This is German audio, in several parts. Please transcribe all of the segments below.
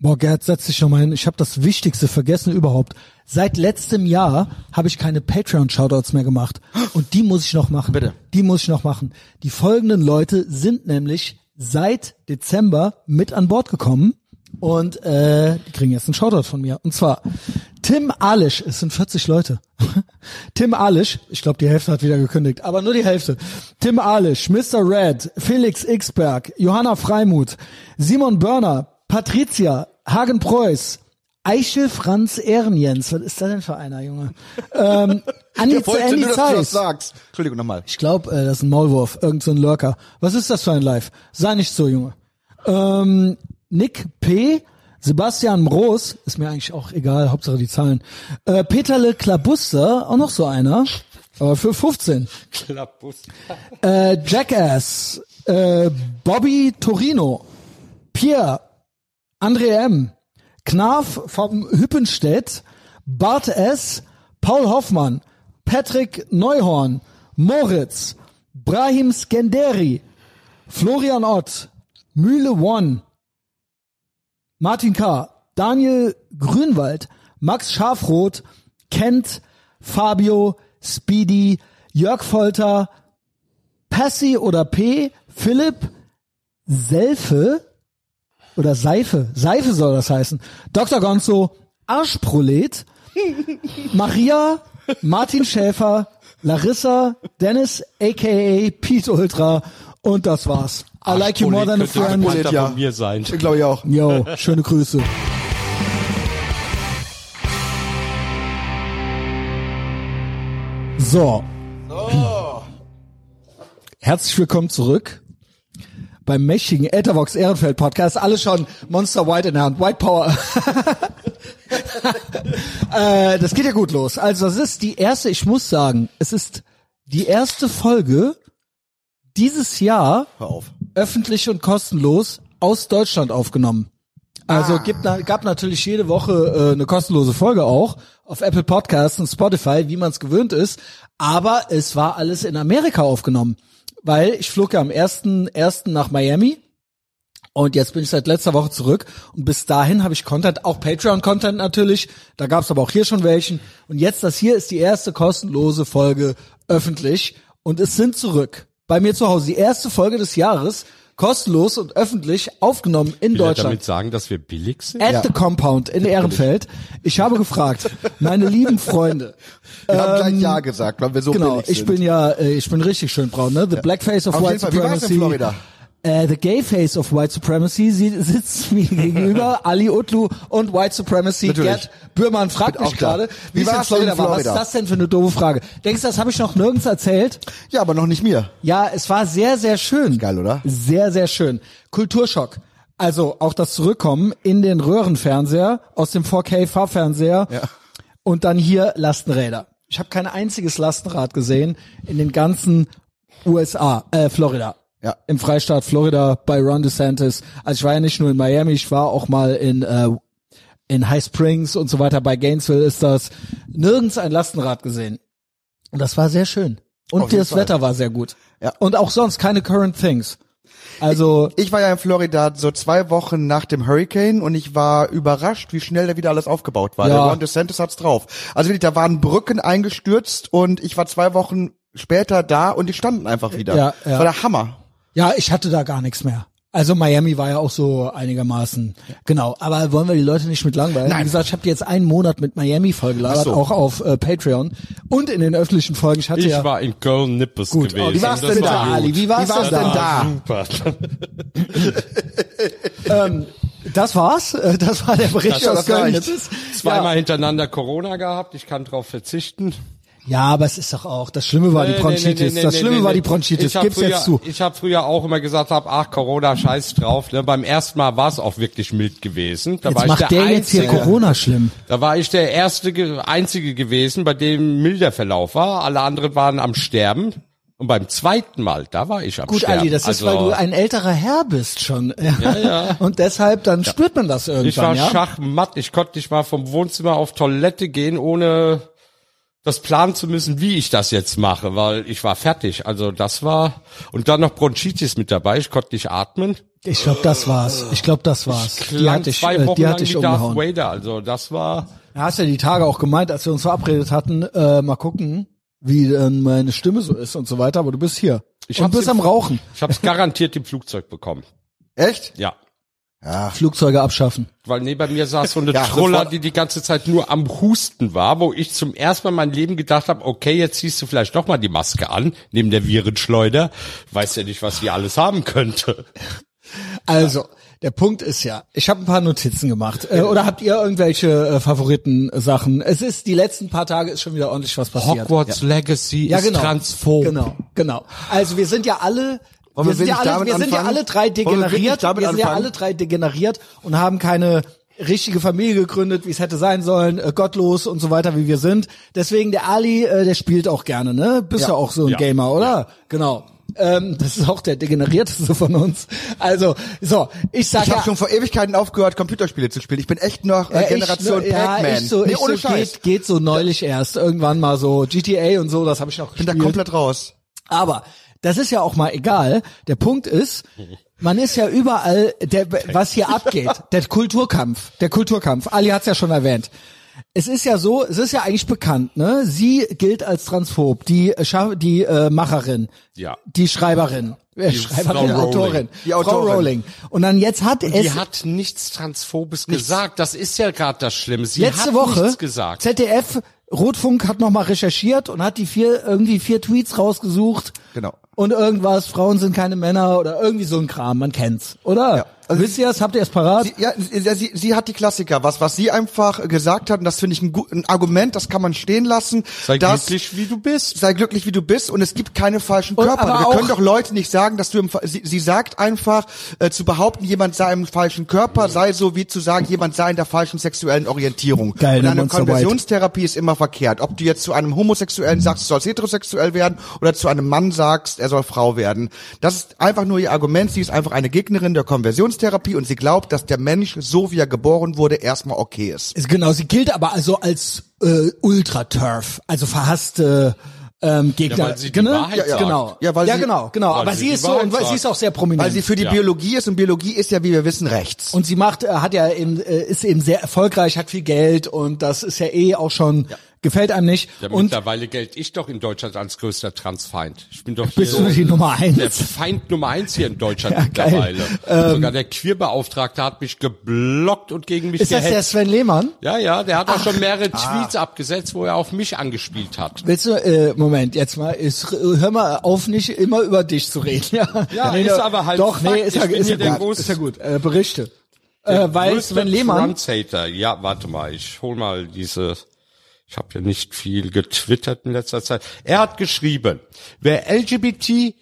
Boah, Gerd, setz dich schon mal hin. Ich habe das Wichtigste vergessen überhaupt. Seit letztem Jahr habe ich keine Patreon-Shoutouts mehr gemacht. Und die muss ich noch machen. Bitte. Die muss ich noch machen. Die folgenden Leute sind nämlich seit Dezember mit an Bord gekommen. Und äh, die kriegen jetzt einen Shoutout von mir. Und zwar Tim Alisch, es sind 40 Leute. Tim Alisch, ich glaube die Hälfte hat wieder gekündigt, aber nur die Hälfte. Tim Alisch, Mr. Red, Felix Xberg, Johanna Freimuth, Simon Börner, Patricia, Hagen Preuß, Eichel Franz Ehrenjens, was ist das denn für einer, Junge? Ähm, Ich wollte Andy nur, Zeiss. sagst. Entschuldigung nochmal. Ich glaube, äh, das ist ein Maulwurf, irgend so ein Lurker. Was ist das für ein Live? Sei nicht so, Junge. Ähm, Nick P., Sebastian Mroos, ist mir eigentlich auch egal, Hauptsache die Zahlen. Äh, Peterle Klabuster, auch noch so einer, aber für 15. Klappbus. Äh, Jackass, äh, Bobby Torino, Pierre, André M., Knarf vom Hüppenstedt, Bart S., Paul Hoffmann, Patrick Neuhorn, Moritz, Brahim Skenderi, Florian Ott, Mühle One, Martin K., Daniel Grünwald, Max Schafroth, Kent, Fabio, Speedy, Jörg Folter, Passy oder P, Philipp, Selfe oder Seife, Seife soll das heißen, Dr. Gonzo, Arschprolet, Maria, Martin Schäfer, Larissa, Dennis, aka Pete Ultra und das war's. I like you more than a friend. Bekannter ja. von mir sein. Ich glaube ich auch. Yo, schöne Grüße. So. Herzlich willkommen zurück beim mächtigen Ethervox Ehrenfeld Podcast. Alle schon Monster White in der Hand. White Power. äh, das geht ja gut los. Also das ist die erste, ich muss sagen, es ist die erste Folge dieses Jahr öffentlich und kostenlos aus Deutschland aufgenommen. Also gibt, na- gab natürlich jede Woche äh, eine kostenlose Folge auch auf Apple Podcasts und Spotify, wie man es gewöhnt ist. Aber es war alles in Amerika aufgenommen, weil ich flog ja am ersten ersten nach Miami und jetzt bin ich seit letzter Woche zurück und bis dahin habe ich Content, auch Patreon-Content natürlich. Da gab es aber auch hier schon welchen. Und jetzt das hier ist die erste kostenlose Folge öffentlich und es sind zurück bei mir zu Hause die erste Folge des Jahres kostenlos und öffentlich aufgenommen in Will Deutschland. damit sagen, dass wir billig sind? At the Compound in Ehrenfeld. Ich habe gefragt, meine lieben Freunde. Wir haben gleich Ja gesagt, weil wir so Genau, billig ich sind. bin ja, äh, ich bin richtig schön braun, ne? The Blackface of Auf White jeden Fall. Wie war's Supremacy. in Florida? Äh, the Gay Face of White Supremacy sitzt mir gegenüber, Ali Utlu und White Supremacy. Natürlich. Gerd Bührmann fragt mich gerade, Wie wie es Florida war. Was ist Florida? das denn für eine doofe Frage? Denkst du, das habe ich noch nirgends erzählt? Ja, aber noch nicht mir. Ja, es war sehr, sehr schön. Geil, oder? Sehr, sehr schön. Kulturschock. Also auch das Zurückkommen in den Röhrenfernseher, aus dem 4K-Farbfernseher Ja. und dann hier Lastenräder. Ich habe kein einziges Lastenrad gesehen in den ganzen USA, äh, Florida. Ja. Im Freistaat Florida bei Ron DeSantis. Also ich war ja nicht nur in Miami, ich war auch mal in äh, in High Springs und so weiter. Bei Gainesville ist das nirgends ein Lastenrad gesehen. Und das war sehr schön. Und das Fall. Wetter war sehr gut. Ja. Und auch sonst keine current things. Also Ich war ja in Florida so zwei Wochen nach dem Hurricane und ich war überrascht, wie schnell da wieder alles aufgebaut war. Ja. Der Ron DeSantis hat's drauf. Also wirklich, da waren Brücken eingestürzt und ich war zwei Wochen später da und die standen einfach wieder. Ja, ja. Das war der Hammer. Ja, ich hatte da gar nichts mehr. Also Miami war ja auch so einigermaßen genau. Aber wollen wir die Leute nicht mit langweilen? Nein. Wie gesagt, ich habe jetzt einen Monat mit Miami vollgelabert, so. auch auf äh, Patreon und in den öffentlichen Folgen. Ich hatte Ich ja war in Köln-Nippes Gut. gewesen. Oh, wie war's Das denn war da. Ali? Wie war's Wie war's denn da? da? Super. das war's. Äh, Das war der Bericht Das- aus Köln. Zweimal hintereinander Corona gehabt. Ich kann drauf verzichten. Ja, aber es ist doch auch. Das Schlimme war die Nee, nee, Bronchitis. nee, nee, das Schlimme war die Bronchitis. Ich Gib's früher, jetzt zu. Ich habe früher auch immer gesagt, hab, ach Corona, scheiß drauf. Ne? Beim ersten Mal war es auch wirklich mild gewesen. Da war Jetzt ich macht der, der jetzt hier. Corona schlimm. Da war ich der erste, ge- einzige gewesen, bei dem milder Verlauf war. Alle anderen waren am Sterben. Und beim zweiten Mal, da war ich am Gut, Sterben. Ali, das ist, also, weil du ein älterer Herr bist schon. Ja, ja. Und deshalb, dann spürt man das irgendwann, Ich war ja? schachmatt. Ich konnte nicht mal vom Wohnzimmer auf Toilette gehen, ohne das planen zu müssen, wie ich das jetzt mache, weil ich war fertig. Also das war und dann noch Bronchitis mit dabei. Ich konnte nicht atmen. Ich glaube, das war's. Ich glaube, das war's. Die Klang hatte ich, zwei äh, Wochen die hatte ich wie Darth umgehauen. Vader, also das war... Du hast ja die Tage auch gemeint, als wir uns verabredet hatten, äh, mal gucken, wie denn meine Stimme so ist und so weiter, aber du bist hier. Ich und bist am Rauchen. Ich habe es garantiert im Flugzeug bekommen. Echt? Ja. Ja. Flugzeuge abschaffen. Weil neben mir saß so eine Ja, Troller, die die ganze Zeit nur am Husten war, wo ich zum ersten Mal in meinem Leben gedacht habe, okay, jetzt ziehst du vielleicht doch mal die Maske an, neben der Virenschleuder. Weiß ja nicht, was die alles haben könnte. Also, der Punkt ist ja, ich habe ein paar Notizen gemacht. Äh, oder habt ihr irgendwelche äh, Favoriten-Sachen? Es ist, die letzten paar Tage ist schon wieder ordentlich was passiert. Hogwarts Legacy ja, ist genau. transphob. Genau, genau. Also wir sind ja alle, Wollen wir wir sind ja alle, wir sind ja alle drei wir degeneriert. damit Wir sind ja alle drei degeneriert und haben keine richtige Familie gegründet, wie es hätte sein sollen, äh, gottlos und so weiter, wie wir sind. Deswegen der Ali, äh, der spielt auch gerne, ne? Bist ja, Ja. auch so ein Ja. Gamer, oder? Genau. Ähm, das ist auch der degenerierteste von uns. Also, so, ich sag Ich habe ja, schon vor Ewigkeiten aufgehört, Computerspiele zu spielen. Ich bin echt noch äh, ja, Generation ich, ja, Pac-Man. ich so, nee, ich ohne so Scheiß. geht, geht so neulich erst. Irgendwann mal so GTA und so, das habe ich noch bin da gespielt. komplett raus. Aber das ist ja auch mal egal. Der Punkt ist, man ist ja überall, der, was hier abgeht, der Kulturkampf, der Kulturkampf. Ali hat's ja schon erwähnt. Es ist ja so, es ist ja eigentlich bekannt, ne? Sie gilt als transphob, die äh, Scha die äh, Macherin, Ja. die Schreiberin, äh, Schreiberin, Frau Autorin, Rowling. Die Frau Autorin. Rowling. Und dann jetzt hat Die es hat nichts Transphobes gesagt. Das ist ja gerade das Schlimme. Sie letzte hat Woche nichts gesagt. ZDF Rotfunk hat nochmal recherchiert und hat die vier irgendwie vier Tweets rausgesucht. Genau. Und irgendwas, Frauen sind keine Männer oder irgendwie so ein Kram, man kennt's, oder? Ja. Also Wisst ihr es? Habt ihr es parat? Sie, ja, sie, sie, hat die Klassiker. Was, was sie einfach gesagt hat, und das finde ich ein, gut, ein Argument, das kann man stehen lassen. Sei dass, glücklich, wie du bist. Sei glücklich, wie du bist, und es gibt keine falschen Und Körper. Wir können doch Leute nicht sagen, dass du im, sie, sie sagt einfach, äh, zu behaupten, jemand sei im falschen Körper, sei so wie zu sagen, jemand sei in der falschen sexuellen Orientierung. Geil, und ne, eine. Konversionstherapie ist immer verkehrt. Ob du jetzt zu einem Homosexuellen sagst, du sollst heterosexuell werden, oder zu einem Mann sagst, er soll Frau werden. Das ist einfach nur ihr Argument. Sie ist einfach eine Gegnerin der Konversionstherapie und sie glaubt, dass der Mensch, so wie er geboren wurde, erstmal okay ist. Ist Genau, sie gilt aber also als äh, Ultra-Turf, also verhasste ähm, Gegner. Ja, weil sie die Genau? Wahrheit ja, sagt. genau. Ja, weil ja, sie- genau, genau. weil Aber sie sie die ist so Wahrheit und weil- sie ist auch sehr prominent. Weil sie für die Ja. Biologie ist und Biologie ist ja, wie wir wissen, rechts. und sie macht, äh, hat ja eben, äh, ist eben sehr erfolgreich, hat viel Geld und das ist ja eh auch schon, gefällt einem nicht. Ja, und mittlerweile gelte ich doch in Deutschland als größter Transfeind. Ich bin doch hier bist du die Nummer der eins? Feind Nummer eins hier in Deutschland Ja, mittlerweile. Sogar der Queerbeauftragte hat mich geblockt und gegen mich Ist das der gehetzt. Sven Lehmann? Ja, ja, der hat auch schon mehrere Ah. Tweets abgesetzt, wo er auf mich angespielt hat. Willst du, äh, Moment, jetzt mal, ist, hör mal auf, nicht immer über dich zu reden. Ja, Ja, ist aber halt Doch, nee, Fakt. ist Ich ja, ist ja der gut, ist ja gut. Äh, Berichte. Äh, weil Sven Lehmann, Trans-Hater. Ja, warte mal, ich hol mal diese. Ich habe ja nicht viel getwittert in letzter Zeit. Er hat geschrieben, wer LGBT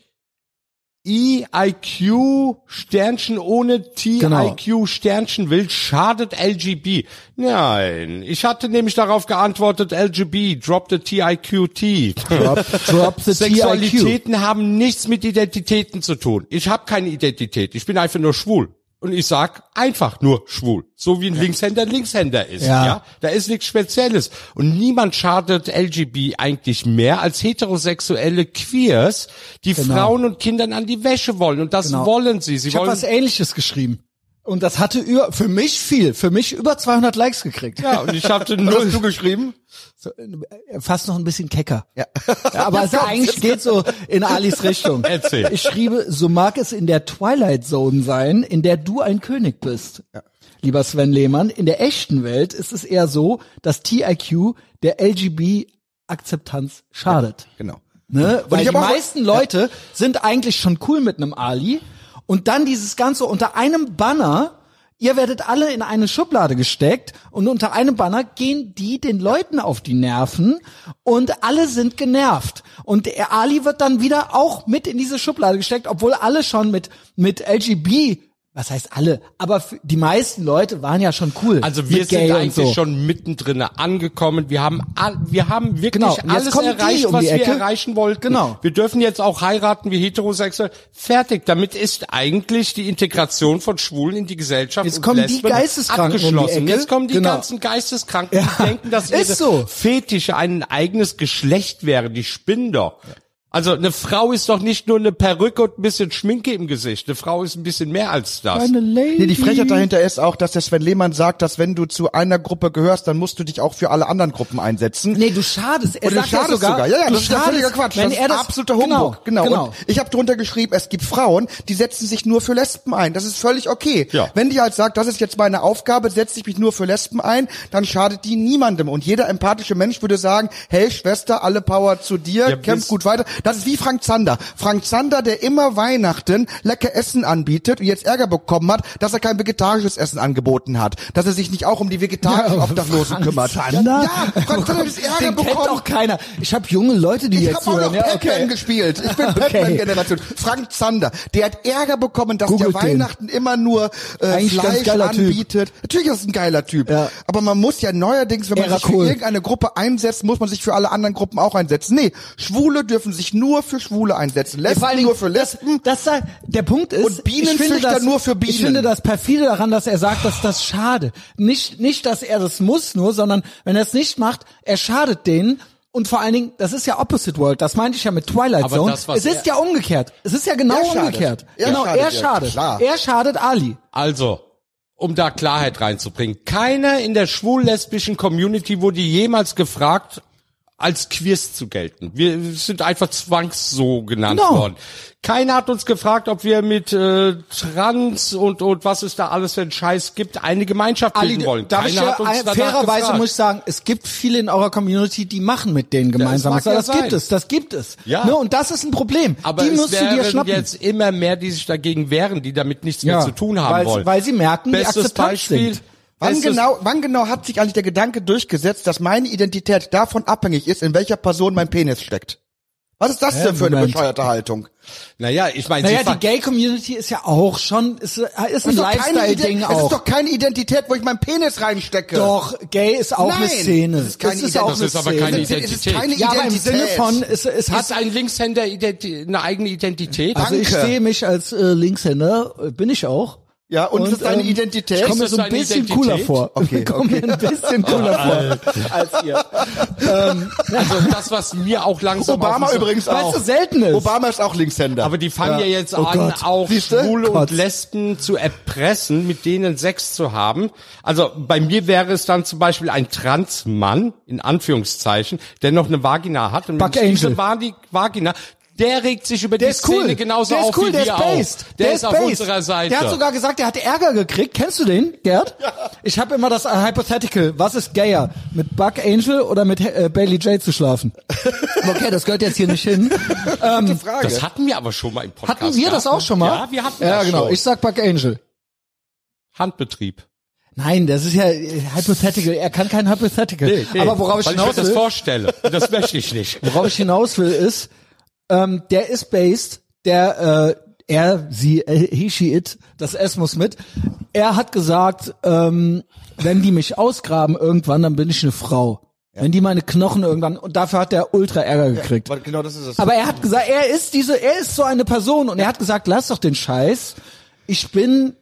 EIQ Sternchen ohne Genau. TIQ Sternchen will, schadet LGB. Nein, ich hatte nämlich darauf geantwortet, LGB, drop the TIQT. drop, drop the TIQ. Sexualitäten haben nichts mit Identitäten zu tun. Ich habe keine Identität. Ich bin einfach nur schwul. Und ich sag einfach nur schwul. So wie ein Linkshänder ein Linkshänder ist. Ja. Ja. Da ist nichts Spezielles. Und niemand schadet LGB eigentlich mehr als heterosexuelle Queers, die Genau. Frauen und Kindern an die Wäsche wollen. Und das Genau. wollen sie. Sie Ich habe wollen was ähnliches geschrieben. Und das hatte über, für mich viel, für mich über 200 Likes gekriegt. ja, und ich hatte null. hast du geschrieben? So, äh, fast noch ein bisschen kecker. Ja. Ja, aber es eigentlich geht so in Alis Richtung. Erzähl. Ich schriebe, so mag es in der Twilight Zone sein, in der du ein König bist. Lieber Sven Lehmann, in der echten Welt ist es eher so, dass TIQ der LGB-Akzeptanz schadet. Genau. Ne? Weil die meisten Leute sind eigentlich schon cool mit einem Ali und dann dieses Ganze unter einem Banner, ihr werdet alle in eine Schublade gesteckt und unter einem Banner gehen die den Leuten auf die Nerven und alle sind genervt. Und Ali wird dann wieder auch mit in diese Schublade gesteckt, obwohl alle schon mit, mit LGB was heißt alle? Aber die meisten Leute waren ja schon cool. Also wir sind eigentlich so. schon mittendrin angekommen. Wir haben all, wir haben wirklich Genau. Alles die erreicht, um was die wir erreichen wollten. Genau. Wir dürfen jetzt auch heiraten wie heterosexuell. Fertig. Damit ist eigentlich die Integration von Schwulen in die Gesellschaft Jetzt kommen die Lesben Geisteskranken um die abgeschlossen. Jetzt kommen die Genau. ganzen Geisteskranken, Ja. die denken, dass Ist ihre so. Fetische ein eigenes Geschlecht wäre. Die spinnen doch. Also eine Frau ist doch nicht nur eine Perücke und ein bisschen Schminke im Gesicht. Eine Frau ist ein bisschen mehr als das. Eine Lady. Nee, die Frechheit dahinter ist auch, dass der Sven Lehmann sagt, dass wenn du zu einer Gruppe gehörst, dann musst du dich auch für alle anderen Gruppen einsetzen. Nee, du schadest. Er Und du sagt ja schadest sogar, sogar. Ja, ja, du das ist ja völliger Quatsch. Wenn das er das, absoluter Humbug. Genau, Genau. genau. Und ich habe drunter geschrieben, es gibt Frauen, die setzen sich nur für Lesben ein. Das ist völlig okay. Ja. Wenn die halt sagt, das ist jetzt meine Aufgabe, setze ich mich nur für Lesben ein, dann schadet die niemandem. Und jeder empathische Mensch würde sagen, hey Schwester, alle Power zu dir, Ja, kämpf gut weiter. Das ist wie Frank Zander. Frank Zander, der immer Weihnachten lecker Essen anbietet und jetzt Ärger bekommen hat, dass er kein vegetarisches Essen angeboten hat. Dass er sich nicht auch um die vegetarischen Ja, Obdachlosen kümmert. Zander? Ja, Frank Zander hat Ärger Den kennt bekommen. doch keiner. Ich habe junge Leute, die Ich jetzt habe auch noch Ja, okay. gespielt. Ich bin Okay. Batman-Generation. Frank Zander, der hat Ärger bekommen, dass Googelt der den. Weihnachten immer nur äh, Eigentlich Fleisch geiler Typ. anbietet. Natürlich ist es ein geiler Typ. Ja. Aber man muss ja neuerdings, wenn man Ära sich für cool. irgendeine Gruppe einsetzt, muss man sich für alle anderen Gruppen auch einsetzen. Nee, Schwule dürfen sich nur für Schwule einsetzen. Lesben Dingen, nur für Lesben. Das, das der Punkt ist, Und Bienenzüchter ich finde das, nur für Ich Bienen. finde das perfide daran, dass er sagt, dass das schade. Nicht, nicht, dass er das muss nur, sondern wenn er es nicht macht, er schadet denen. Und vor allen Dingen, das ist ja Opposite World. Das meinte ich ja mit Twilight Aber Zone. das, es ist ja umgekehrt. Es ist ja genau Er umgekehrt. Er genau, schadet er ja, schadet. klar. Er schadet Ali. Also, um da Klarheit reinzubringen. Keiner in der schwul-lesbischen Community wurde jemals gefragt, als Queers zu gelten. Wir sind einfach zwangs so genannt Genau. worden. Keiner hat uns gefragt, ob wir mit äh, Trans und und was es da alles für einen Scheiß gibt, eine Gemeinschaft bilden Ali, wollen. Keiner ich ja, hat uns fairerweise gefragt. muss ich sagen, es gibt viele in eurer Community, die machen mit denen gemeinsam. was. das ja gibt es, das gibt es. Ja. Ne, und das ist ein Problem. Aber die es musst du dir wären jetzt immer mehr, die sich dagegen wehren, die damit nichts mehr zu tun haben weil, wollen. Weil sie merken, die Bestes Akzeptanz Beispiel. sind. Wann genau, wann genau hat sich eigentlich der Gedanke durchgesetzt, dass meine Identität davon abhängig ist, in welcher Person mein Penis steckt? Was ist das Hä, denn für eine Moment. bescheuerte Haltung? Naja, ich meine, Naja, die Gay-Community ist ja auch schon, ist, ist ein Lifestyle-Ding Ident- Es ist auch. doch keine Identität, wo ich meinen Penis reinstecke. Doch, Gay ist auch Nein, eine Szene. das ist keine das ist auch Das eine ist aber keine Es ist- es ist Identität. keine ja, aber im Identität. Sinne von, es, es hat ein Linkshänder eine eigene Identität? Also ich Danke. sehe mich als äh, Linkshänder, bin ich auch. Ja, und, ist das deine ähm, Identität? Ich komme mir Ist so ein bisschen Identität? cooler vor. Okay, Ich komme mir ein bisschen cooler vor als ihr. Also das, was mir auch langsam Obama übrigens auch. so selten ist. Obama ist auch Linkshänder. Aber die fangen ja, jetzt Oh an, Gott. auch Siehste? Schwule Gott. und Lesben zu erpressen, mit denen Sex zu haben. Also bei mir wäre es dann zum Beispiel ein Transmann, in Anführungszeichen, der noch eine Vagina hat. Und Buck diese Angel. Vagi- Vagina, der regt sich über Der die ist cool. Szene genauso der ist auf cool, wie der wir ist based. auch. Der, ist auf based. unserer Seite. Der hat sogar gesagt, der hatte Ärger gekriegt. Kennst du den, Gerd? Ja. Ich habe immer das äh, Hypothetical. Was ist gayer? Mit Buck Angel oder mit äh, Bailey J zu schlafen? okay, das gehört jetzt hier nicht hin. Ähm, Frage. das hatten wir aber schon mal im Podcast. hatten wir das auch schon mal? Ja, wir hatten Ja, das genau. schon. Ich sag Buck Angel. Handbetrieb. Nein, das ist ja äh, Hypothetical. Er kann kein Hypothetical. Aber worauf ich Weil ich hinaus das will, vorstelle. Das möchte ich nicht. worauf ich hinaus will, ist, ähm, der ist based, der, äh, er, sie, äh, he, she, it, das S muss mit. Er hat gesagt, ähm, wenn die mich ausgraben irgendwann, dann bin ich eine Frau. Wenn die meine Knochen irgendwann, und dafür hat er ultra Ärger gekriegt. Aber genau das ist es. Aber er hat gesagt, er ist diese, er ist so eine Person und er hat gesagt, lass doch den Scheiß. Ich bin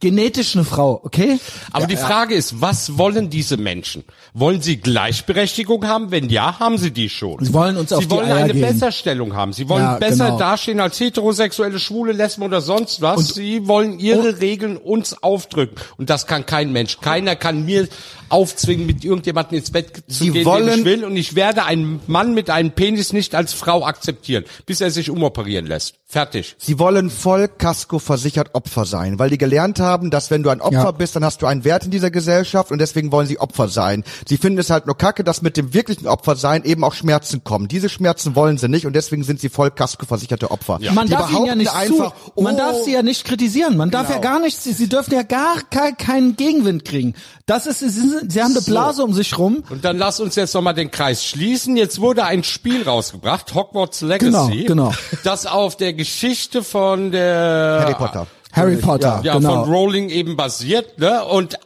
genetisch eine Frau, okay? Aber die Frage ist, was wollen diese Menschen? Wollen sie Gleichberechtigung haben? Wenn ja, haben sie die schon. Sie wollen uns Sie auf die wollen Eier eine gehen. Besserstellung haben. Sie wollen Ja, besser genau. dastehen als heterosexuelle, schwule, Lesben oder sonst was. sie wollen ihre Regeln uns aufdrücken. Und das kann kein Mensch. Keiner kann mir aufzwingen, mit irgendjemandem ins Bett zu Sie gehen, wollen- den ich will. Und ich werde einen Mann mit einem Penis nicht als Frau akzeptieren, bis er sich umoperieren lässt. Fertig. Sie wollen voll Kasko versichert Opfer sein, weil die gelernt haben, dass wenn du ein Opfer Ja. bist, dann hast du einen Wert in dieser Gesellschaft und deswegen wollen sie Opfer sein. Sie finden es halt nur kacke, dass mit dem wirklichen Opfersein eben auch Schmerzen kommen. Diese Schmerzen wollen sie nicht und deswegen sind sie voll Kasko versicherte Opfer. Man die darf ihnen ja nicht einfach, zu, man oh, darf sie ja nicht kritisieren, man darf ja Genau. gar nichts, sie, sie dürfen ja gar kein, keinen Gegenwind kriegen. Das ist, sie, sie haben eine Blase um sich rum. Und dann lass uns jetzt nochmal den Kreis schließen. Jetzt wurde ein Spiel rausgebracht, Hogwarts Legacy, Genau, genau. das auf der Geschichte von der Harry Potter. Harry Potter, ja, genau. von Rowling eben basiert, ne? Und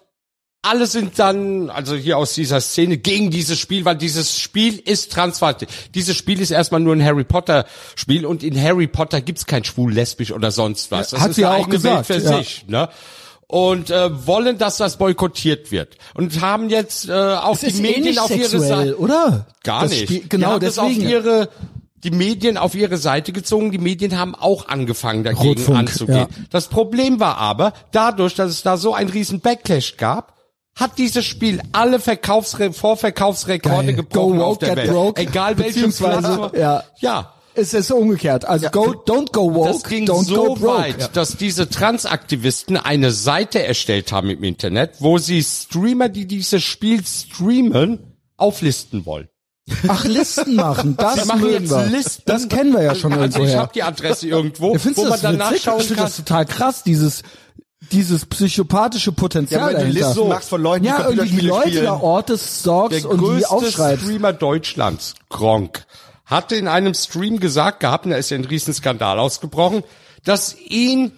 alle sind dann, also hier aus dieser Szene, gegen dieses Spiel, weil dieses Spiel ist transparent. Dieses Spiel ist erstmal nur ein Harry Potter Spiel und in Harry Potter gibt's kein schwul, lesbisch oder sonst was. Das Hat ist sie eine auch eigene gesagt, Welt für ja. sich, ne? Und äh, wollen, dass das boykottiert wird. Und haben jetzt äh, auch Es die ist eh Medien nicht auf ihre sexuell, Seite. oder? Gar Das nicht. Spiel, genau, die haben das auf deswegen. ihre die Medien auf ihre Seite gezogen. Die Medien haben auch angefangen, dagegen Rotfunk, anzugehen. ja. Das Problem war aber, dadurch, dass es da so einen riesen Backlash gab, hat dieses Spiel alle Verkaufsre Vorverkaufsrekorde Geil. gebrochen Go auf woke, der Welt. broke. Egal welche Beziehungsweise, Plattform. ja. ja. Es ist umgekehrt. Also go, don't go woke, Das ging don't so go broke. weit, dass diese Transaktivisten eine Seite erstellt haben im Internet, wo sie Streamer, die dieses Spiel streamen, auflisten wollen. Ach, Listen machen, das machen mögen jetzt wir. Listen. Das kennen wir ja schon also irgendwoher. ich habe die Adresse irgendwo, Ja, findest wo man das dann nachschauen Ich finde kann. das total krass, dieses dieses psychopathische Potenzial Ja, wenn du dahinter. Listen machst von Leuten, die ja, irgendwie die Computerspiele Leute spielen. da ortest, stalkst Der und die größte aufschreibst. Streamer Deutschlands, Gronk, hatte in einem Stream gesagt gehabt, und da ist ja ein Riesenskandal ausgebrochen, dass ihn,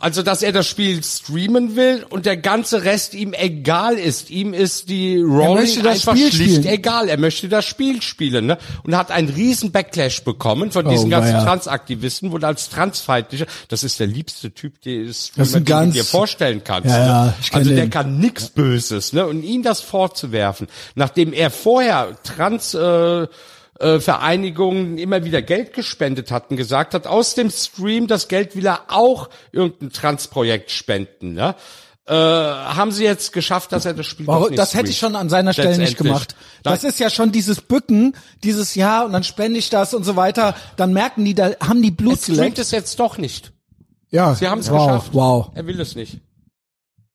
also dass er das Spiel streamen will und der ganze Rest ihm egal ist. Ihm ist die das einfach Spiel schlicht spielen. egal. Er möchte das Spiel spielen, ne? Und hat einen riesen Backlash bekommen von diesen Oh, ganzen weia. Transaktivisten, wurde als transfeindlicher. Das ist der liebste Typ, den Das ist den du dir vorstellen kannst. Ja, ne? also der den. kann nix Böses, ne? Und ihm das vorzuwerfen, nachdem er vorher Trans äh, äh, Vereinigungen immer wieder Geld gespendet hatten, gesagt hat, aus dem Stream das Geld will er auch irgendein Transprojekt spenden, ne? Äh, haben sie jetzt geschafft, dass er das Spiel Warum, nicht das hätte ich schon an seiner Stelle nicht gemacht. Das ist ja schon dieses Bücken, dieses Ja und dann spende ich das und so weiter. Dann merken die, da haben die Blut Er streamt geleckt. es jetzt doch nicht. Ja, Sie haben es wow, geschafft. Wow, Er will es nicht.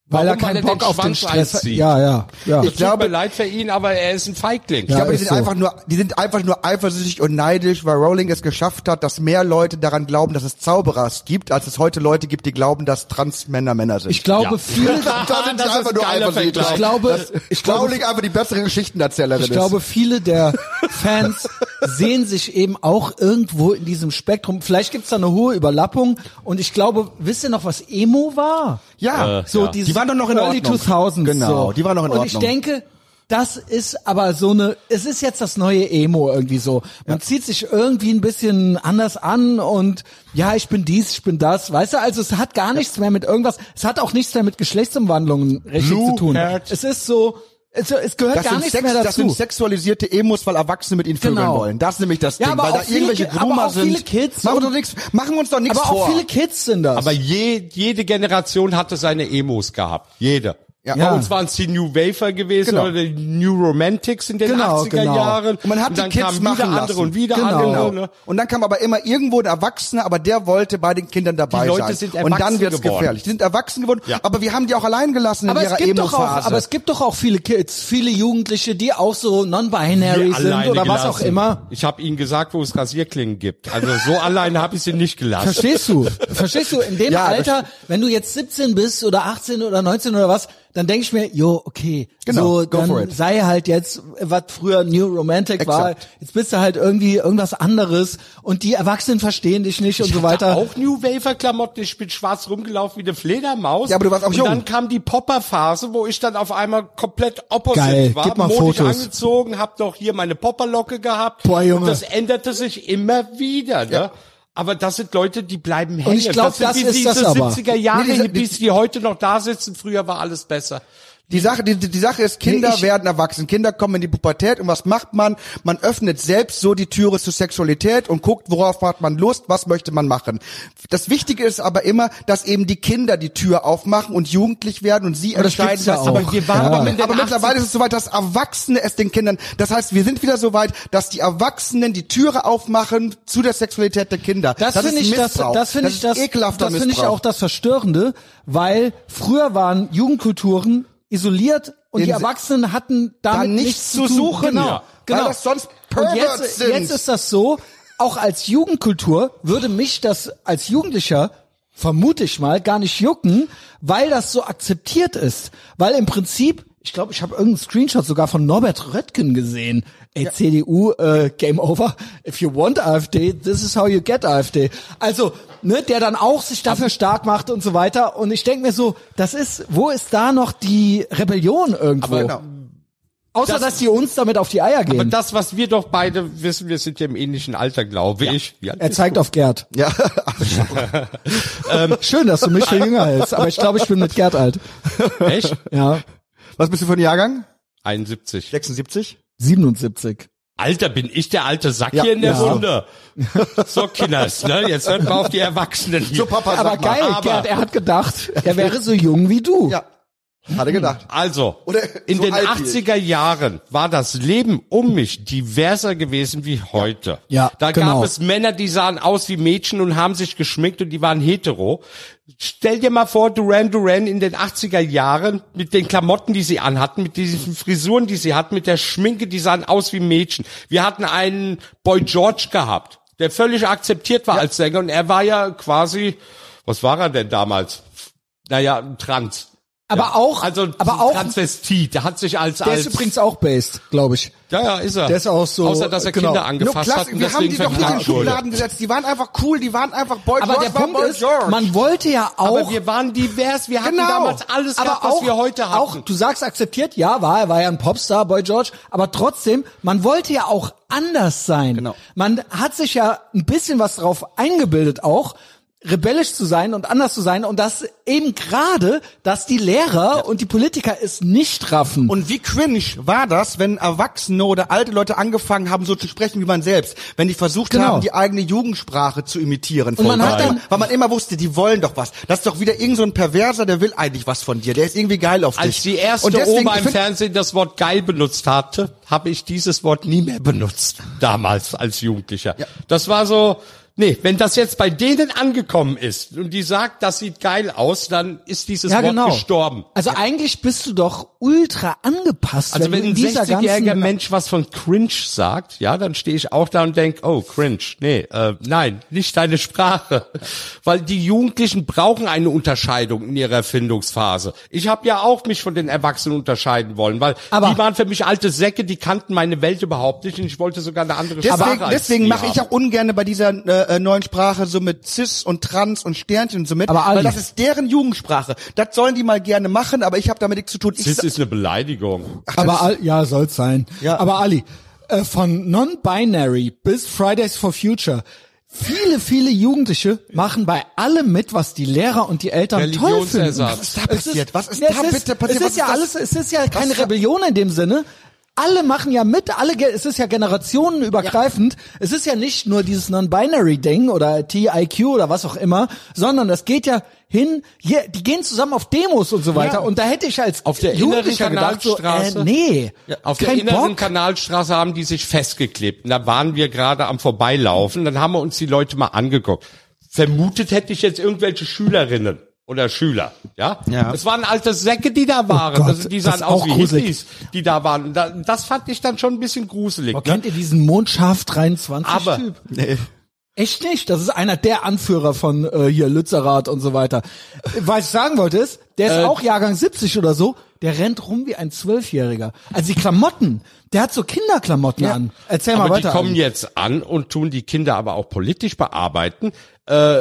Weil er Warum? Weil keinen er Bock den auf den Stress hat. Ja, ja, ja. Ich glaube- Tut mir leid für ihn, aber er ist ein Feigling. Ich glaube, die sind so. einfach nur, die sind einfach nur eifersüchtig und neidisch, weil Rowling es geschafft hat, dass mehr Leute daran glauben, dass es Zauberers gibt, als es heute Leute gibt, die glauben, dass Transmänner Männer sind. Ich glaube, Ja. viele, da sind das sie einfach nur eifersüchtig. Ich glaube, ich glaube, Rowling einfach die bessere Geschichtenerzählerin Ich glaube, viele der Fans sehen sich eben auch irgendwo in diesem Spektrum. Vielleicht gibt's da eine hohe Überlappung. Und ich glaube, wisst ihr noch, was Emo war? Ja, Äh, So Ja. dieses Die waren doch noch in Early Ordnung. 2000s. Genau, so. die waren noch in Und ich Ordnung. denke, das ist aber so eine, es ist jetzt das neue Emo irgendwie so. Man zieht sich irgendwie ein bisschen anders an und ja, ich bin dies, ich bin das, weißt du, also es hat gar nichts mehr mit irgendwas, es hat auch nichts mehr mit Geschlechtsumwandlungen richtig Blue zu tun. Heart. Es ist so, es, es gehört das gar sind, nichts Sex, mehr das dazu. sind sexualisierte Emos, weil Erwachsene mit ihnen vögeln Genau. wollen. Das ist nämlich das Ja, Ding, aber weil auch da viele irgendwelche aber Groomer auch viele sind. Kids machen, doch nichts, machen uns doch nichts aber vor. auch viele Kids sind das. Aber je, jede Generation hatte seine Emos gehabt. Jede. Ja. Bei Ja. uns waren es die New Wafer gewesen Genau. oder die New Romantics in den Genau, 80er genau. Jahren. Und man hat und die dann Kids kamen machen wieder lassen. andere und wieder Genau. andere. Ne? Und dann kam aber immer irgendwo ein Erwachsener, aber der wollte bei den Kindern dabei Die Leute sein. sind und dann erwachsen wird's geworden. gefährlich. Die sind erwachsen geworden, Ja. aber wir haben die auch allein gelassen aber in es ihrer gibt doch auch, aber es gibt doch auch viele Kids, viele Jugendliche, die auch so non-binary sind oder was auch gelassen. immer. Ich habe ihnen gesagt, wo es Rasierklingen gibt. Also so alleine habe ich sie nicht gelassen. Verstehst du? Verstehst du? In dem Ja, Alter, wenn du jetzt 17 bist oder 18 oder 19 oder was, dann denke ich mir, jo, okay, Genau, so dann sei halt jetzt, was früher New Romantic war, Exakt. jetzt bist du halt irgendwie irgendwas anderes und die Erwachsenen verstehen dich nicht und so Ich weiter. auch New Wafer Klamotten. Ich bin schwarz rumgelaufen wie eine Fledermaus. Ja, aber du warst auch und jung. dann kam die Popper-Phase, wo ich dann auf einmal komplett opposite Geil, war. gib mal modisch Fotos. angezogen, hab doch hier meine Popperlocke gehabt. Boah, Junge. Und das änderte sich immer wieder, ne? Aber das sind Leute, die bleiben hängen. ich glaub, das sind das ist diese das aber. 70er Jahre Nee, Hippies, die heute noch da sitzen. Früher war alles besser. Die Sache, die, die Sache ist, Kinder Nee, werden erwachsen, Kinder kommen in die Pubertät und was macht man? Man öffnet selbst so die Türe zur Sexualität und guckt, worauf hat man Lust, was möchte man machen. Das Wichtige ist aber immer, dass eben die Kinder die Tür aufmachen und jugendlich werden und sie Aber das entscheiden, ja was auch. aber wir waren Ja. aber, mit, aber mittlerweile ist es soweit, dass Erwachsene es den Kindern, das heißt, wir sind wieder so weit, dass die Erwachsenen die Türe aufmachen zu der Sexualität der Kinder. Das, ist finde ich das, das finde ich das, das finde ich auch das Verstörende, weil früher waren Jugendkulturen isoliert und In- die Erwachsenen hatten damit Da nichts zu suchen, Genau, ja. genau. Weil das sonst und Perverts jetzt, sind. jetzt ist das so, auch als Jugendkultur würde mich das als Jugendlicher vermute ich mal gar nicht jucken, weil das so akzeptiert ist, weil im Prinzip ich glaube, ich habe irgendeinen Screenshot sogar von Norbert Röttgen gesehen. Ey, CDU, äh, Game Over. If you want AfD, this is how you get AfD. Also, ne, der dann auch sich dafür stark macht und so weiter. Und ich denke mir so, das ist, wo ist da noch die Rebellion irgendwo? Aber genau. Außer, Das- dass die uns damit auf die Eier Aber gehen. das, was wir doch beide wissen, wir sind ja im ähnlichen Alter, glaube ich. Wie alt Er zeigt auf Gerd. Ja, Schön, dass du mich für jünger hältst, aber ich glaube, ich bin mit Gerd alt. du? Echt? Ja, was bist du für ein Jahrgang? 71. 76? 77. Alter, bin ich der alte Sack Ja. hier in der Ja. Runde? So, Kinders, ne? Jetzt hört mal auf die Erwachsenen hier. So, Papa, Aber mal. geil, aber- Gerd, er hat gedacht, er wäre so jung wie du. Ja, hatte gedacht. Also, Oder in so den alt wie ich. 80er Jahren war das Leben um mich diverser gewesen wie heute. Ja, da genau. gab es Männer, die sahen aus wie Mädchen und haben sich geschminkt und die waren hetero. Stell dir mal vor, Duran Duran in den 80er Jahren mit den Klamotten, die sie anhatten, mit diesen Frisuren, die sie hatten, mit der Schminke, die sahen aus wie Mädchen. Wir hatten einen Boy George gehabt, der völlig akzeptiert war als Sänger und er war ja quasi, was war er denn damals? Naja, ein Trans. Aber auch, Also aber auch, Transvestit, der hat sich als der als ist übrigens auch based, glaube ich. ja ja ist er. der ist auch so, Außer dass er genau. Kinder angefasst klasse, hat und wir haben die doch nicht in. Schubladen gesetzt. Die waren einfach cool, die waren einfach Boy Aber George der war Punkt Boy ist, George. man wollte ja auch, Aber wir waren divers, wir hatten Genau. damals alles aber gehabt, auch, was wir heute hatten. auch, du sagst akzeptiert, ja, war, er war ja ein Popstar, Boy George, aber trotzdem, man wollte ja auch anders sein. Genau. Man hat sich ja ein bisschen was drauf eingebildet auch, rebellisch zu sein und anders zu sein und das eben gerade, dass die Lehrer und die Politiker es nicht raffen. Und wie cringe war das, wenn Erwachsene oder alte Leute angefangen haben, so zu sprechen wie man selbst, wenn die versucht Genau. haben, die eigene Jugendsprache zu imitieren. Und man hat dann- weil man immer wusste, die wollen doch was. Das ist doch wieder irgend so ein Perverser, der will eigentlich was von dir. Der ist irgendwie geil auf dich. Als die erste Und deswegen, Oma im Fernsehen das Wort geil benutzt hatte, habe ich dieses Wort nie mehr benutzt. Damals als Jugendlicher. Das war so, nee, wenn das jetzt bei denen angekommen ist und die sagt, das sieht geil aus, dann ist dieses ja, Wort genau. gestorben. Also eigentlich bist du doch ultra angepasst. Also wenn in ein dieser 60-jähriger ganzen Mensch was von cringe sagt, ja, dann stehe ich auch da und denk, oh, cringe. Nee, äh, nein, nicht deine Sprache. Weil die Jugendlichen brauchen eine Unterscheidung in ihrer Erfindungsphase. Ich habe ja auch mich von den Erwachsenen unterscheiden wollen, weil Aber- die waren für mich alte Säcke, die kannten meine Welt überhaupt nicht und ich wollte sogar eine andere Deswegen, Sprache deswegen mache ich auch ungern bei dieser äh, äh, neuen Sprache so mit Cis und Trans und Sternchen und so mit, Aber Ali- weil das ist deren Jugendsprache. Das sollen die mal gerne machen, aber ich habe damit nichts zu tun. Sa- ist eine Beleidigung. Aber Al- ja, soll's sein. Ja. Aber Ali, äh, von Non-Binary bis Fridays for Future, viele, viele Jugendliche machen bei allem mit, was die Lehrer und die Eltern toll finden. Was ist da passiert? Was ist ja, da bitte passiert? Es Was ist ja alles, es ist ja keine Was- Rebellion in dem Sinne. Alle machen ja mit, alle, es ist ja generationenübergreifend. Es ist ja nicht nur dieses Non-Binary-Ding oder TIQ oder was auch immer, sondern es geht ja hin, hier, die gehen zusammen auf Demos und so weiter. Und da hätte ich als Auf der inneren Jugendlicher gedacht, so, Kanalstraße? äh, nee, Auf der inneren Bock. Kanalstraße haben die sich festgeklebt. Und da waren wir gerade am Vorbeilaufen. Dann haben wir uns die Leute mal angeguckt. Vermutet hätte ich jetzt irgendwelche Schülerinnen oder Schüler, ja? Ja. Es waren alte Säcke, die da waren. Gott, also die sahen aus auch wie gruselig. Hippies, die da waren. Und da- Das fand ich dann schon ein bisschen gruselig. Oh, Ne? kennt ihr diesen Mondschaf 23 Aber- Typ? Nee. Echt nicht? Das ist einer der Anführer von äh, hier Lützerath und so weiter. Was ich sagen wollte ist, der ist Äh, auch Jahrgang 70 oder so, der rennt rum wie ein Zwölfjähriger. Also die Klamotten, der hat so Kinderklamotten an. Erzähl mal aber weiter. die kommen Ali. jetzt an und tun die Kinder aber auch politisch bearbeiten. Äh,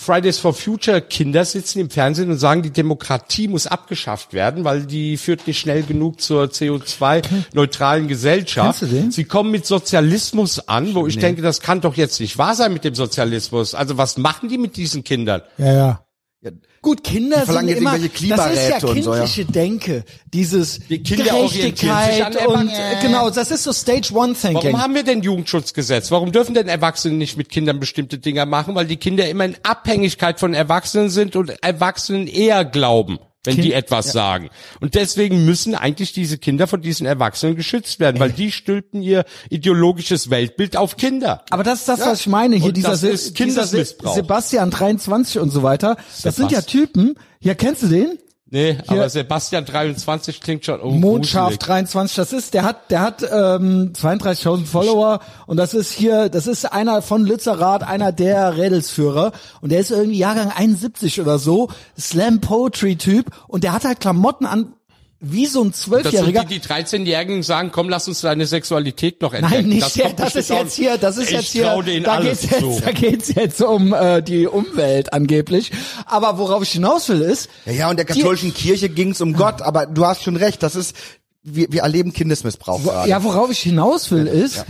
Fridays for Future Kinder sitzen im Fernsehen und sagen, die Demokratie muss abgeschafft werden, weil die führt nicht schnell genug zur CO2-neutralen Gesellschaft. Kennst du den? Sie kommen mit Sozialismus an, wo ich denke, das kann doch jetzt nicht wahr sein mit dem Sozialismus. Also was machen die mit diesen Kindern? Ja, ja. Ja, Gut, Kinder sind jetzt immer, irgendwelche das ist ja und so, ja. kindliche Denke, dieses Die Gerechtigkeit und äh, genau, das ist so Stage One Thinking. Warum haben wir denn Jugendschutzgesetz? Warum dürfen denn Erwachsene nicht mit Kindern bestimmte Dinge machen? Weil die Kinder immer in Abhängigkeit von Erwachsenen sind und Erwachsenen eher glauben, wenn die etwas sagen. Und deswegen müssen eigentlich diese Kinder von diesen Erwachsenen geschützt werden, weil die stülpen ihr ideologisches Weltbild auf Kinder. Aber das ist das, was ich meine. Hier Und dieser, Se- dieser Se. Sebastian 23 und so weiter. Das sind ja Sebastian. Typen. Ja, kennst du den? Nee, aber Sebastian 23 klingt schon oh, Mondschaf gruselig. 23, das ist, der hat, der hat ähm, 32.000 Follower und das ist hier, das ist einer von Lützerath, einer der Rädelsführer und der ist irgendwie Jahrgang 71 oder so, Slam Poetry Typ und der hat halt Klamotten an wie so ein Das Zwölfjähriger. die, die 13-Jährigen sagen, komm, lass uns deine Sexualität noch entdecken. Nein, nicht der, kommt das ist jetzt hier, das ist ich jetzt hier, trau denen da geht's jetzt, zu. da geht's jetzt um äh, die Umwelt angeblich. Aber worauf ich hinaus will ist, Ja, ja, und der katholischen Kirche ging's um Gott, aber du hast schon recht, das ist, wir, wir erleben Kindesmissbrauch gerade. Ja, worauf ich hinaus will, ist,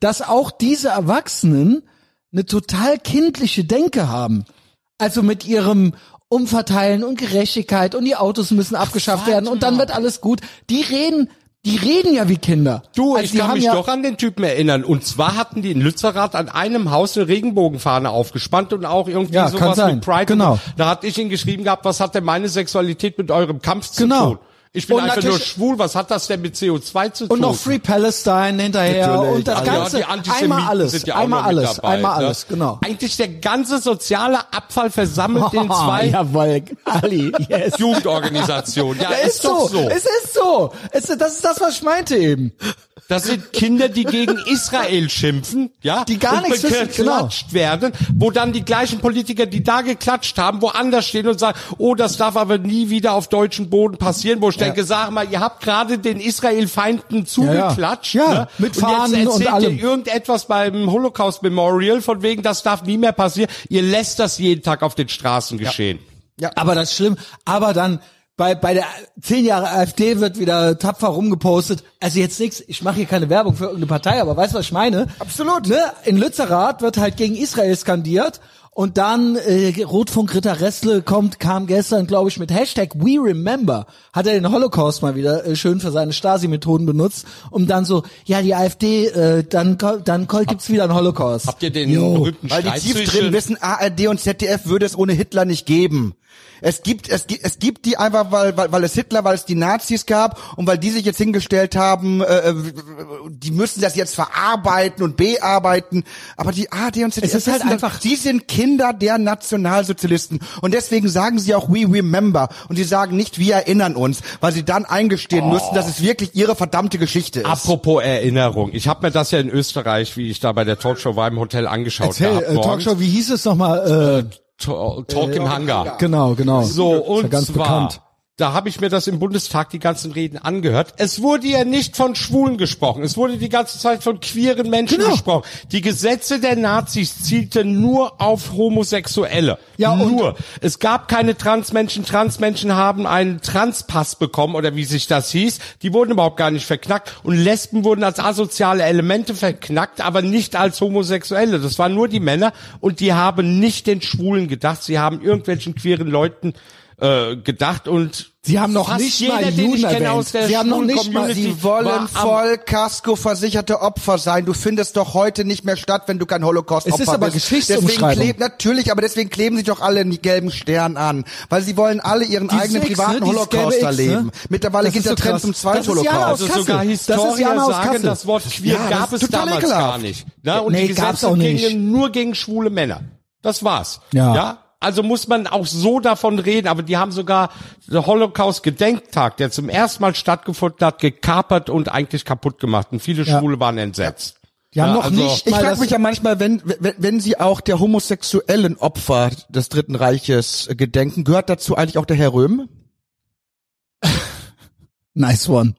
dass auch diese Erwachsenen eine total kindliche Denke haben. Also mit ihrem Umverteilen und Gerechtigkeit und die Autos müssen abgeschafft werden und dann wird alles gut. Die reden Die reden ja wie Kinder. Du, Also ich kann haben mich ja, doch an den Typen erinnern. Und zwar hatten die in Lützerath an einem Haus eine Regenbogenfahne aufgespannt und auch irgendwie Ja, sowas mit Pride. Genau. Da hatte ich ihn geschrieben gehabt, was hat denn meine Sexualität mit eurem Kampf zu Genau. tun? Ich bin Und einfach nur natürlich- schwul, was hat das denn mit CO2 zu tun? Und noch Free Palestine hinterher Natürlich. und das Also ja, Ganze. die Antisemiten einmal alles, sind ja auch einmal noch mit alles, dabei, einmal ne? alles, genau. Eigentlich der ganze soziale Abfall versammelt in zwei Jawohl, Ali, yes. Jugendorganisationen. Ja, Ja, ist, ist doch so. so. Es ist so. Es, das ist das, was ich meinte eben. Das sind Kinder, die gegen Israel schimpfen, ja, Die gar und nichts wissen, genau. beklatscht werden, wo dann die gleichen Politiker, die da geklatscht haben, woanders stehen und sagen, oh, das darf aber nie wieder auf deutschem Boden passieren, wo ich denke, sag mal, ihr habt gerade den Israel-Feinden zugeklatscht, Ja, ne? mit und Fahnen jetzt und erzählt allem. ihr irgendetwas beim Holocaust Memorial, von wegen, das darf nie mehr passieren. Ihr lässt das jeden Tag auf den Straßen geschehen. Ja. Aber das ist schlimm. Aber dann bei bei der zehn Jahre AfD wird wieder tapfer rumgepostet. Also jetzt nichts. Ich mache hier keine Werbung für irgendeine Partei, aber weißt du, was ich meine? Absolut. Ne? In Lützerath wird halt gegen Israel skandiert. Und dann äh, Rotfunk Ritter Ressle kommt, kam gestern, glaube ich, mit Hashtag We Remember, hat er den Holocaust mal wieder äh, schön für seine Stasi-Methoden benutzt, um dann so, ja, die AfD, äh, dann dann gibt's wieder einen Holocaust. Habt ihr den Jo. berühmten Weil die tief drin wissen, ARD und ZDF würde es ohne Hitler nicht geben. Es gibt, es gibt, es gibt die einfach, weil, weil, weil es Hitler, weil es die Nazis gab und weil die sich jetzt hingestellt haben, äh, äh, die müssen das jetzt verarbeiten und bearbeiten. Aber die ARD und ZDF, Es ist halt das, einfach- die sind Kinder der Nationalsozialisten und deswegen sagen sie auch We Remember und sie sagen nicht Wir erinnern uns, weil sie dann eingestehen müssen, dass es wirklich ihre verdammte Geschichte ist. Apropos Erinnerung. Ich habe mir das ja in Österreich, wie ich da bei der Talkshow war, im Hotel angeschaut. Erzähl, gehabt äh. Talkshow, wie hieß es nochmal? Äh, Talk, Talk im Hangar. genau, genau. So, und ganz zwar, bekannt. Da habe ich mir das im Bundestag die ganzen Reden angehört. Es wurde ja nicht von Schwulen gesprochen. Es wurde die ganze Zeit von queeren Menschen Genau. gesprochen. Die Gesetze der Nazis zielten nur auf Homosexuelle. Ja, und- nur. Es gab keine Transmenschen. Transmenschen haben einen Transpass bekommen oder wie sich das hieß. Die wurden überhaupt gar nicht verknackt. Und Lesben wurden als asoziale Elemente verknackt, aber nicht als Homosexuelle. Das waren nur die Männer und die haben nicht den Schwulen gedacht. Sie haben irgendwelchen queeren Leuten äh, gedacht und Sie haben noch nicht jeder, mal den Juden ich kenne erwähnt. aus der Sie haben noch nicht mal- Sie wollen voll Casco-versicherte Opfer sein. Du findest doch heute nicht mehr statt, wenn du kein Holocaust-Opfer Es ist aber bist. Geschichtsumschreibung. Deswegen kleben, natürlich, aber deswegen kleben sich doch alle einen gelben Stern an. Weil sie wollen alle ihren Dieses eigenen X, ne? privaten Dieses Holocaust erleben. ne? Mittlerweile Das geht ist der so Trend zum Das ist Jana aus Zweitholocaust. Also Kassel. sogar Das ist Historiker Jana aus sagen, Kassel. das Wort queer Ja, das gab ist es damals ekelhaft. gar nicht. Ne? Und Nee, die Gesetze auch nicht. gingen nur gegen schwule Männer. Das war's. Ja. ja? Also muss man auch so davon reden, aber die haben sogar den Holocaust-Gedenktag, der zum ersten Mal stattgefunden hat, gekapert und eigentlich kaputt gemacht. Und viele Ja. Schwule waren entsetzt. Haben Ja, noch also- nicht Ich frage mich ja manchmal, wenn, wenn, wenn sie auch der homosexuellen Opfer des Dritten Reiches äh, gedenken, gehört dazu eigentlich auch der Herr Röhm? Nice one.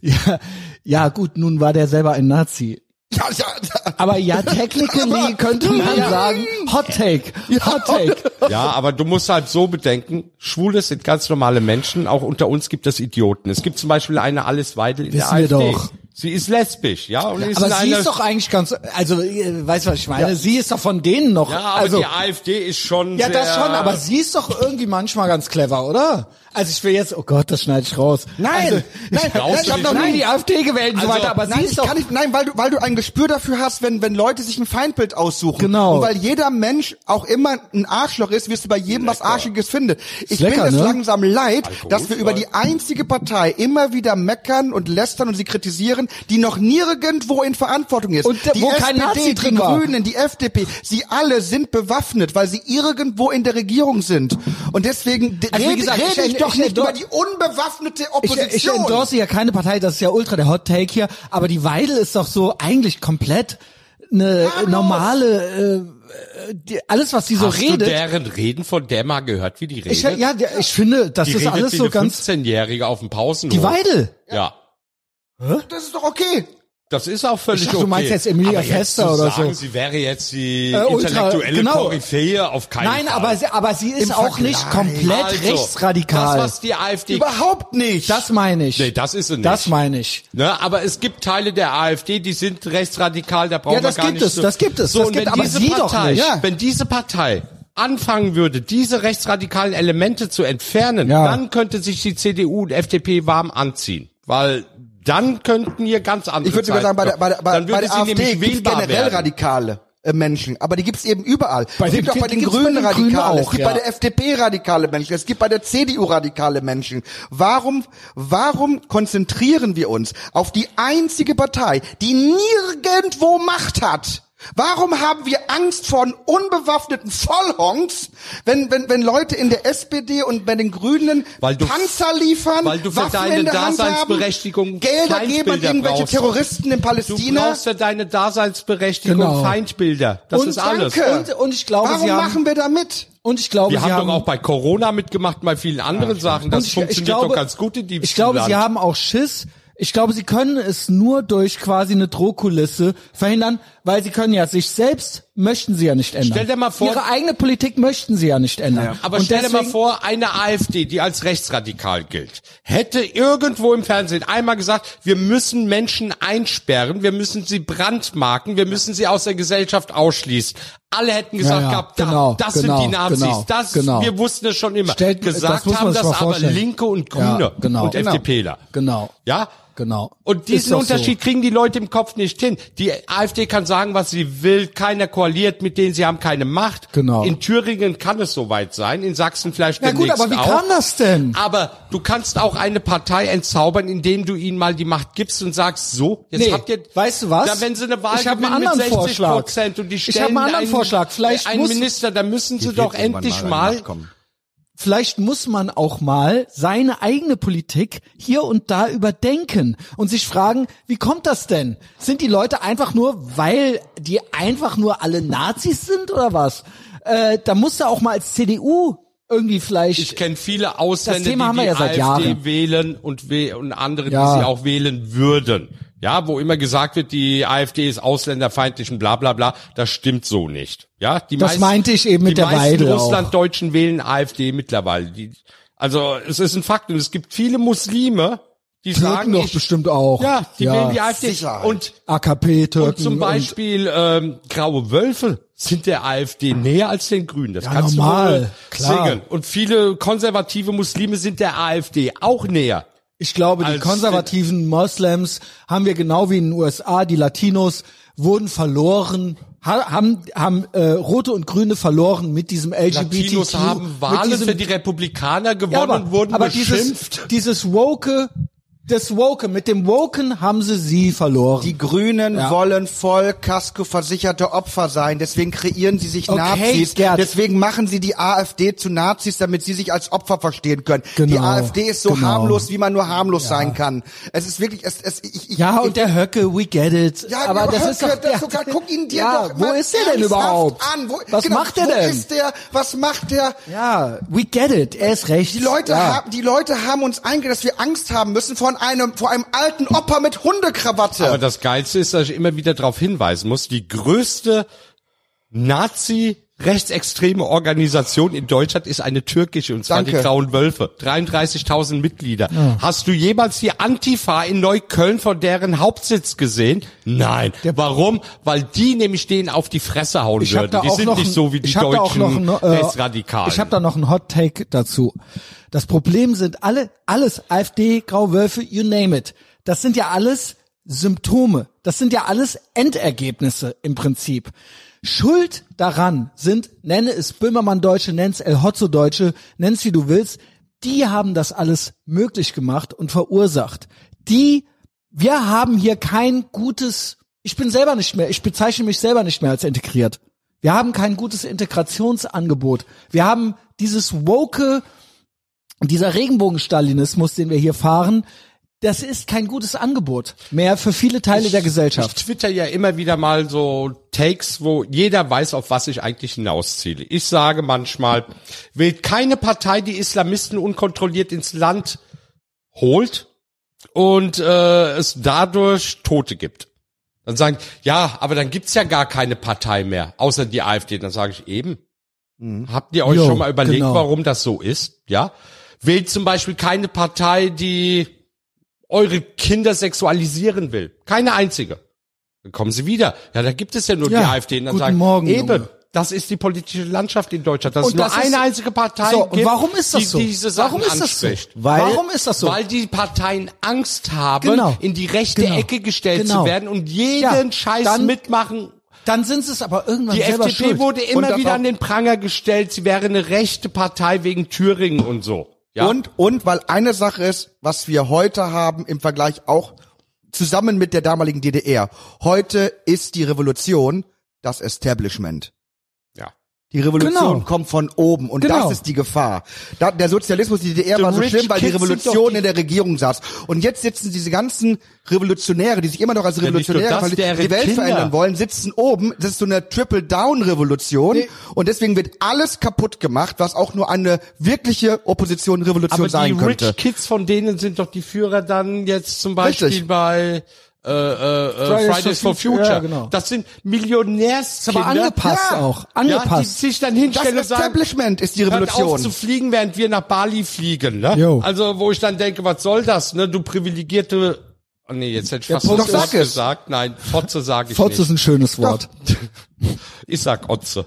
Ja, ja, gut, nun war der selber ein Nazi. Ja, ja, Aber ja, technically könnte man sagen, Hot Take, Hot Take. Ja, aber du musst halt so bedenken, Schwule sind ganz normale Menschen, auch unter uns gibt es Idioten. Es gibt zum Beispiel eine Alice Weidel in Wissen der wir AfD. doch. Sie ist lesbisch, ja, und ist Aber in sie einer, ist doch eigentlich ganz, also, äh, weißt du, was ich meine? Sie ist doch von denen noch, ja, aber also, die AfD ist schon ja, sehr, das schon, aber sie ist doch irgendwie manchmal ganz clever, oder? Also ich will jetzt, oh Gott, das schneide ich raus. Nein, also, nein, ich, nein, ich habe ich- noch nie nein. die AfD gewählt und so Also, weiter, aber nein, ich doch, kann nicht, nein, weil du, weil du ein Gespür dafür hast, wenn, wenn Leute sich ein Feindbild aussuchen. Genau. Und weil jeder Mensch auch immer ein Arschloch ist, wirst du bei jedem was Arschiges finden. Ich lecker, bin es ne? langsam leid, dass wir über die einzige Partei immer wieder meckern und lästern und sie kritisieren, die noch nirgendwo in Verantwortung ist. Und, die wo SPD, kein Nazi die drin war. Grünen, die FDP, sie alle sind bewaffnet, weil sie irgendwo in der Regierung sind. Und deswegen Also wie rede, gesagt, rede ich- ich, doch ich- nicht doch- über die unbewaffnete ich, Opposition. ich endorse ja keine Partei, das ist ja ultra der Hot Take hier, aber die Weidel ist doch so eigentlich komplett eine Harmlos. normale, äh, die, alles was sie so Hast du redet. deren Reden von der mal gehört, wie die redet? Ich, ja, der- ich finde, das die ist redet alles wie so eine ganz, 15-Jährige auf dem Pausenhof. die Weidel. Ja. das ist doch okay. Das ist auch völlig Ich dachte, okay. du meinst jetzt Emilia aber Fester jetzt zu oder sagen, so. sie wäre jetzt die Äh, ultra- intellektuelle genau. Koryphäe auf keinen Nein, Fall. aber sie, aber sie ist Im auch nicht Vergleich. komplett Also, rechtsradikal. Das, was die AfD... Überhaupt nicht. Das meine ich. nee, das ist sie nicht. Das meine ich. Ne, aber es gibt Teile der AfD, die sind rechtsradikal, da brauchen Ja, das wir gar gibt nicht es, so. das gibt es, So, das gibt- wenn aber diese sie doch Partei, nicht. Ja. wenn diese Partei anfangen würde, diese rechtsradikalen Elemente zu entfernen, Ja. dann könnte sich die CDU und FDP warm anziehen. Weil dann könnten hier ganz andere Ich würde sogar sagen, bei der, bei der, bei, bei der AfD wählbar generell werden. radikale äh, Menschen, aber die gibt's eben überall. Bei es gibt auch bei den Grünen den Grünen radikale, es gibt ja. bei der FDP radikale Menschen, es gibt bei der CDU radikale Menschen. Warum, warum konzentrieren wir uns auf die einzige Partei, die nirgendwo Macht hat? Warum haben wir Angst vor unbewaffneten Vollhongs, wenn, wenn, wenn Leute in der SPD und bei den Grünen Weil du- Panzer liefern, weil du für Waffen deine in der Hand haben, Daseinsberechtigung Gelder geben an irgendwelche brauchst. Terroristen in Du Palästina? brauchst ja deine Daseinsberechtigung, Genau. Feindbilder. Das Und ist alles. Danke. Und- und ich glaube, Warum sie haben- machen wir da mit? Und ich glaube, Wir sie haben, haben doch auch bei Corona mitgemacht, bei vielen anderen Sachen. Das ich- funktioniert ich glaube, doch ganz gut in diesem Ich glaube, Land. sie haben auch Schiss. Ich glaube, sie können es nur durch quasi eine Drohkulisse verhindern, weil sie können ja sich selbst möchten sie ja nicht ändern. Stell dir mal vor- ihre eigene Politik möchten sie ja nicht ändern. Aber Und stell dir mal deswegen- vor, eine AfD, die als rechtsradikal gilt, hätte irgendwo im Fernsehen einmal gesagt, wir müssen Menschen einsperren, wir müssen sie brandmarken, wir müssen sie aus der Gesellschaft ausschließen. Alle hätten gesagt Ja, ja, gehabt, genau, das genau, sind die Nazis. genau, das, genau. wir wussten es schon immer. Stellt- das gesagt man haben das aber vorstellen. Linke und Grüne Ja, genau. und Genau. FDPler. Genau. Ja? Genau. Und diesen Unterschied so. kriegen die Leute im Kopf nicht hin. Die AfD kann sagen, was sie will, keiner koaliert mit denen, sie haben keine Macht. Genau. In Thüringen kann es soweit sein, in Sachsen vielleicht Ja gut, aber wie auch. kam das denn? Aber du kannst auch eine Partei entzaubern, indem du ihnen mal die Macht gibst und sagst, so, jetzt Nee, habt ihr, weißt du was? Da, wenn sie eine Wahl Ich einen gewinnen mit anderen 60 Vorschlag. Prozent und die Ich stellen hab einen anderen einen, Vorschlag. Vielleicht einen muss- Minister, dann müssen sie doch endlich mal. Vielleicht muss man auch mal seine eigene Politik hier und da überdenken und sich fragen, wie kommt das denn? Sind die Leute einfach nur, weil die einfach nur alle Nazis sind oder was? Äh, da musst du auch mal als CDU irgendwie vielleicht ich kenne viele Ausländer, die die ja AfD Jahren. wählen und, we und andere, Ja. die sie auch wählen würden. Ja, wo immer gesagt wird, die AfD ist ausländerfeindlich und bla bla bla. Das stimmt so nicht. Ja, die Das meinte ich eben mit die der meisten Weidel auch. Russlanddeutschen wählen AfD mittlerweile. Die, also es ist ein Fakt und es gibt viele Muslime, die Türken sagen, doch ich, bestimmt auch. ja, die wählen die AfD. Sicherheit. Und AKP, Türken. und zum Beispiel ähm, graue Wölfe sind der AfD näher als den Grünen. Das Ja, kannst normal, du klar. singen. Und viele konservative Muslime sind der AfD auch näher. Ich glaube, die konservativen Moslems haben wir genau wie in den USA, die Latinos wurden verloren, ha, haben, haben äh, Rote und Grüne verloren mit diesem LGBTQ. Latinos haben Wahlen diesem, für die Republikaner gewonnen ja, aber, und wurden aber beschimpft. dieses, dieses Woke, das Woke, mit dem Woken haben sie sie verloren. Die Grünen Ja. wollen voll Kasko-versicherte Opfer sein, deswegen kreieren sie sich Okay, Nazis, Gerd. deswegen machen sie die AfD zu Nazis, damit sie sich als Opfer verstehen können. Die Genau, AfD ist so genau. harmlos, wie man nur harmlos sein kann. Es ist wirklich, es, es, ich, ich, ja, ich, und der Höcke, we get it. Ja, aber das ist doch, das sogar, guck ihn dir ja, doch wo ist der denn überhaupt? An. Wo, Was genau, macht der wo denn? ist der, was macht der? Ja, we get it. Er ist recht. Die Leute ja. haben, die Leute haben uns eingeredet, dass wir Angst haben müssen vor einem, vor einem alten Opa mit Hundekrawatte. Aber das Geilste ist, dass ich immer wieder darauf hinweisen muss, die größte Nazi rechtsextreme Organisation in Deutschland ist eine türkische, und zwar Danke. die Grauen Wölfe. 33.000 Mitglieder. Hast du jemals die Antifa in Neukölln von deren Hauptsitz gesehen? Nein. Warum? Weil die nämlich denen auf die Fresse hauen Ich würden. Die sind nicht ein- so wie die deutschen noch äh, Rechtsradikalen. Ich habe da noch einen Hot Take dazu. Das Problem sind alle, alles AfD, Grauwölfe, you name it. Das sind ja alles Symptome. Das sind ja alles Endergebnisse im Prinzip. Schuld daran sind, nenne es Böhmermann-Deutsche, nenne es El Hotzo-Deutsche, nenn es wie du willst, die haben das alles möglich gemacht und verursacht. Die, wir haben hier kein gutes, ich bin selber nicht mehr, ich bezeichne mich selber nicht mehr als integriert. Wir haben kein gutes Integrationsangebot. Wir haben dieses woke, dieser Regenbogenstalinismus, den wir hier fahren, das ist kein gutes Angebot mehr für viele Teile der Gesellschaft. Ich twitter ja immer wieder mal so Takes, wo jeder weiß, auf was ich eigentlich hinausziele. Ich sage manchmal, wählt keine Partei, die Islamisten unkontrolliert ins Land holt und äh, es dadurch Tote gibt. Dann sagen, ja, aber dann gibt's ja gar keine Partei mehr, außer die AfD. Dann sage ich eben, habt ihr euch Jo, schon mal überlegt, genau. warum das so ist? Ja, wählt zum Beispiel keine Partei, die eure Kinder sexualisieren will. Keine einzige. Dann kommen sie wieder. Ja, da gibt es ja nur Ja, die AfD. Und dann guten sagen, Morgen, eben. Junge. Das ist die politische Landschaft in Deutschland. Das Und ist nur das ist- eine einzige Partei, So, und gibt, warum ist das die so? diese Sachen Warum ist das so? anspricht. Weil- Warum ist das so? Weil die Parteien Angst haben, Genau. in die rechte Genau. Ecke gestellt Genau. zu werden und jeden Ja, Scheiß dann- mitmachen. Dann sind sie es aber irgendwann Die selber FDP schuld. wurde immer wieder an den Pranger gestellt, sie wäre eine rechte Partei wegen Thüringen und so. Ja. Und, und weil eine Sache ist, was wir heute haben im Vergleich auch zusammen mit der damaligen DDR. Heute ist die Revolution das Establishment. Ja. Die Revolution Genau. kommt von oben und Genau. das ist die Gefahr. Da, der Sozialismus, die DDR The war so schlimm, weil die kids sind Revolution die- in der Regierung saß. Und jetzt sitzen diese ganzen Revolutionäre, die sich immer noch als Ja, Revolutionäre deren die Welt Kinder. verändern wollen, sitzen oben. Das ist so eine Triple-Down-Revolution. Und deswegen wird alles kaputt gemacht, was auch nur eine wirkliche Opposition, Revolution Aber die sein könnte. Rich Kids von denen sind doch die Führer dann jetzt zum Beispiel Richtig. bei äh, äh, äh, Fridays Fridays, for Future. Ja, genau. Das sind Millionärs. Ist aber angepasst auch. Angepasst. Ja, die sich dann hinstellen Das und sagen, Establishment ist die Hört auf Revolution. zu fliegen, während wir nach Bali fliegen, ne? Also, wo ich dann denke, was soll das, ne? Du privilegierte, oh nee, jetzt hätte ich fast das Wort sag es. gesagt. Nein, Fotze sage ich Fotze ist nicht. ein schönes Wort. Ich sag Otze.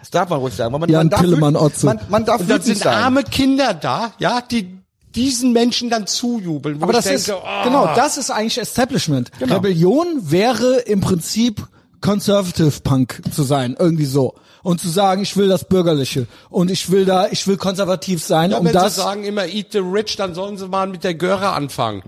Das darf man ruhig sagen. weil Man, Jan man darf, Tillemann, wüt- Otze. man, man darf Und dann sind sein. arme Kinder da, ja, die diesen Menschen dann zujubeln. Wo Aber das denke, ist, oh, genau, das ist eigentlich Establishment. Genau. Rebellion wäre im Prinzip Conservative Punk zu sein, irgendwie so. Und zu sagen, ich will das Bürgerliche. Und ich will da, ich will konservativ sein, Ja, um wenn das, sie sagen immer eat the rich, dann sollen sie mal mit der Göre anfangen.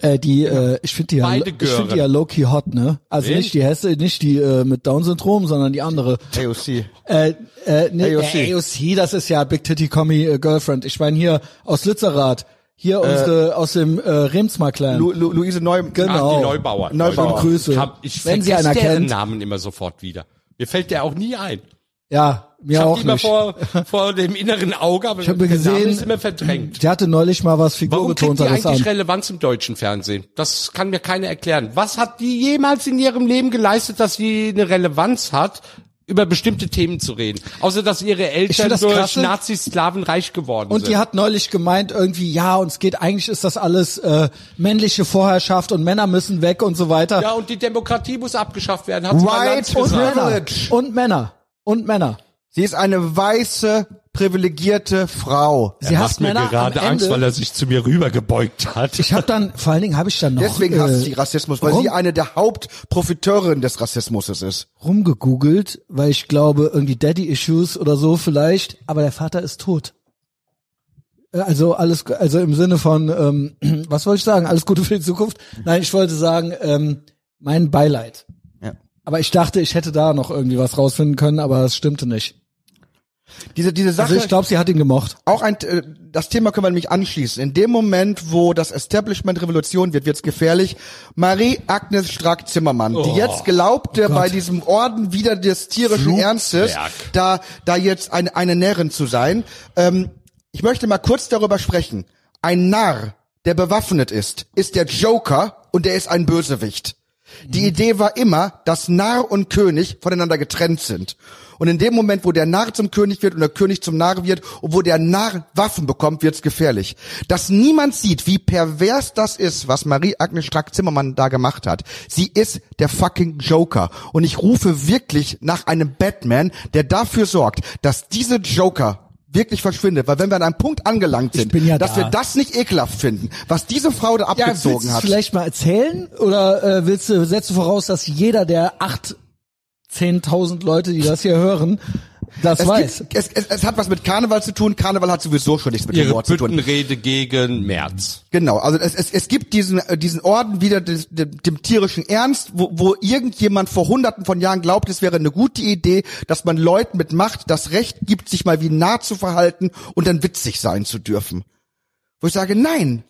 Äh, die, äh, ich finde die, ja, Beide ich finde die ja low-key hot, ne? Also Wen? nicht die Hesse, nicht die, äh, mit Down-Syndrom, sondern die andere. AOC. Äh, äh, nee, AOC. Äh, AOC, das ist ja Big Titty Commie äh, Girlfriend. Ich meine hier aus Lützerath. Hier unsere, aus dem äh, Remsmar-Clan. Lu, Lu, Luise Neu. Genau. Ach, die Neubauer. Neubauer. Grüße. Ich, hab, ich Wenn sie einer kennt. Namen immer sofort wieder. Mir fällt der auch nie ein. Ja, mir Ich habe auch die immer nicht. vor, vor dem inneren Auge, aber Ich habe der gesehen, ist immer verdrängt. die hatte neulich mal was Warum kriegt die eigentlich an. Relevanz im deutschen Fernsehen? Das kann mir keiner erklären. Was hat die jemals in ihrem Leben geleistet, dass sie eine Relevanz hat, über bestimmte Themen zu reden? Außer, dass ihre Eltern durch Krasse. Nazi-Sklaven reich geworden Und sind. die hat neulich gemeint irgendwie, ja, und es geht eigentlich ist das alles äh, männliche Vorherrschaft und Männer müssen weg und so weiter. ja, und die Demokratie muss abgeschafft werden, hat sie bei Lanz Right und gesagt. Privilege. Und Männer. Und Männer. Sie ist eine weiße, privilegierte Frau. Sie Er hasst macht mir Männer gerade Angst, Ende. weil er sich zu mir rübergebeugt hat. Ich habe dann, vor allen Dingen habe ich dann noch Deswegen hasst sie äh, Rassismus, weil rum- sie eine der Hauptprofiteurinnen des Rassismus ist. rumgegoogelt, weil ich glaube, irgendwie Daddy-Issues oder so vielleicht, aber der Vater ist tot. Äh, Also alles, also im Sinne von, ähm, was wollte ich sagen? Alles Gute für die Zukunft? Nein, ich wollte sagen, ähm, mein Beileid. Ja. Aber ich dachte, ich hätte da noch irgendwie was rausfinden können, aber es stimmte nicht. Diese, diese Sache, Also ich glaube, sie hat ihn gemocht. auch ein, äh, das Thema können wir nämlich anschließen. In dem Moment, wo das Establishment Revolution wird, wird's gefährlich. Marie-Agnes Strack-Zimmermann, die jetzt glaubte, bei diesem Orden wieder des tierischen Flugwerk. Ernstes, da, da jetzt eine, eine Närrin zu sein. Ähm, ich möchte mal kurz darüber sprechen. Ein Narr, der bewaffnet ist, ist der Joker und der ist ein Bösewicht. Die Idee war immer, dass Narr und König voneinander getrennt sind. Und in dem Moment, wo der Narr zum König wird und der König zum Narr wird und wo der Narr Waffen bekommt, wird's gefährlich. Dass niemand sieht, wie pervers das ist, was Marie-Agnes Strack-Zimmermann da gemacht hat. Sie ist der fucking Joker. Und ich rufe wirklich nach einem Batman, der dafür sorgt, dass diese Joker wirklich verschwindet. Weil wenn wir an einem Punkt angelangt sind, bin ja dass da. wir das nicht ekelhaft finden, was diese Frau da Ja, abgezogen willst du hat. vielleicht mal erzählen oder äh, willst du setzt du voraus, dass jeder der acht, zehntausend Leute, die das hier hören, das Es, weiß? gibt, es, es, es hat was mit Karneval zu tun. Karneval hat sowieso schon nichts mit Ihre Humor zu tun. Büttenrede gegen März. Genau, also es, es, es gibt diesen, äh, diesen Orden wieder des, dem, dem tierischen Ernst, wo, wo irgendjemand vor hunderten von Jahren glaubt, es wäre eine gute Idee, dass man Leuten mit Macht das Recht gibt, sich mal wie nah zu verhalten und dann witzig sein zu dürfen. Wo ich sage, nein,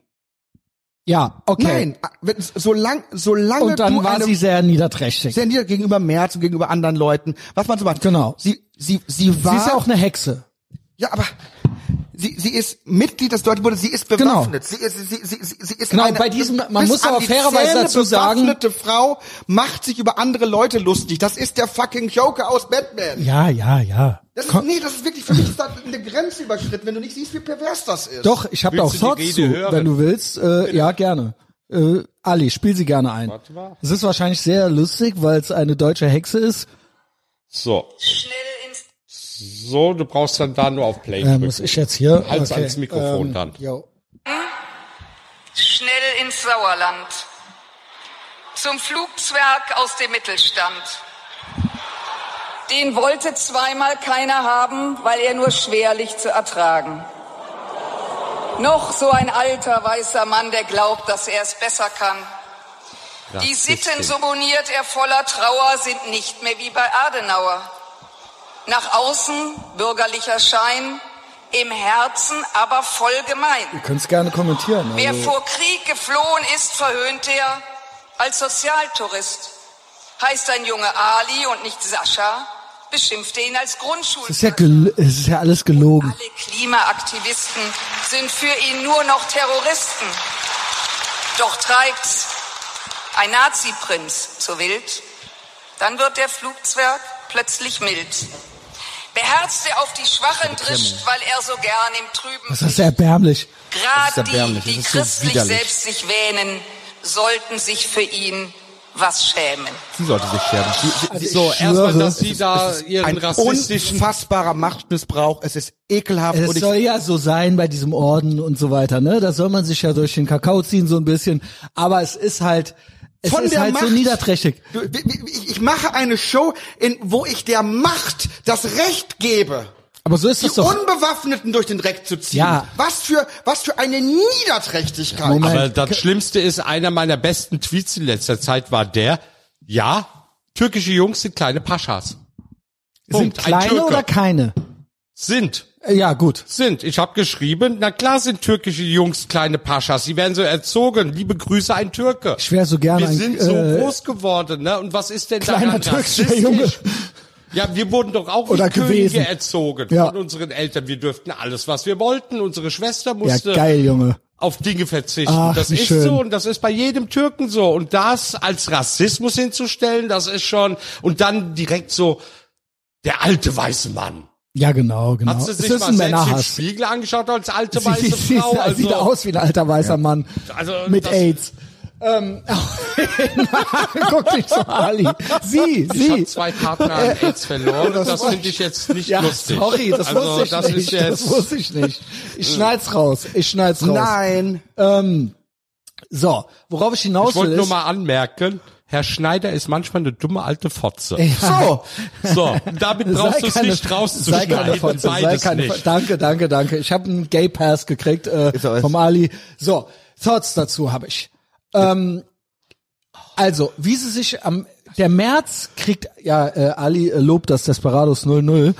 Ja, okay. nein, wenn- solang, solange Und dann war sie sehr niederträchtig. sehr nieder gegenüber Merz und gegenüber anderen Leuten, was man so macht. Genau. Sie, sie, sie war, sie ist ja auch eine Hexe. Ja, aber sie, sie ist Mitglied des Deutschen Bundes, sie ist bewaffnet. Sie ist, sie, sie, sie, sie ist Genau, eine, bei diesem- man muss aber fairerweise dazu sagen- bewaffnete Frau macht sich über andere Leute lustig. Das ist der fucking Joker aus Batman. Ja, ja, ja. Das ist, nee, das ist wirklich für mich ist da eine Grenze überschritten, wenn du nicht siehst, wie pervers das ist. Doch, ich habe da auch Thoughts zu, hören? wenn du willst. Äh, ja, gerne. Äh, Ali, spiel sie gerne ein. Warte mal. Es ist wahrscheinlich sehr lustig, weil es eine deutsche Hexe ist. So. Schnell So, du brauchst dann da nur auf Play Äh, drücken. muss ich jetzt hier? Hals ans Mikrofon ähm, dann. Jo. schnell ins Sauerland. Zum Flugzwerg aus dem Mittelstand. Den wollte zweimal keiner haben, weil er nur schwerlich zu ertragen. Noch so ein alter weißer Mann, der glaubt, dass er es besser kann. Die Sitten, so moniert er voller Trauer, sind nicht mehr wie bei Adenauer. Nach außen bürgerlicher Schein, im Herzen aber voll gemein. Ihr könnt es gerne kommentieren. Wer Also, vor Krieg geflohen ist, verhöhnt er als Sozialtourist. Heißt ein Junge Ali und nicht Sascha, beschimpft er ihn als Grundschul. es ist ja es ist ja alles gelogen. Alle Klimaaktivisten sind für ihn nur noch Terroristen. Doch treibt's ein Nazi-Prinz zu wild, dann wird der Flugzwerg plötzlich mild. Beherzt er auf die Schwachen drischt, weil er so gern im Trüben Das ist erbärmlich. Gerade ist erbärmlich, die, die ist so christlich widerlich. selbst sich wähnen, sollten sich für ihn was schämen. Sie sollte sich sterben. Sie, sie, Also So, erstmal, dass sie da ihren ein rassistischen unfassbarer Machtmissbrauch. Es ist ekelhaft. Es und ich, soll ja so sein bei diesem Orden und so weiter, ne? Da soll man sich ja durch den Kakao ziehen so ein bisschen. Aber es ist halt, es von ist der halt Macht. so niederträchtig. Ich, mache eine Show, in, wo ich der Macht das Recht gebe, Aber so ist die das doch. Unbewaffneten durch den Dreck zu ziehen. Ja. Was für, was für eine Niederträchtigkeit. Moment. Aber das Schlimmste ist, einer meiner besten Tweets in letzter Zeit war der, ja, türkische Jungs sind kleine Paschas. Sind Punkt. Ein kleine oder keine? Sind. Ja, gut. Sind. Ich habe geschrieben, na klar sind türkische Jungs kleine Paschas. Sie werden so erzogen. Liebe Grüße, ein Türke. Ich wäre so gerne Wir ein sind so äh, groß geworden, ne? Und was ist denn kleiner daran türkischer? Junge. Ja, wir wurden doch auch Oder wie Könige gewesen. erzogen Ja. von unseren Eltern. Wir dürften alles, was wir wollten. Unsere Schwester Ja, musste geil, Junge. auf Dinge verzichten. Ach, das ist schön. so und das ist bei jedem Türken so. Und das als Rassismus hinzustellen, das ist schon, und dann direkt so, der alte weiße Mann. Ja, genau, genau. Hat sie es sich ist mal ein selbst im Männerhass. Spiegel angeschaut als alte Sie, weiße sie, sie, Frau? sie sieht aus wie ein alter weißer Mann. Also, mit das- AIDS. Ähm, guck dich so, Ali. Sie, Ich habe sie. zwei Partner an AIDS verloren. Das, finde ich jetzt nicht Ja, lustig. sorry, das also, wusste ich das nicht. Das wusste ich nicht. Ich schneid's raus. Ich schneid's raus. Nein. So, worauf ich hinaus ich wollte will nur ist, mal anmerken, Herr Schneider ist manchmal eine dumme alte Fotze. So. So, damit brauchst du es nicht sei keine rauszuschneiden. Fotze, sei keine nicht. Danke, danke, danke. Ich habe einen Gay Pass gekriegt äh, vom Ali. So, Thoughts dazu habe ich. Ähm, also, wie sie sich am der März kriegt ja äh, Ali äh, lobt das Desperados 00.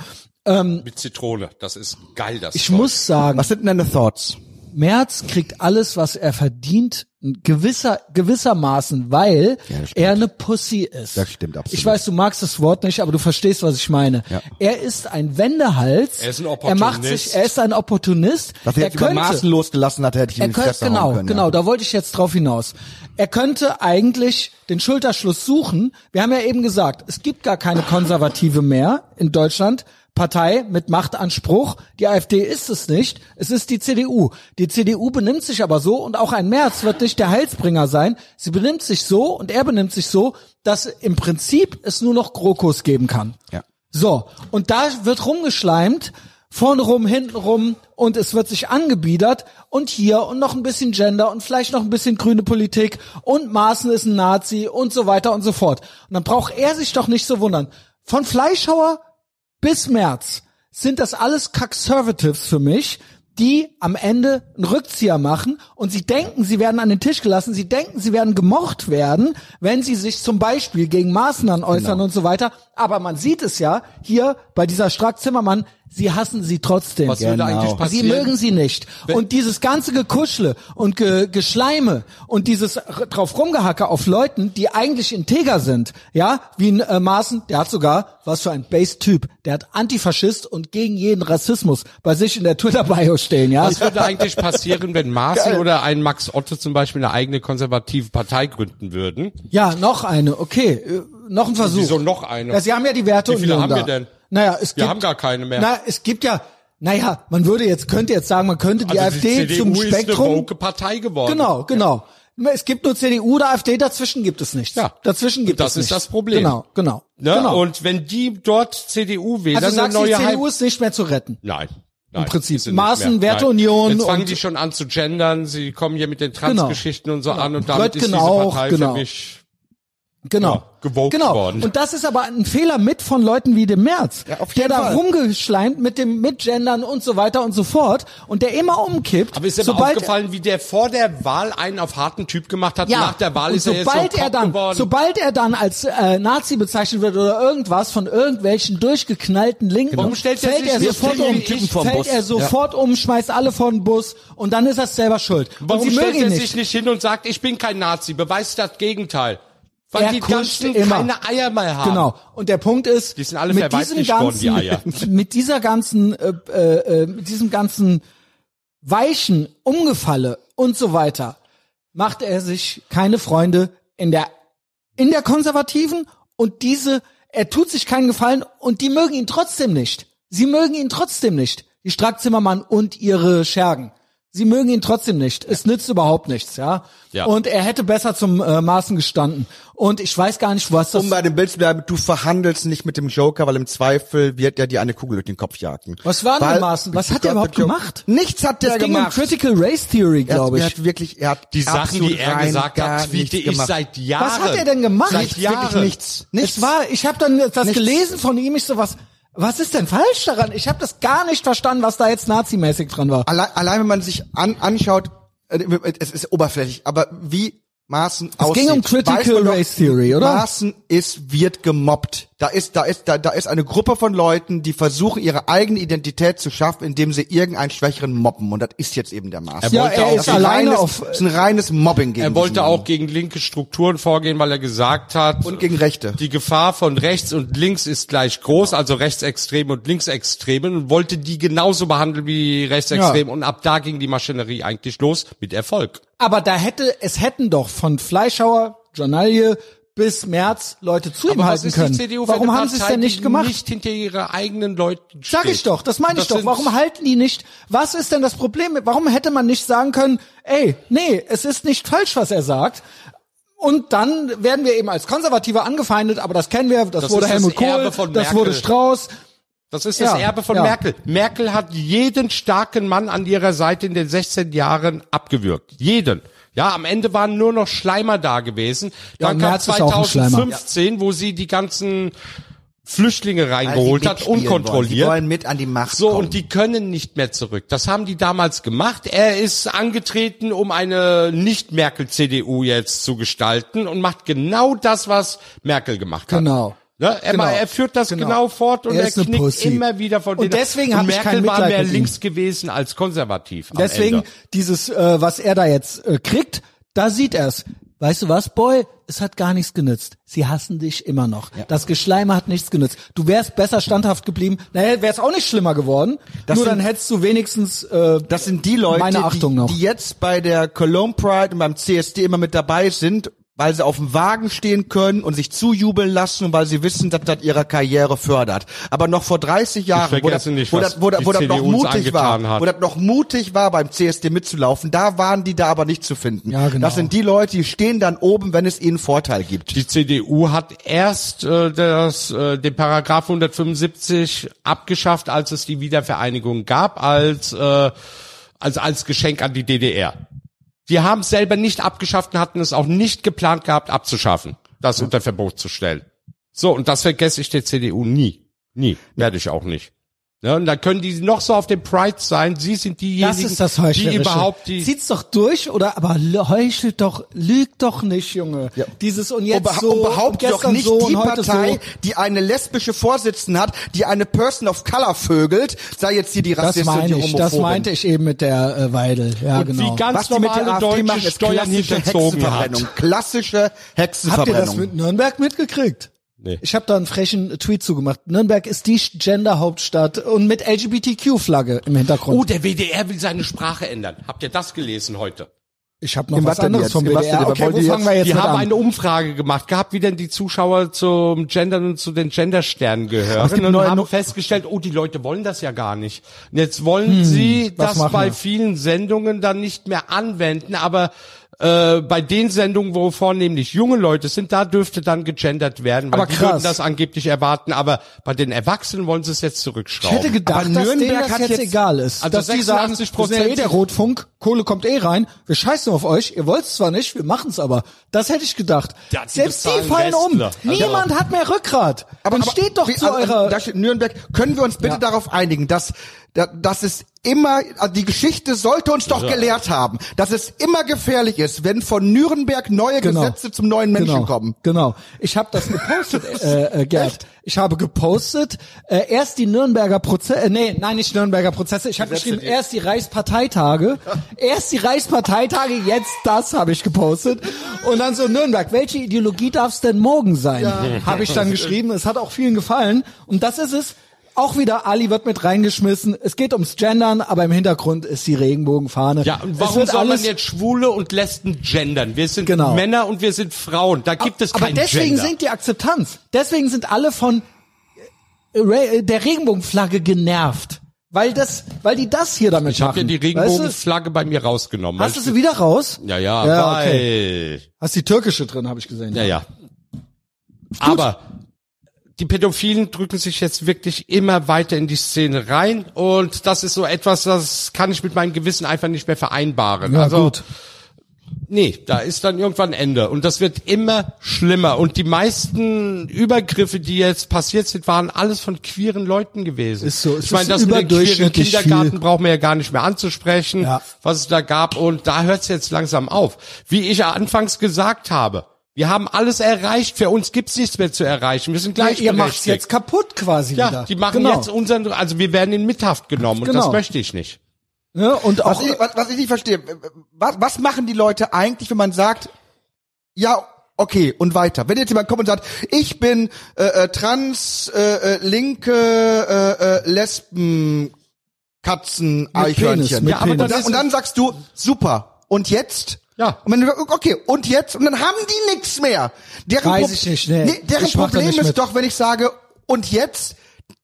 Mit Zitrone. Das ist geil, das Ich Zeug. muss sagen, Was sind denn deine Thoughts? Merz kriegt alles, was er verdient, gewisser, gewissermaßen, weil stimmt. er eine Pussy ist. Das stimmt absolut. Ich weiß, du magst das Wort nicht, aber du verstehst, was ich meine. Ja. Er ist ein Wendehals. Er ist ein Er macht Opportunist. sich, er ist ein Opportunist. Was er er jetzt über Maßen losgelassen hat, hätte ich er die könnte, genau, können. genau, Ja. da wollte ich jetzt drauf hinaus. Er könnte eigentlich den Schulterschluss suchen. Wir haben ja eben gesagt, es gibt gar keine Konservative mehr in Deutschland. Partei mit Machtanspruch. Die AfD ist es nicht. Es ist die CDU. Die CDU benimmt sich aber so und auch ein Merz wird nicht der Heilsbringer sein. Sie benimmt sich so und er benimmt sich so, dass im Prinzip es nur noch GroKos geben kann. Ja. So, und da wird rumgeschleimt, vorne rum, hinten rum und es wird sich angebiedert und hier und noch ein bisschen Gender und vielleicht noch ein bisschen grüne Politik und Maaßen ist ein Nazi und so weiter und so fort. Und dann braucht er sich doch nicht so wundern. Von Fleischhauer bis März sind das alles Conservatives für mich, die am Ende einen Rückzieher machen und sie denken, sie werden an den Tisch gelassen, sie denken, sie werden gemocht werden, wenn sie sich zum Beispiel gegen Maßnahmen äußern Genau. und so weiter. Aber man sieht es ja hier bei dieser Strack-Zimmermann, sie hassen sie trotzdem. Was würde Genau. eigentlich Sie passieren? mögen sie nicht. Und dieses ganze Gekuschle und Ge Geschleime und dieses drauf rumgehacke auf Leuten, die eigentlich integer sind, ja, wie ein äh, Maaßen, der hat sogar, was für ein Base-Typ, der hat Antifaschist und gegen jeden Rassismus bei sich in der Twitter-Bio stehen, ja. Was würde eigentlich passieren, wenn Maaßen oder ein Max Otte zum Beispiel eine eigene konservative Partei gründen würden? Ja, noch eine, okay, äh, noch ein Versuch. Wieso noch eine? Ja, sie haben ja die Werte Wie viele haben da. wir denn? Naja, es Wir gibt, haben gar keine mehr. Na, es gibt ja, naja, man würde jetzt, könnte jetzt sagen, man könnte die also AfD die zum ist Spektrum. Partei geworden. Genau, genau. Es gibt nur CDU oder AfD, dazwischen gibt es nichts. Ja. Dazwischen gibt Das es ist nichts. das Problem. Genau, genau. Ne? genau. Und wenn die dort CDU wählen, also dann sagst eine du, neue die CDU Hype- ist nicht mehr zu retten. Nein. Nein, Prinzip. ist sie nicht Maßen. Werteunion. Jetzt fangen die schon an zu gendern, sie kommen hier mit den Transgeschichten und so an und damit Röttgen ist diese auch, Partei genau. für mich Genau. Ja, gewogt genau. worden. Und das ist aber ein Fehler mit von Leuten wie dem März, Ja, der da Fall. rumgeschleimt mit dem Mitgendern und so weiter und so fort und der immer umkippt. Aber ist dir sobald aufgefallen, wie der vor der Wahl einen auf harten Typ gemacht hat? ja, Nach der Wahl ist er jetzt so er dann, geworden. sobald er dann als äh, Nazi bezeichnet wird oder irgendwas von irgendwelchen durchgeknallten Linken, er fällt er nicht sofort um, ich- fällt er sofort um, schmeißt alle vor den Bus und dann ist er selber schuld. Warum stellt er sich nicht hin und sagt, ich bin kein Nazi, beweist das Gegenteil? Weil Er die ganzen immer. keine Eier mehr haben. Genau. Und der Punkt ist, Die sind alle mit diesem verweiblicht worden, die ganzen, Eier. mit dieser ganzen, äh, äh, äh, mit diesem ganzen Weichen, Umgefalle und so weiter, macht er sich keine Freunde in der, in der Konservativen und diese, er tut sich keinen Gefallen und die mögen ihn trotzdem nicht. Sie mögen ihn trotzdem nicht. Die Strack-Zimmermann und ihre Schergen. Sie mögen ihn trotzdem nicht. Es nützt überhaupt nichts, ja. Ja. Und er hätte besser zum äh, Maßen gestanden. Und ich weiß gar nicht, was das Um bei dem Bild zu bleiben, du verhandelst nicht mit dem Joker, weil im Zweifel wird er dir eine Kugel durch den Kopf jagen. Was war denn Maßen? Was hat er überhaupt gemacht? Nichts hat der Es ging gemacht. um Critical Race Theory, er, glaube er ich. hat wirklich, er hat Die Sachen, absolut die er gesagt hat, tweete ich gemacht. seit Jahren. Was hat er denn gemacht? Seit Nichts, Jahren. wirklich nichts. Nichts. Es war, ich habe dann das Nichts. gelesen von ihm, ich so was, was ist denn falsch daran? Ich habe das gar nicht verstanden, was da jetzt nazimäßig dran war. allein, allein wenn man sich an, anschaut, äh, es ist oberflächlich, aber wie Maaßen Es aussieht. ging um Critical doch, Race Theory, oder? Maaßen ist, wird gemobbt. Da ist, da ist, da, da ist eine Gruppe von Leuten, die versuchen, ihre eigene Identität zu schaffen, indem sie irgendeinen Schwächeren mobben. Und das ist jetzt eben der Maaßen. Ja, wollte er auch- ist alleine reines, auf, ist ein reines Mobbing gegen Er wollte auch gegen linke Strukturen vorgehen, weil er gesagt hat, und gegen Rechte. die Gefahr von rechts und links ist gleich groß, also Rechtsextremen und Linksextremen und wollte die genauso behandeln wie Rechtsextremen und ab da ging die Maschinerie eigentlich los mit Erfolg. Aber da hätte, es hätten doch von Fleischhauer, Journalie bis März Leute zu ihm halten können. Warum haben sie es denn nicht gemacht? nicht hinter ihre eigenen Leuten steht? Sag ich doch, das meine ich doch. sind- Warum halten die nicht? Was ist denn das Problem? Warum hätte man nicht sagen können, ey, nee, es ist nicht falsch, was er sagt? Und dann werden wir eben als Konservative angefeindet, aber das kennen wir, das, Das wurde ist das Helmut Kohl, das wurde. Strauß. Das ist das Ja, Erbe von ja. Merkel. Merkel hat jeden starken Mann an ihrer Seite in den 16 Jahren abgewürgt. Jeden. Ja, am Ende waren nur noch Schleimer da gewesen. Ja, Dann kam Merz ist auch ein Schleimer. 2015, wo sie die ganzen Flüchtlinge reingeholt hat, mitspielen wollen. Die unkontrolliert. wollen mit an die Macht So, kommen. und die können nicht mehr zurück. Das haben die damals gemacht. Er ist angetreten, um eine Nicht-Merkel-CDU jetzt zu gestalten und macht genau das, was Merkel gemacht hat. Genau. Ne? Er, Genau. er führt das genau, Genau. fort und Er er, knickt Pussy. immer wieder von Und deswegen ich Merkel kein war Mitleid mehr mit ihm. links gewesen als konservativ. Deswegen dieses, äh, was er da jetzt äh, kriegt, da sieht er's. Weißt du was, Boy? Es hat gar nichts genützt. Sie hassen dich immer noch. Das Geschleime hat nichts genützt. Du wärst besser standhaft geblieben. Naja, wär's auch nicht schlimmer geworden. Das Nur sind- dann hättest du wenigstens äh, Das sind die Leute, meine Achtung die, noch. die jetzt bei der Cologne Pride und beim CSD immer mit dabei sind, weil sie auf dem Wagen stehen können und sich zujubeln lassen und weil sie wissen, dass das ihre Karriere fördert. Aber noch vor 30 Jahren, wo das, nicht, wo was das, wo das, wo das noch mutig war, hat. wo das noch mutig war, beim CSD mitzulaufen, da waren die da aber nicht zu finden. Ja, genau. Das sind die Leute, die stehen dann oben, wenn es ihnen Vorteil gibt. Die CDU hat erst äh, das, äh, den Paragraph 175 abgeschafft, als es die Wiedervereinigung gab, als, äh, als, als Geschenk an die DDR. Die haben es selber nicht abgeschafft und hatten es auch nicht geplant gehabt, abzuschaffen, das unter Verbot zu stellen. So, und das vergesse ich der CDU nie. Nie. Werde ich auch nicht. Ja, und da können die noch so auf dem Pride sein. Sie sind diejenigen, das das die überhaupt die. Zieht's doch durch, oder? Aber heuchelt doch, lügt doch nicht, Junge. Dieses und jetzt Ober so, und behauptet doch nicht so die und Partei, so. die eine lesbische Vorsitzende hat, die eine Person of Color vögelt, sei jetzt hier die Das Rassistin und meine ich, das meinte ich eben mit der äh, Weidel. Ja, und genau. wie ganz Was die mit der normale Deutsche machen, ist Steuern klassische hinterzogen hat. Hexenverbrennung. Klassische Habt ihr das Hexenverbrennung. mit Nürnberg mitgekriegt? Nee. Ich habe da einen frechen Tweet zugemacht. Nürnberg ist die Gender-Hauptstadt und mit LGBTQ-Flagge im Hintergrund. Oh, der WDR will seine Sprache ändern. Habt ihr das gelesen heute? ich habe noch Im was was anderes jetzt? vom WDR. Okay, wo fangen wir jetzt- Die haben an? eine Umfrage gemacht gehabt, wie denn die Zuschauer zum Gendern und zu den Gendersternen gehören und haben festgestellt, oh, die Leute wollen das ja gar nicht. Und jetzt wollen sie was das bei wir? vielen Sendungen dann nicht mehr anwenden, aber äh, bei den Sendungen, wo vornehmlich junge Leute sind, da dürfte dann gegendert werden, weil Aber die krass. würden das angeblich erwarten. Aber bei den Erwachsenen wollen sie es jetzt Ich zurückschrauben. hätte gedacht, Aber dass denen Nürnberg das hat jetzt, jetzt- egal ist. also dass die sagen, 86% wir sind ja eh der Rotfunk, Kohle kommt eh rein, wir scheißen auf euch, ihr wollt's zwar nicht, wir machen's aber. Das hätte ich gedacht. Ja, die Selbst die fallen um. Wrestler. Also- Niemand hat mehr Rückgrat. Aber, Dann steht doch wie- zu also, eurer... Da steht Nürnberg. Können wir uns bitte Ja. darauf einigen, dass, da- dass es immer, also die Geschichte sollte uns doch gelehrt haben, dass es immer gefährlich ist, wenn von Nürnberg neue Genau. Gesetze zum neuen Menschen genau, kommen. Genau. Ich habe das gepostet, äh, äh, Gerd. Ich habe gepostet, äh, erst die Nürnberger Prozesse, äh, nee, nein, nicht Nürnberger Prozesse. Ich habe geschrieben, erst die Reichsparteitage, erst die Reichsparteitage, jetzt das habe ich gepostet. Und dann so Nürnberg, welche Ideologie darf es denn morgen sein? Habe ich dann geschrieben. Es hat auch vielen gefallen. Und das ist es. Auch wieder, Ali wird mit reingeschmissen. Es geht ums Gendern, aber im Hintergrund ist die Regenbogenfahne. Ja, und warum soll man jetzt Schwule und Lesben gendern? Wir sind Genau. Männer und wir sind Frauen. Da gibt es aber kein deswegen Gender. sinkt die Akzeptanz. Deswegen sind alle von äh, Re- der Regenbogenflagge genervt. Weil das, weil die das hier damit ich habe ja machen. die Weißt du? Regenbogenflagge bei mir rausgenommen. Hast du sie wieder raus? ich, ja, ja, Ja, okay. Hast die türkische drin, habe ich gesehen. ja, ja. Aber die Pädophilen drücken sich jetzt wirklich immer weiter in die Szene rein und das ist so etwas, das kann ich mit meinem Gewissen einfach nicht mehr vereinbaren. Ja, also, gut. Nee, da ist dann irgendwann Ende. Und das wird immer schlimmer. Und die meisten Übergriffe, die jetzt passiert sind, waren alles von queeren Leuten gewesen. Ist so, es ich meine, ist das mit dem queeren Kindergarten viel. brauchen wir ja gar nicht mehr anzusprechen, Ja. was es da gab. Und da hört es jetzt langsam auf. Wie ich ja anfangs gesagt habe, wir haben alles erreicht. Für uns gibt's nichts mehr zu erreichen. Wir sind Ja, gleich ihr macht's jetzt kaputt quasi Ja, wieder. die machen genau. jetzt unseren, also wir werden in Mithaft genommen und Genau. das möchte ich nicht. Ne? Und auch Was ich, was, was ich nicht verstehe, was, was machen die Leute eigentlich, wenn man sagt, ja, okay, und weiter. Wenn jetzt jemand kommt und sagt, ich bin äh, äh, trans, äh, äh, linke, äh, äh, Lesben, Katzen, Eichhörnchen. mit Ja, aber und, dann, und dann sagst du, super, und jetzt? Ja. Und wenn du, okay, und jetzt? Und dann haben die nichts mehr. Deren Weiß Pro- ich nicht, nee. deren mach da Problem ist doch, wenn ich sage, und jetzt?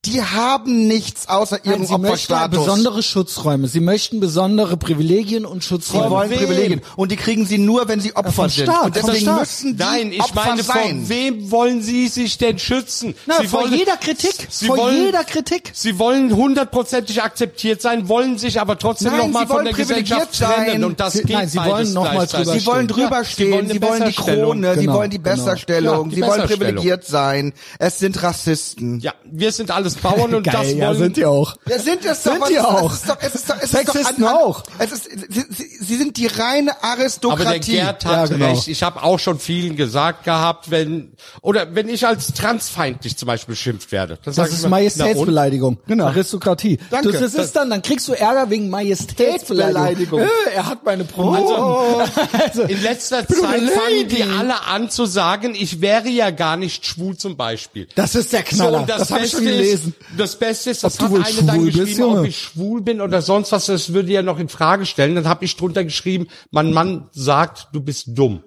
Die haben nichts außer ihrem Nein, sie möchten Opferstatus. besondere Schutzräume. Sie möchten besondere Privilegien und Sie Schutzräume. wollen wem? Privilegien. Und die kriegen sie nur, wenn sie Opfer vom sind. Staat, und vom deswegen Staat. müssen die Nein, ich Opfer meine, sein. vor wem wollen Sie sich denn schützen? Na, Sie vor wollen, jeder Kritik, Sie vor wollen, jeder Kritik. Sie wollen hundertprozentig akzeptiert sein, wollen sich aber trotzdem Nein, nochmal Sie von wollen der privilegiert Gesellschaft trennen sein. und das Sie- geht nein, Sie beides wollen noch mal gleichzeitig. drüber Sie wollen stehen. drüber Ja, stehen, wollen sie wollen die. Krone, sie Genau, wollen die genau. Besserstellung, Ja, die sie wollen Besserstellung. privilegiert sein. Es sind Rassisten. Ja, wir sind alles Bauern und das Geil, ja, wollen sind die auch. Ja, sind es doch. Sind was- die auch. Es ist doch, es ist doch, es ist Sexisten doch an, an, auch. Es ist, sie, sie, sie sind die reine Aber der Aristokratie. Gerd hat Ja, genau. recht. Ich habe auch schon vielen gesagt gehabt, wenn oder wenn ich als transfeindlich zum Beispiel beschimpft werde. Das ich ist immer, na und? Majestätsbeleidigung. Genau. Aristokratie. Danke. Das Das- ist dann, dann kriegst du Ärger wegen Majestätsbeleidigung. Beleidigung. Äh, er hat meine Pronomen. also, In letzter Zeit fangen die alle an zu sagen, ich wäre ja gar nicht schwul zum Beispiel. das ist der Knaller. und das habe ich schon gelesen. Ist, das Beste ist, das hat eine dann schwul bist, geschrieben, ob ich schwul bin oder sonst was, das würde ja noch in Frage stellen. Dann habe ich drunter geschrieben, mein Mann sagt, du bist dumm.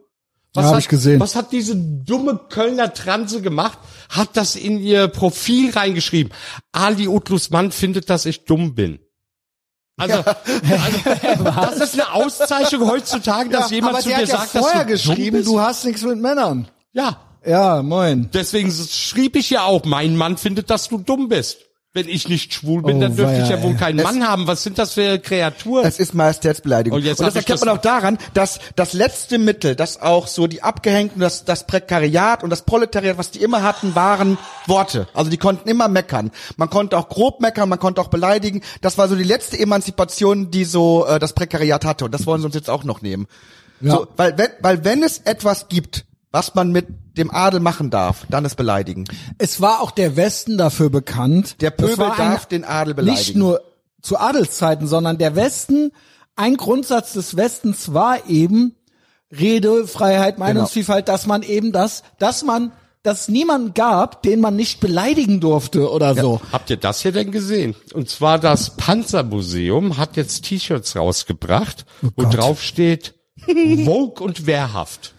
Was Ja, hab hat, ich gesehen. Was hat diese dumme Kölner Transe gemacht? Hat das in ihr Profil reingeschrieben. Ali Utlus Mann findet, dass ich dumm bin. Also, also das ist eine Auszeichnung heutzutage, dass jemand aber zu dir hat ja sagt, dass du geschrieben, dumm bist. du hast nichts mit Männern. ja, Ja, moin. Deswegen schrieb ich ja auch, mein Mann findet, dass du dumm bist. Wenn ich nicht schwul bin, Oh, dann dürfte ich ja wohl keinen Mann haben. Was sind das für Kreaturen? Es ist Majestätsbeleidigung. Und jetzt Und das erkennt das- man auch daran, dass das letzte Mittel, das auch so die Abgehängten, das, das Prekariat und das Proletariat, was die immer hatten, waren Worte. Also die konnten immer meckern. Man konnte auch grob meckern, man konnte auch beleidigen. Das war so die letzte Emanzipation, die so äh, das Prekariat hatte. Und das wollen sie uns jetzt auch noch nehmen. Ja. So, weil, wenn, weil wenn es etwas gibt, was man mit dem Adel machen darf, dann ist beleidigen. Es war auch der Westen dafür bekannt. Der Pöbel darf den Adel beleidigen. Nicht nur zu Adelszeiten, sondern der Westen, ein Grundsatz des Westens war eben Redefreiheit, Meinungsvielfalt, dass man eben das, dass man, dass es niemanden gab, den man nicht beleidigen durfte oder so. Habt ihr das hier denn gesehen? Und zwar das Panzermuseum hat jetzt T-Shirts rausgebracht, wo Oh Gott. drauf steht Vogue und wehrhaft.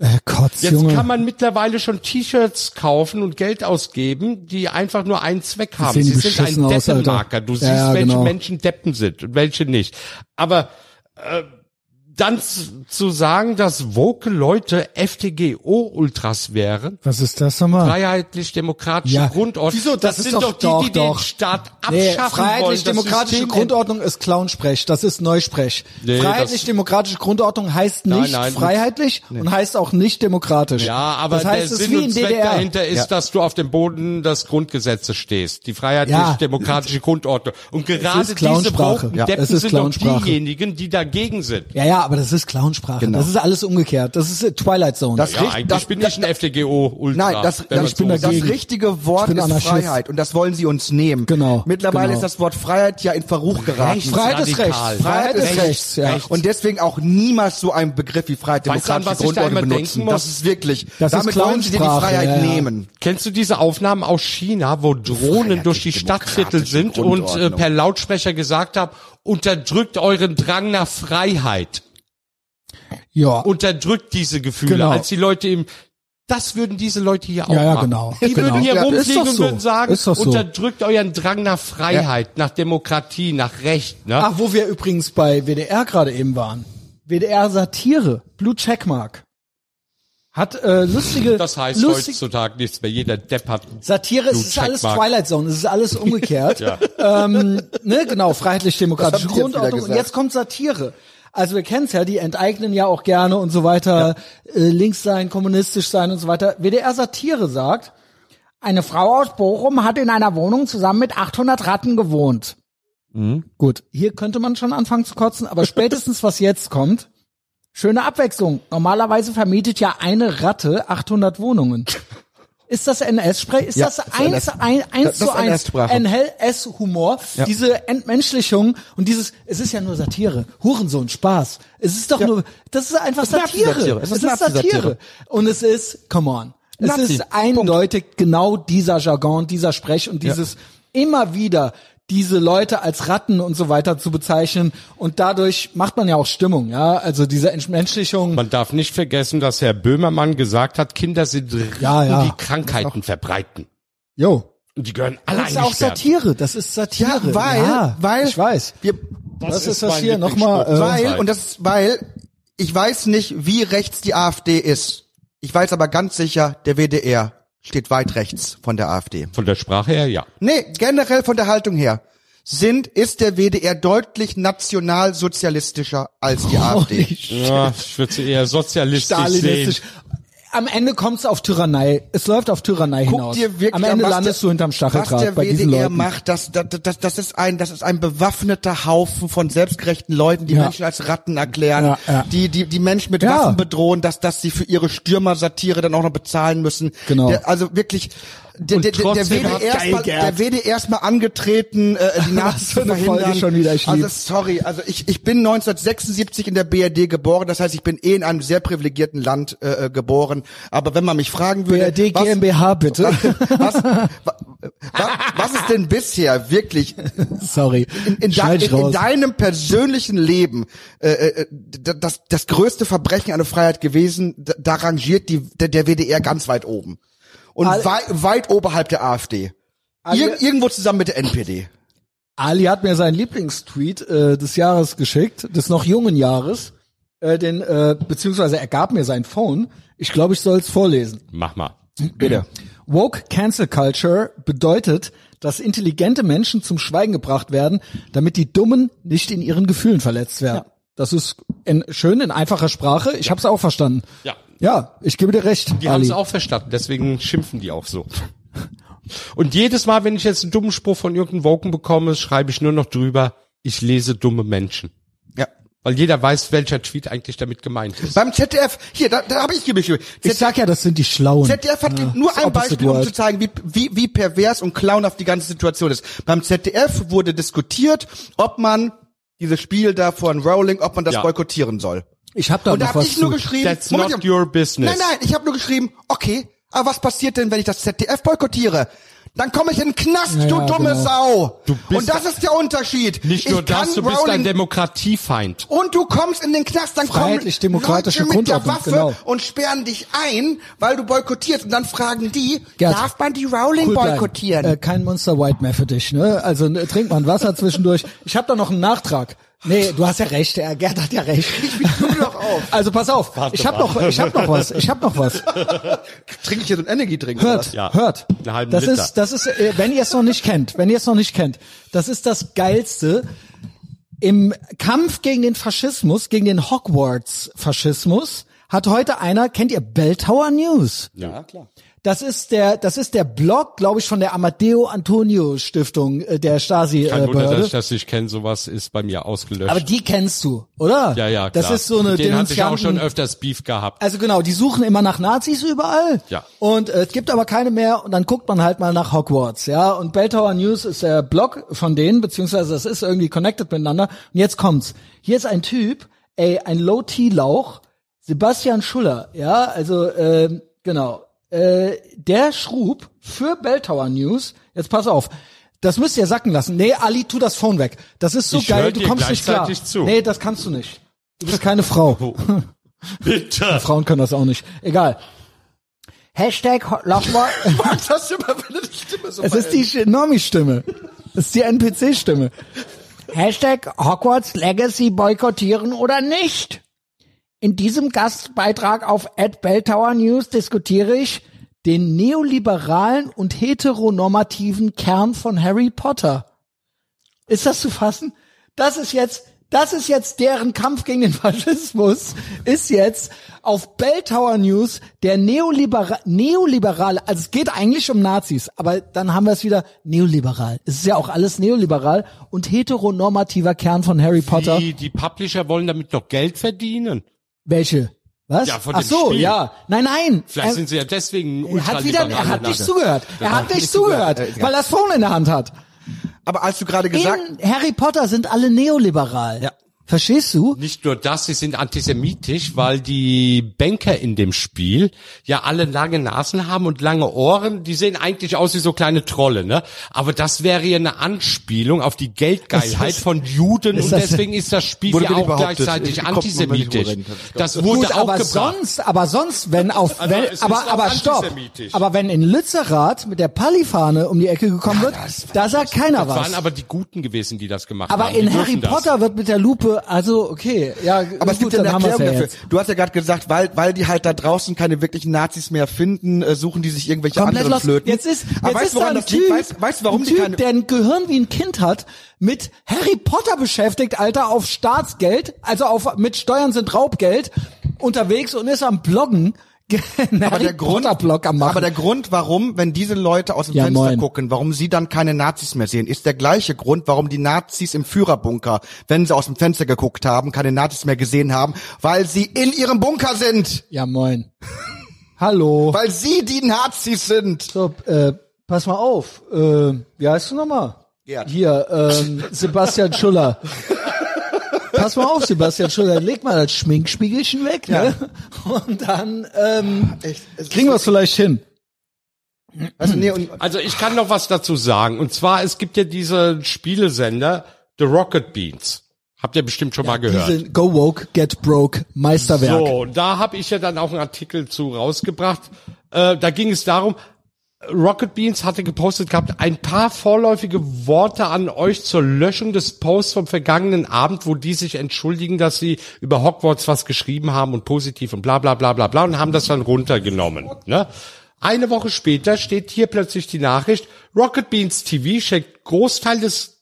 Äh, Kotz, Jetzt Junge. kann man mittlerweile schon T-Shirts kaufen und Geld ausgeben, die einfach nur einen Zweck haben. sehen Sie sind ein aus. Deppenmarker. Du Ja, siehst, ja, welche genau. Menschen Deppen sind und welche nicht. Aber äh, dann zu, sagen, dass woke Leute FTGO-Ultras wären, Was ist das nochmal? freiheitlich-demokratische Ja. Grundordnung. Wieso? Das ist sind doch- doch die, die doch. den Staat Nee, abschaffen wollen. freiheitlich-demokratische das Grundordnung ist Clownsprech, das ist Neusprech. Nee, freiheitlich-demokratische Grundordnung heißt nicht nein, freiheitlich und heißt auch nicht demokratisch. Ja, aber das heißt, der Sinn wie und Zweck DDR. dahinter ist, dass du auf dem Boden des Grundgesetzes stehst. Die Ja. freiheitlich-demokratische Grundordnung. Und gerade diese woken Ja, sind doch diejenigen, die dagegen sind. Ja, ja, aber das ist Clownsprache. Genau. Das ist alles umgekehrt. Das ist äh, Twilight Zone. Das Ja, eigentlich das- bin das- ich ein FTGO-Ultra. Nein, das, das, ich bin so das richtige Wort Ich bin ist Anarchist. Freiheit und das wollen sie uns nehmen. Genau, Mittlerweile genau. ist das Wort Freiheit ja in Verruch geraten. Freiheit ist rechts. Freiheit ist Rechts, rechts, ja. rechts. Und deswegen auch niemals so ein Begriff wie Freiheit, Weißt du, an demokratische was ich da Grundordnung immer benutzen. denken muss? Das ist wirklich, Das ist damit wollen sie dir die Freiheit ja, nehmen. Kennst du diese Aufnahmen aus China, wo Drohnen durch die Stadtviertel sind und äh, per Lautsprecher gesagt haben, unterdrückt euren Drang nach Freiheit. Ja. Unterdrückt diese Gefühle. Genau. Als die Leute im das würden diese Leute hier auch Ja, ja, machen. genau. Die Genau. würden hier Ja, ist rumfliegen und so. würden sagen, Ist so. unterdrückt euren Drang nach Freiheit, nach Demokratie, nach Recht. Ne? Ach, wo wir übrigens bei WDR gerade eben waren. WDR Satire, Blue Checkmark. Hat äh, lustige das heißt lustig, heutzutage nichts mehr. Jeder Depp hat Satire, es Blue ist alles Checkmark. Twilight Zone, es ist alles umgekehrt. Ja. ähm, ne, genau, freiheitlich-demokratische Grundordnung. Und jetzt kommt Satire. Also wir kennen's ja, die enteignen ja auch gerne und so weiter, äh, links sein, kommunistisch sein und so weiter. WDR Satire sagt, eine Frau aus Bochum hat in einer Wohnung zusammen mit 800 Ratten gewohnt. Mhm. Gut, hier könnte man schon anfangen zu kotzen, aber spätestens was jetzt kommt, schöne Abwechslung. Normalerweise vermietet ja eine Ratte 800 Wohnungen. Ist das NS-Sprech? Ist Ja, das eins, NS. ein, eins Das zu eins. NS-Humor? Diese Entmenschlichung und dieses, es ist ja nur Satire. Hurensohn, Spaß. Es ist doch nur, das ist einfach ist Nazi-Satire. Satire. Es Es ist ist Nazi-Satire. Satire. Und es ist, come on. Es Nazi. ist eindeutig genau dieser Jargon, dieser Sprech und dieses immer wieder diese Leute als Ratten und so weiter zu bezeichnen und dadurch macht man ja auch Stimmung, ja, also diese Entmenschlichung. Man darf nicht vergessen, dass Herr Böhmermann gesagt hat, Kinder sind Riesen, Ja, ja. die Krankheiten verbreiten. Jo. Und die gehören alle Das ist auch. Satire, das ist Satire. Ja, weil, ja, weil, ich weiß. Wir, Was ist ist das hier nochmal? Äh, weil, und das ist, weil, ich weiß nicht, wie rechts die AfD ist. Ich weiß aber ganz sicher, der WDR steht weit rechts von der AfD. Von der Sprache her, ja. Nee, generell von der Haltung her. Sind, ist der WDR deutlich nationalsozialistischer als die AfD. Ja, ich würde sie eher sozialistisch Stalinistisch. sehen. Am Ende kommt es auf Tyrannei. Es läuft auf Tyrannei Guck hinaus. dir wirklich Am an, Ende was landest der, du hinterm Was Stacheldraht der bei diesen WDR Leuten. macht, das, das, das, das ist ein, das ist ein bewaffneter Haufen von selbstgerechten Leuten, die Ja. Menschen als Ratten erklären, Ja, ja. die, die, die Menschen mit. Waffen bedrohen, dass, dass sie für ihre Stürmer-Satire dann auch noch bezahlen müssen. Genau. Der, also wirklich, der, der, der, WDR hat ist geil, mal, Gerd. der WDR ist mal angetreten, äh, die Nazis zu eine Folge verhindern. schon wieder, ich also lieb's. sorry, also ich, ich bin 1976 in der BRD geboren, das heißt, ich bin eh in einem sehr privilegierten Land äh, äh, geboren. Aber wenn man mich fragen würde, BRD was, GmbH bitte. was, wa, wa, was ist denn bisher wirklich Sorry. in, in, de, in, in deinem persönlichen Leben äh, äh, d- das, das größte Verbrechen an der Freiheit gewesen? Da, da rangiert die, der, der WDR ganz weit oben. Und Al- wei, weit oberhalb der AfD. Ir, irgendwo zusammen mit der NPD. Ali hat mir seinen Lieblingstweet äh, des Jahres geschickt, des noch jungen Jahres. Äh, den, äh, beziehungsweise er gab mir sein Phone. Ich glaube, ich soll es vorlesen. Mach mal. Bitte. Woke Cancel Culture bedeutet, dass intelligente Menschen zum Schweigen gebracht werden, damit die Dummen nicht in ihren Gefühlen verletzt werden. Das ist in, schön in einfacher Sprache. Ich habe es auch verstanden. Ja. Ja, ich gebe dir recht. Die haben es auch verstanden, deswegen schimpfen die auch so. Und jedes Mal, wenn ich jetzt einen dummen Spruch von irgendeinem Woken bekomme, schreibe ich nur noch drüber, ich lese dumme Menschen. Ja. Weil jeder weiß, welcher Tweet eigentlich damit gemeint ist. Beim ZDF, hier, da, da habe ich mich. Ich sag ja, das sind die Schlauen. ZDF hat Ja, nur ein Beispiel, um zu zeigen, wie, wie, wie pervers und clownhaft die ganze Situation ist. Beim ZDF wurde diskutiert, ob man dieses Spiel da von Rowling, ob man das Ja. boykottieren soll. Ich habe da Und da noch habe was ich nur zu. geschrieben, That's Moment, not your business. Nein, nein, ich habe nur geschrieben, okay, aber was passiert denn, wenn ich das ZDF boykottiere? Dann komme ich in den Knast, Ja, du dumme genau. Sau. Du bist und das ist der Unterschied. Nicht ich nur das, du bist Rowling ein Demokratiefeind. und du kommst in den Knast, dann kommen Leute mit der Waffe genau. und sperren dich ein, weil du boykottierst. Und dann fragen die, Gerd, darf man die Rowling Cool boykottieren? Äh, kein Monster White mehr für dich, ne? Also ne, trink mal ein Wasser zwischendurch. Ich habe da noch einen Nachtrag. Nee, du hast ja recht, der Gerd hat ja recht. doch auf. Also pass auf, ich habe noch, ich habe noch was, ich habe noch was. Trinke ich jetzt einen Energy-Drink? oder Hört? Ja. hört. Einen halben das Liter. ist, das ist, äh, wenn ihr es noch nicht kennt, wenn ihr es noch nicht kennt, das ist das geilste im Kampf gegen den Faschismus, gegen den Hogwarts-Faschismus. Hat heute einer, kennt ihr Bell Tower News? Ja, klar. Das ist der, das ist der Blog, glaube ich, von der Amadeo Antonio Stiftung äh, der Stasi Kein äh, Wunder, dass Behörde. ich das nicht kenne. Sowas ist bei mir ausgelöscht. Aber die kennst du, oder? ja, ja, klar. Das ist so eine denen hatte ich auch schon öfters Beef gehabt. Also genau, die suchen immer nach Nazis überall. Ja. Und äh, es gibt aber keine mehr und dann guckt man halt mal nach Hogwarts, ja. Und Bell Tower News ist der Blog von denen, beziehungsweise das ist irgendwie connected miteinander. Und jetzt kommt's. Hier ist ein Typ, ey, ein Low-T-Lauch, Sebastian Schuller, ja, also ähm, genau. Äh, der schrub für Bell Tower News, jetzt pass auf, das müsst ihr sacken lassen. Nee, Ali, tu das Phone weg. Das ist so Ich geil, du kommst nicht klar. zu. Nee, das kannst du nicht. Du bist keine Frau. Bitte. Frauen können das auch nicht. Egal. Hashtag hast du immer für eine Stimme so es ist die Normie-Stimme. Es ist die NPC-Stimme. Hashtag Hogwarts Legacy boykottieren oder nicht? In diesem Gastbeitrag auf Ad Belltower News diskutiere ich den neoliberalen und heteronormativen Kern von Harry Potter. Ist das zu fassen? Das ist jetzt, das ist jetzt deren Kampf gegen den Faschismus, ist jetzt auf Bell Tower News der neoliberale, neoliberale, also es geht eigentlich um Nazis, aber dann haben wir es wieder neoliberal. Es ist ja auch alles neoliberal und heteronormativer Kern von Harry Potter. Die, Publisher wollen damit noch Geld verdienen. Welche? Was? Ja, von Ach dem so, Spiel. ja. Nein, nein. Vielleicht Er- sind sie ja deswegen er hat wieder, er hat nicht zugehört. Er hat nicht zugehört. zugehört, Äh, weil er das Phone in der Hand hat. Aber als du gerade gesagt, In Harry Potter sind alle neoliberal. Ja. Verstehst du? Nicht nur das, sie sind antisemitisch, weil die Banker in dem Spiel ja alle lange Nasen haben und lange Ohren. Die sehen eigentlich aus wie so kleine Trolle, ne? Aber das wäre ja eine Anspielung auf die Geldgeilheit Ist das- von Juden und das- deswegen ist das Spiel ja auch gleichzeitig antisemitisch. Das Gut, wurde auch aber gebracht. sonst, aber sonst, wenn auf, Also, wenn, aber, aber stopp. Aber wenn in Lützerath mit der Pallifahne um die Ecke gekommen wird, da sagt keiner Das waren was. aber die Guten gewesen, die das gemacht Aber haben. Die in Harry das. Potter wird mit der Lupe, also okay, ja, aber es gut, gibt ja eine Erklärung ja dafür. jetzt. Du hast ja gerade gesagt, weil, weil die halt da draußen keine wirklichen Nazis mehr finden, äh, suchen die sich irgendwelche Komplett anderen los. Flöten. Jetzt ist, aber jetzt weißt ist du, da ein? Typ, Weißt, weißt du, warum ein die typ, keine... der ein Gehirn wie ein Kind hat, mit Harry Potter beschäftigt, Alter, auf Staatsgeld, also auf, mit Steuern sind Raubgeld, unterwegs und ist am Bloggen, aber Harry der Grund, aber der Grund, warum, wenn diese Leute aus dem Ja, Fenster moin. gucken, warum sie dann keine Nazis mehr sehen, ist der gleiche Grund, warum die Nazis im Führerbunker, wenn sie aus dem Fenster geguckt haben, keine Nazis mehr gesehen haben, weil sie in ihrem Bunker sind, ja, moin. Hallo. weil sie die Nazis sind. So, äh, pass mal auf. Äh, wie heißt du nochmal? Gerd. Hier, ähm, Sebastian Schuller. pass mal auf, Sebastian Schuller. Leg mal das Schminkspiegelchen weg, ne? Und dann ähm, Echt, es kriegen wir es vielleicht hin. Also, nee, und, Also ich kann noch was dazu sagen. Und zwar, es gibt ja diese Spielesender, The Rocket Beans. Habt ihr bestimmt schon mal gehört. Diese Go Woke, Get Broke, Meisterwerk. So, da habe ich ja dann auch einen Artikel zu rausgebracht. Äh, da ging es darum, Rocket Beans hatte gepostet gehabt, ein paar vorläufige Worte an euch zur Löschung des Posts vom vergangenen Abend, wo die sich entschuldigen, dass sie über Hogwarts was geschrieben haben und positiv und bla bla bla bla bla und haben das dann runtergenommen. Ne? Eine Woche später steht hier plötzlich die Nachricht, Rocket Beans TV schenkt Großteil des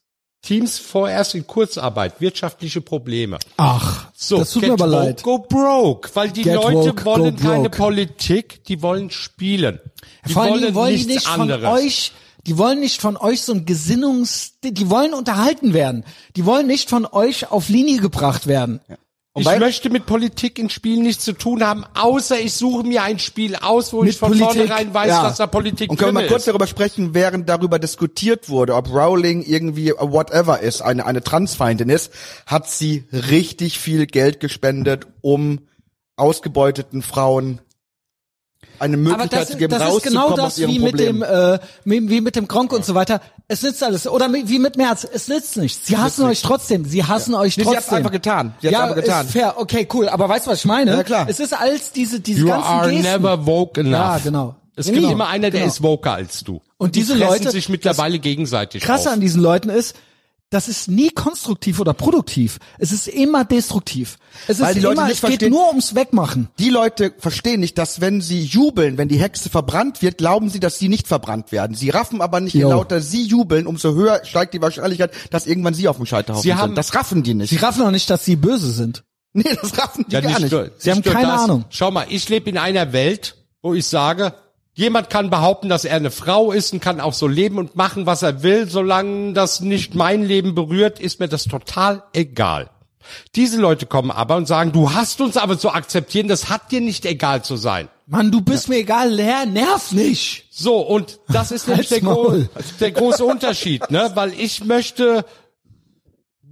Teams vorerst in Kurzarbeit, wirtschaftliche Probleme. Ach, So, das tut get mir aber woke, leid. Go broke, weil die Get Leute woke, wollen keine broke. Politik, die wollen spielen. Die Vor wollen die nichts nicht von anderes. euch, die wollen nicht von euch so ein Gesinnungs, die, die wollen unterhalten werden. Die wollen nicht von euch auf Linie gebracht werden. Ich möchte mit Politik in Spielen nichts zu tun haben, außer ich suche mir ein Spiel aus, wo ich von Politik, vornherein weiß, ja. dass da Politik und können wir mal kurz ist. darüber sprechen, während darüber diskutiert wurde, ob Rowling irgendwie whatever ist, eine, eine Transfeindin ist, hat sie richtig viel Geld gespendet, um ausgebeuteten Frauen eine Möglichkeit das, zu geben, das ist rauszukommen genau aus das ihrem wie mit Problem. dem äh, wie, wie mit dem Gronk und so weiter. Es nützt alles oder wie mit Merz. Es nützt nichts. Sie hassen euch trotzdem. Sie hassen euch Nee, sie trotzdem. hat's einfach getan. Sie hat's ja, einfach getan. ist fair. Okay, cool. Aber weißt du, was ich meine? Ja, klar. Es ist als diese diese You ganzen are Gesten. never woke enough. Ja, genau. Es Genau, gibt immer einer, der genau. ist woker als du. Und die diese fressen Leute- sich mittlerweile gegenseitig Krasse auf. an diesen Leuten ist, das ist nie konstruktiv oder produktiv. Es ist immer destruktiv. Es Weil ist die Leute immer, nicht es geht verstehen- nur ums Wegmachen. Die Leute verstehen nicht, dass wenn sie jubeln, wenn die Hexe verbrannt wird, glauben sie, dass sie nicht verbrannt werden. Sie raffen aber nicht, je Jo. lauter sie jubeln, umso höher steigt die Wahrscheinlichkeit, dass irgendwann sie auf dem Scheiterhaufen Sie haben- sind. Das raffen die nicht. Sie raffen auch nicht, dass sie böse sind. nee, das raffen die Ja, gar nicht. nur- Sie haben nur keine Ahnung. Schau mal, ich lebe in einer Welt, wo ich sage, jemand kann behaupten, dass er eine Frau ist und kann auch so leben und machen, was er will, solange das nicht mein Leben berührt, ist mir das total egal. Diese Leute kommen aber und sagen, du hast uns aber zu akzeptieren, das hat dir nicht egal zu sein. Mann, du bist mir egal, ler- nerv nicht. So, und das ist nämlich der, gro der große Unterschied, ne? Weil ich möchte,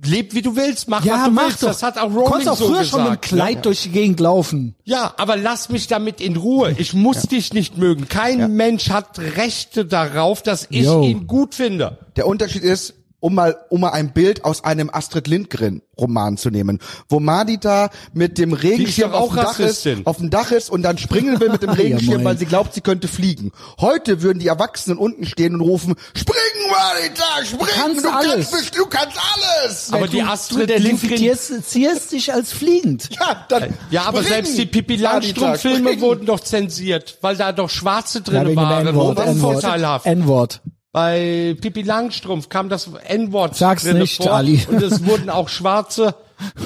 leb wie du willst, mach Ja, was du mach willst. doch. Das hat auch du Rowling konntest auch so früher gesagt. schon mit dem Kleid ne? durch die Gegend laufen. Ja, aber lass mich damit in Ruhe. Ich muss dich nicht mögen. Kein Mensch hat Rechte darauf, dass ich Yo. ihn gut finde. Der Unterschied ist, um mal, um mal ein Bild aus einem Astrid Lindgren Roman zu nehmen, wo Madita mit dem Regenschirm auf auch dem, Dach ist, auf dem Dach ist und dann springen will mit dem Ja, Regenschirm, moin. weil sie glaubt, sie könnte fliegen. Heute würden die Erwachsenen unten stehen und rufen, spring Madita, spring, kannst du, alles. kannst, du kannst alles. Aber die du, Astrid du Lindgren- identifizierst dich als fliegend. Ja, dann Ja, aber spring, selbst die Pippi Langstrumpf-Filme spring. wurden doch zensiert, weil da doch Schwarze Ja, drin dem waren. N-Wort. N-Wort. Bei Pippi Langstrumpf kam das N-Wort Sag's nicht, vor Charlie. und es wurden auch Schwarze.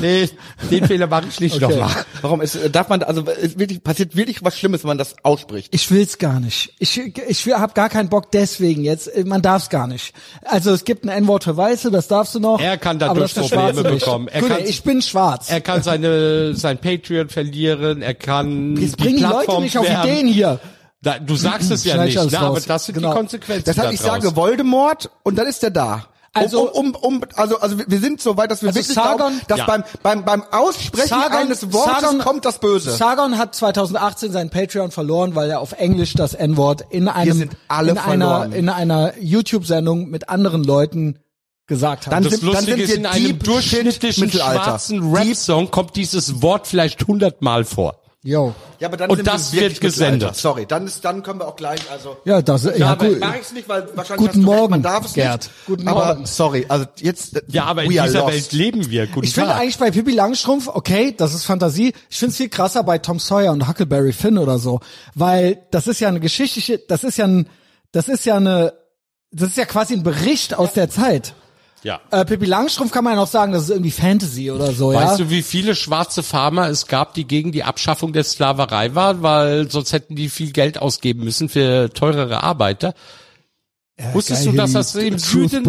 Nee, den Fehler mache ich nicht Okay. nochmal. Warum ist, darf man, also es wirklich, passiert wirklich was Schlimmes, wenn man das ausspricht. Ich will's gar nicht. Ich, ich habe gar keinen Bock deswegen jetzt. Man darf's gar nicht. Also es gibt ein N-Wort für Weiße, das darfst du noch. Er kann dadurch Probleme bekommen. Er Gut, kann- ich bin schwarz. Er kann seine sein Patreon verlieren, er kann Jetzt die bringen die Leute Plattform nicht auf werben. Ideen hier. Da, du sagst es ja nicht, ne? aber das sind Genau. die Konsequenzen. Heißt, ich sage Voldemort und dann ist er da. Also- um, um, um, also, also wir sind so weit, dass wir Also wirklich Sargon- glauben, dass Ja. beim, beim, beim Aussprechen eines Wortes kommt das Böse. Sargon hat 2018 sein Patreon verloren, weil er auf Englisch das N-Wort in einem sind in einer in einer YouTube-Sendung mit anderen Leuten gesagt hat. Dann Das sind- dann Lustige sind ist, wir in einem durchschnittlichen schwarzen Rap-Song kommt dieses Wort vielleicht hundertmal vor. Yo. Ja, aber dann Und sind wir das wirklich wird gesendet. Sorry, dann ist, dann können wir auch gleich, also. Ja, das ja, aber gut. mach ich's nicht, weil wahrscheinlich Guten Morgen, recht, man darf es Gerd. nicht. Guten aber Morgen. sorry, also jetzt. äh, Ja, aber in dieser lost. Welt leben wir. Guten Ich finde eigentlich bei Pippi Langstrumpf, okay, das ist Fantasie. Ich finde es viel krasser bei Tom Sawyer und Huckleberry Finn oder so, weil das ist ja eine geschichtliche, das ist ja ein, das ist ja eine, das ist ja quasi ein Bericht aus der Zeit. Ja. Äh, Pippi Langstrumpf kann man ja noch sagen, das ist irgendwie Fantasy oder so, ja. Weißt du, wie viele schwarze Farmer es gab, die gegen die Abschaffung der Sklaverei waren, weil sonst hätten die viel Geld ausgeben müssen für teurere Arbeiter? Wusstest Geil, du, dass das im Süden.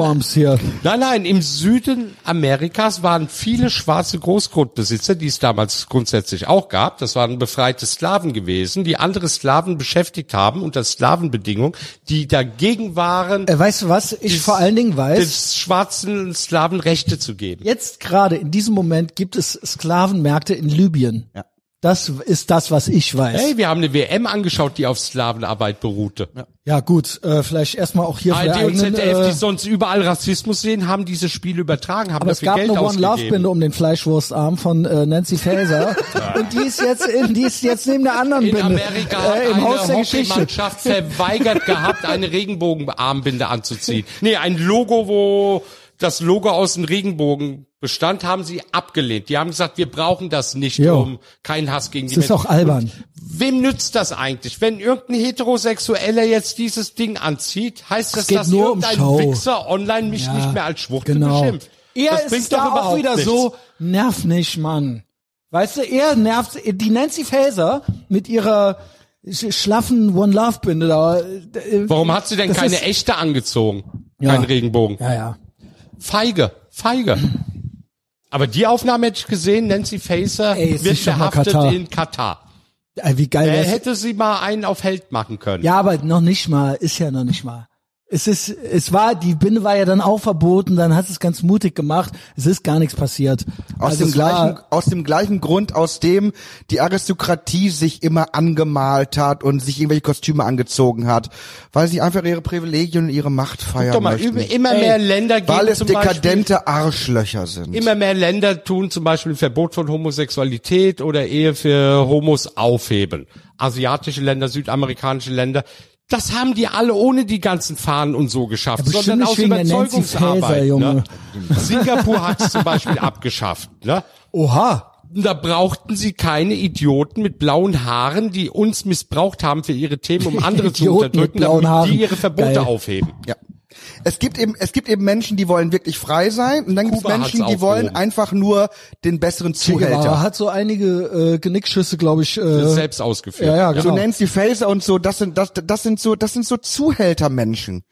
Nein, nein, im Süden Amerikas waren viele schwarze Großgrundbesitzer, die es damals grundsätzlich auch gab. Das waren befreite Sklaven gewesen, die andere Sklaven beschäftigt haben unter Sklavenbedingungen, die dagegen waren, Äh, weißt du was? Ich vor allen Dingen weiß, des schwarzen Sklaven Rechte zu geben. jetzt gerade in diesem Moment gibt es Sklavenmärkte in Libyen. Ja. Das ist das, was ich weiß. Hey, wir haben eine WM angeschaut, die auf Sklavenarbeit beruhte. Ja gut, äh, vielleicht erstmal auch hier ARD und ZDF, äh, die sonst überall Rassismus sehen, haben diese Spiele übertragen, haben Aber es dafür gab Geld eine One Love ausgegeben. Binde um den Fleischwurstarm von äh, Nancy Faeser und die ist jetzt in, die ist jetzt neben der anderen In Binde Amerika hat äh, im Haus der eine Geschichte. Hockeymannschaft verweigert gehabt, eine Regenbogenarmbinde anzuziehen. Nee, ein Logo, wo das Logo aus dem Regenbogen bestand, haben sie abgelehnt. Die haben gesagt, wir brauchen das nicht, Jo. um keinen Hass gegen die Das ist Menschen. auch albern. Wem nützt das eigentlich? Wenn irgendein Heterosexueller jetzt dieses Ding anzieht, heißt das, dass nur um irgendein Show. Wichser online mich Ja, nicht mehr als Schwuchtel genau. beschimpft. Er das ist da doch auch wieder nichts. so, nerv nicht, Mann. Weißt du, er nervt, die Nancy Faeser mit ihrer sch- schlaffen One Love Binde da. äh, Warum hat sie denn keine ist- echte angezogen? Ja. Kein Regenbogen. Ja, ja. Feige, feige. Aber die Aufnahme hätte ich gesehen, Nancy Faeser Ey, wird verhaftet Katar. in Katar. Wie geil Er hätte sie mal einen auf Held machen können. Ja, aber noch nicht mal, ist ja noch nicht mal. Es ist, es war, die Binde war ja dann auch verboten, dann hat es ganz mutig gemacht. Es ist gar nichts passiert. Aus, Also dem es war- gleichen, aus dem gleichen Grund, aus dem die Aristokratie sich immer angemalt hat und sich irgendwelche Kostüme angezogen hat, weil sie einfach ihre Privilegien und ihre Macht feiern Guck mal, möchten. immer Ey, mehr Länder geben weil es zum dekadente Arschlöcher sind. Beispiel, immer mehr Länder tun zum Beispiel ein Verbot von Homosexualität oder Ehe für Homos aufheben. Asiatische Länder, südamerikanische Länder, Das haben die alle ohne die ganzen Fahnen und so geschafft, Ja, sondern aus Überzeugungsarbeit. Faeser, Junge. Ne? Singapur hat es zum Beispiel abgeschafft. Ne? Oha. Da brauchten sie keine Idioten mit blauen Haaren, die uns missbraucht haben für ihre Themen, um andere zu unterdrücken, damit Haaren. die ihre Verbote Geil. aufheben. Ja. Es gibt eben, es gibt eben Menschen, die wollen wirklich frei sein und dann gibt es Menschen, die wollen einfach nur den besseren Zuhälter. hat so einige äh, Genickschüsse, glaube ich. Äh, Selbst ausgeführt. ja, ja, So genau. Nancy Faeser und so, das sind, das, das sind so, das sind so Zuhältermenschen.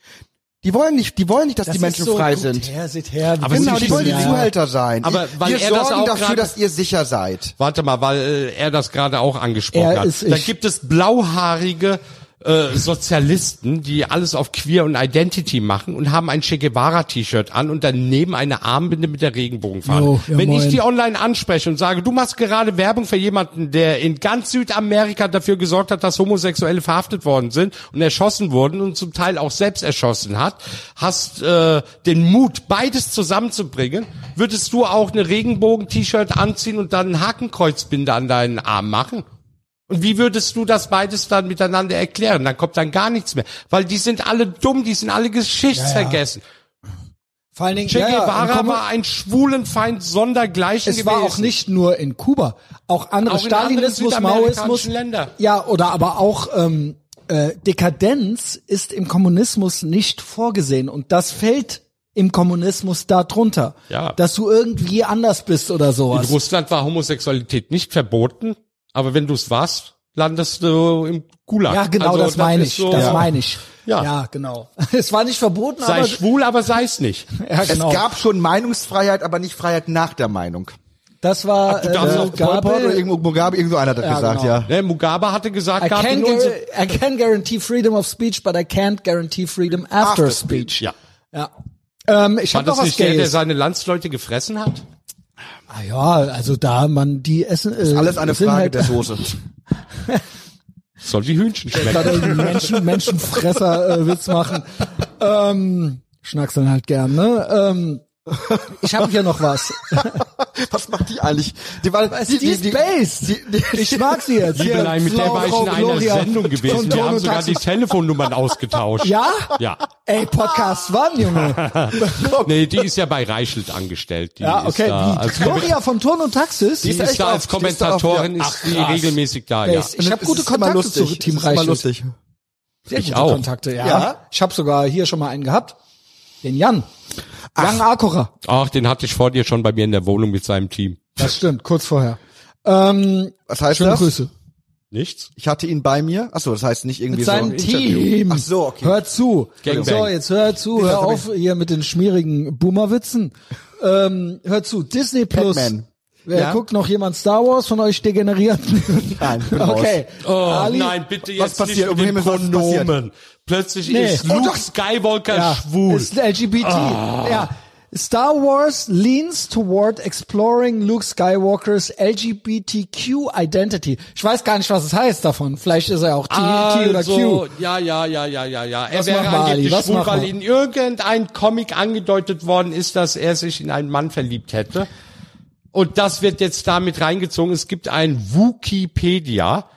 Die wollen nicht, die wollen nicht, dass Das die Menschen ist so, frei sind. Her, seht her, Aber Genau, sie die wollen die ja. Zuhälter sein. Aber weil Wir er das sorgen auch dafür, gerade- dass ihr sicher seid. Warte mal, weil äh, er das gerade auch angesprochen Er hat. ist Da ich. gibt es blauhaarige äh, Sozialisten, die alles auf Queer und Identity machen und haben ein Che Guevara T-Shirt an und daneben eine Armbinde mit der Regenbogenfahne. Jo, ja, Wenn ich moin. die online anspreche und sage, du machst gerade Werbung für jemanden, der in ganz Südamerika dafür gesorgt hat, dass Homosexuelle verhaftet worden sind und erschossen wurden und zum Teil auch selbst erschossen hat, hast äh, den Mut, beides zusammenzubringen, würdest du auch eine Regenbogen-T-Shirt anziehen und dann ein Hakenkreuzbinde an deinen Arm machen? Und wie würdest du das beides dann miteinander erklären? Dann kommt dann gar nichts mehr. Weil die sind alle dumm, die sind alle geschichtsvergessen. Vor allen Dingen, Che ja, ja, Guevara komm- war ein Schwulenfeind sondergleichen es gewesen. war auch nicht nur in Kuba, auch andere Auch in anderen Stalinismus, Maoismus, Länder. ja oder aber auch ähm, äh, Dekadenz ist im Kommunismus nicht vorgesehen und das fällt im Kommunismus da drunter, Ja. dass du irgendwie anders bist oder In sowas. Russland war Homosexualität nicht verboten, aber wenn du es warst, landest du im Gulag. Ja, genau, Also, das meine ich, so, das ja. meine ich. Ja. ja, genau. Es war nicht verboten, Sei aber schwul, aber sei es nicht. ja, genau. Es gab schon Meinungsfreiheit, aber nicht Freiheit nach der Meinung. das war du darfst äh, Pot oder Mugabe. irgendwo Mugabe, irgendwo einer hat das Ja, gesagt, genau. ja. Ne, Mugabe hatte gesagt, I can, I can guarantee freedom of speech, but I can't guarantee freedom after, After speech. ja. Ja. Ähm, ich War habe noch das was nicht der, der Gayes. seine Landsleute gefressen hat? Ah ja, also da man die essen. Äh, Alles eine sind Frage halt, der Soße. Soll die Hühnchen schmecken? Menschen, Menschenfresser äh, Witz machen. Ähm, schnackseln halt gern, ne? Ähm, ich habe hier noch was. Was macht die eigentlich? Die, war, Die, die, ist based. ich mag sie jetzt. Hier, Liebelein, mit der war ich in einer Gloria Sendung gewesen. Wir haben sogar die Telefonnummern ausgetauscht. Ja? Ja. Ey, Podcast wann, Junge? Nee, die ist ja bei Reichelt angestellt. Die Ja, ist okay. da als, Gloria von Turn und Taxis? die ist ist echt da als die ist Kommentatorin, ist die regelmäßig da, ja. Ich, habe gute Kontakte lustig. zu Team Reichelt. lustig. Sehr Ich gute auch. Kontakte, ja. Ja? Ich habe sogar hier schon mal einen gehabt. Den Jan. Jan Akocher. Ach, den hatte ich vor dir schon bei mir in der Wohnung mit seinem Team. Das stimmt, kurz vorher. Ähm, Was heißt schöne das? Grüße. Nichts? Ich hatte ihn bei mir. Ach so, das heißt nicht irgendwie Mit so seinem ein Interview. Team. Ach so, okay. Hört zu. Gangbang. So, jetzt hör zu, hör auf hier mit den schmierigen Boomerwitzen. Ähm, hör zu, Disney Plus. Pac-Man. Wer Ja? guckt noch jemand Star Wars von euch Degenerierten? Nein, ich bin raus. okay. Oh Ali- nein, bitte was jetzt passiert? nicht Um mit den was? Pronomen. Plötzlich Nee. ist Oh, Luke doch. Skywalker ja, schwul. Ist LGBT. Ja. Star Wars leans toward exploring Luke Skywalkers LGBTQ identity. Ich weiß gar nicht, was es heißt davon. Vielleicht ist er auch T, T oder Q. Also, ja, ja, ja, ja, ja, ja. Er Was wäre Ali? angeblich Was schwul, weil in irgendein Comic angedeutet worden ist, dass er sich in einen Mann verliebt hätte. Und das wird jetzt damit reingezogen. Es gibt ein Wikipedia.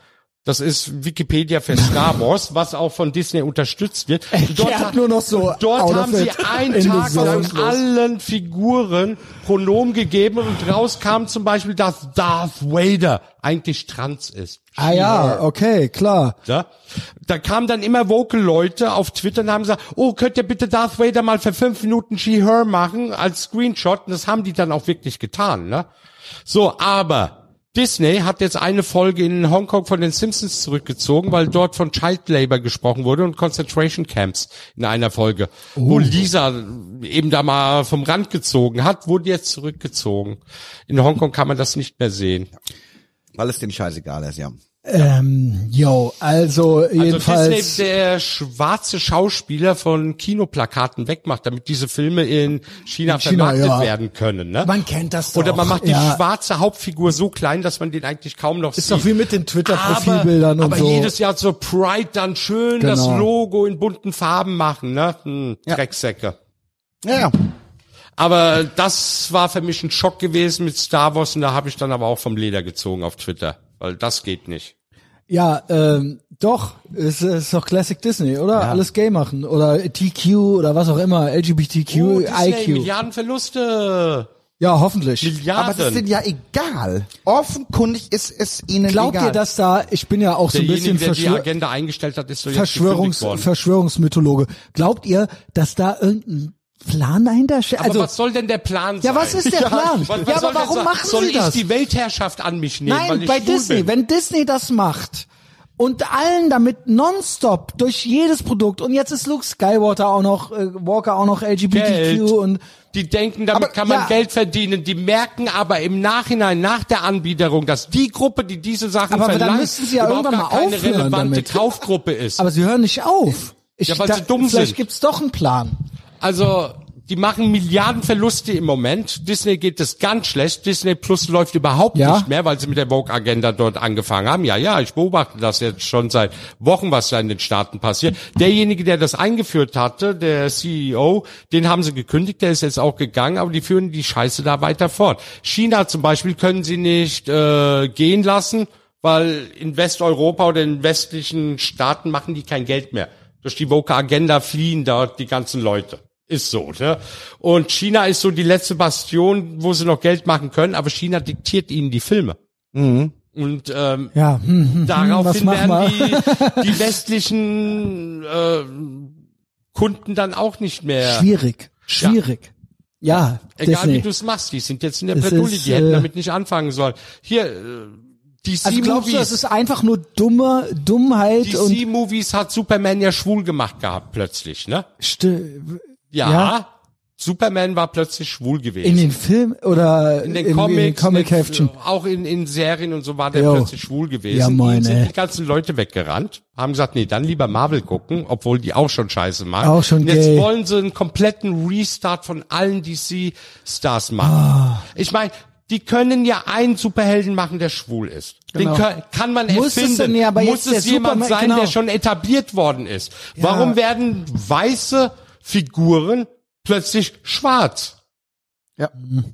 Das ist Wikipedia für Star Wars, was auch von Disney unterstützt wird. Und Der hat nur noch so Dort haben sie einen In Tag lang allen Figuren Pronomen gegeben und raus kam zum Beispiel, dass Darth Vader eigentlich trans ist. Ah ja, okay, klar. Ja? Da kamen dann immer Vocal-Leute auf Twitter und haben gesagt, oh, könnt ihr bitte Darth Vader mal für fünf Minuten She-Her machen als Screenshot? Und das haben die dann auch wirklich getan. Ne? So, aber Disney hat jetzt eine Folge in Hongkong von den Simpsons zurückgezogen, weil dort von Child Labor gesprochen wurde und Concentration Camps in einer Folge. Wo Lisa eben da mal vom Rand gezogen hat, wurde jetzt zurückgezogen. In Hongkong kann man das nicht mehr sehen. Weil es denen scheißegal ist, ja. Ähm, yo, also Also jedenfalls. Disney der schwarze Schauspieler von Kinoplakaten wegmacht, damit diese Filme in China, In China, vermarktet ja. werden können. Ne? man kennt das doch. Oder man macht die ja. schwarze Hauptfigur so klein, dass man den eigentlich kaum noch Ist sieht. doch wie mit den Twitter-Profilbildern aber, und aber so. jedes Jahr so Pride dann schön das Genau. Logo in bunten Farben machen, ne? Hm, Drecksäcke. Ja, ja. Aber das war für mich ein Schock gewesen mit Star Wars und da habe ich dann aber auch vom Leder gezogen auf Twitter, weil das geht nicht. Ja, ähm, doch, es ist doch Classic Disney, oder? Alles gay machen oder TQ oder was auch immer, LGBTQ, Oh, Disney, IQ. Milliardenverluste. Ja, hoffentlich. Milliarden. Aber das ist ja egal. Offenkundig ist es ihnen Glaubt egal. ihr, dass da, ich bin ja auch so ein bisschen Derjenige, der die Verschwör Agenda eingestellt hat, ist so Verschwörungs. Verschwörungsmythologe. Glaubt ihr, dass da irgendein Plan dahinter steht? Aber Also, was soll denn der Plan sein? ja, was ist der Plan? Was, was ja, soll aber warum machen soll sie ich das? die Weltherrschaft an mich nehmen, Nein, ich bei Disney, bin? wenn Disney das macht und allen damit nonstop durch jedes Produkt und jetzt ist Luke Skywalker auch noch, äh, Walker auch noch LGBTQ Geld. und Die denken, damit Aber, kann man ja. Geld verdienen. Die merken aber im Nachhinein, nach der Anbiederung, dass die Gruppe, die diese Sachen Aber dann verlangt, müssen sie ja überhaupt irgendwann gar mal keine aufhören relevante damit. Kaufgruppe ist. aber sie hören nicht auf. Ich, Ja, weil sie dumm vielleicht sind. gibt's doch einen Plan. Also, die machen Milliardenverluste im Moment. Disney geht es ganz schlecht. Disney Plus läuft überhaupt Ja? nicht mehr, weil sie mit der Vogue-Agenda dort angefangen haben. Ja, ja, ich beobachte das jetzt schon seit Wochen, was da in den Staaten passiert. Derjenige, der das eingeführt hatte, der CEO, den haben sie gekündigt, der ist jetzt auch gegangen, aber die führen die Scheiße da weiter fort. China zum Beispiel können sie nicht äh, gehen lassen, weil in Westeuropa oder in westlichen Staaten machen die kein Geld mehr. Durch die Vogue-Agenda fliehen dort die ganzen Leute. Ist so, ne? Und China ist so die letzte Bastion, wo sie noch Geld machen können, aber China diktiert ihnen die Filme. Und ähm, Ja, hm, hm, hm, daraufhin werden die, die westlichen äh, Kunden dann auch nicht mehr. Schwierig, schwierig. Ja, Egal Disney. wie du es machst, die sind jetzt in der Bredouille, die hätten äh, damit nicht anfangen sollen. Hier, äh, DC also glaubst du, Movies. das ist einfach nur dumme Dummheit und DC Movies hat Superman ja schwul gemacht gehabt plötzlich, ne? Sti- Ja. Ja. Superman war plötzlich schwul gewesen. in den Film oder in den in, Comics, in den Comic-Heftchen. in- auch in, in Serien und so war der Jo. plötzlich schwul gewesen. Ja, Ihnen sind die ganzen Leute weggerannt, haben gesagt, nee, dann lieber Marvel gucken, obwohl die auch schon Scheiße machen. Auch schon und jetzt gay. wollen sie einen kompletten Restart von allen DC-Stars machen. Ah. Ich meine, die können ja einen Superhelden machen, der schwul ist. Genau. Den kann, kann man Muss es erfinden. denn ja aber Muss jetzt es jemand Superman- sein, genau. der schon etabliert worden ist? Warum werden weiße Figuren plötzlich schwarz? Ja.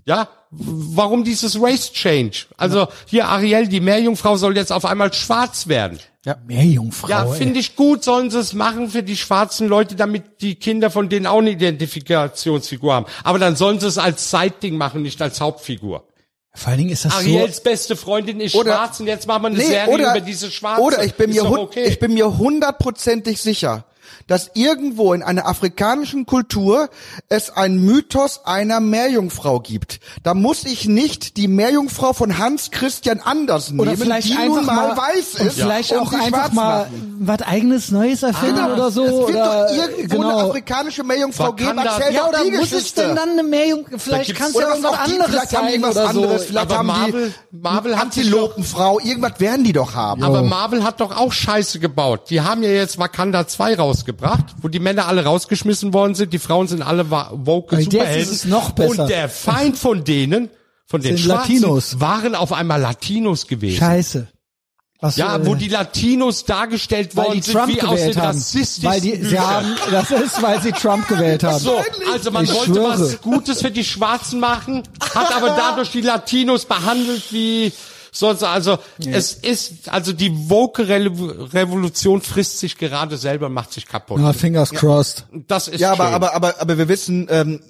Ja, warum dieses Race Change? Also hier Ariel, die Meerjungfrau soll jetzt auf einmal schwarz werden. Meerjungfrau. Ja, finde ich gut, sollen sie es machen für die schwarzen Leute, damit die Kinder von denen auch eine Identifikationsfigur haben. Aber dann sollen sie es als Side-Ding machen, nicht als Hauptfigur. Vor allen Dingen ist das Ariels beste Freundin ist Oder- schwarz und jetzt machen wir eine Nee, Serie oder, über diese Schwarze. oder ich bin Ist mir okay. ich bin mir hundertprozentig sicher, dass irgendwo in einer afrikanischen Kultur es einen Mythos einer Meerjungfrau gibt. Da muss ich nicht die Meerjungfrau von Hans Christian Andersen. Oder nehmen, vielleicht die einfach nun mal, mal weiß und ist vielleicht und auch einfach mal was eigenes Neues erfinden Genau. oder so Es wird oder doch irgendwo eine genau. afrikanische Meerjungfrau geben, erzähl Ja, oder die muss es denn dann eine Meerjungfrau? Vielleicht gibt's- kann es ja was die, anderes vielleicht haben die oder anderes, so. vielleicht Aber haben Marvel- die Marvel Antilopenfrau, irgendwas werden die doch haben. Aber Marvel hat doch auch Scheiße gebaut. Die haben ja jetzt Wakanda 2 rausgebracht, wo die Männer alle rausgeschmissen worden sind, die Frauen sind alle woke jetzt Superhelden. ist es noch besser. Und der Feind von denen, von den Schwarzen, Latinos. waren auf einmal Latinos gewesen. Scheiße. Was, Ja, wo die Latinos dargestellt weil worden sind, Trump wie aus den haben. rassistischen Weil die, sie haben, das ist, weil sie Trump gewählt haben. So, also man Ich wollte schwöre. was Gutes für die Schwarzen machen, hat aber dadurch die Latinos behandelt wie sonst. Also es ist, also die woke Re- Revolution frisst sich gerade selber, macht sich kaputt. Ja, fingers crossed. Das ist Ja, aber, schön. aber, aber, aber wir wissen, ähm,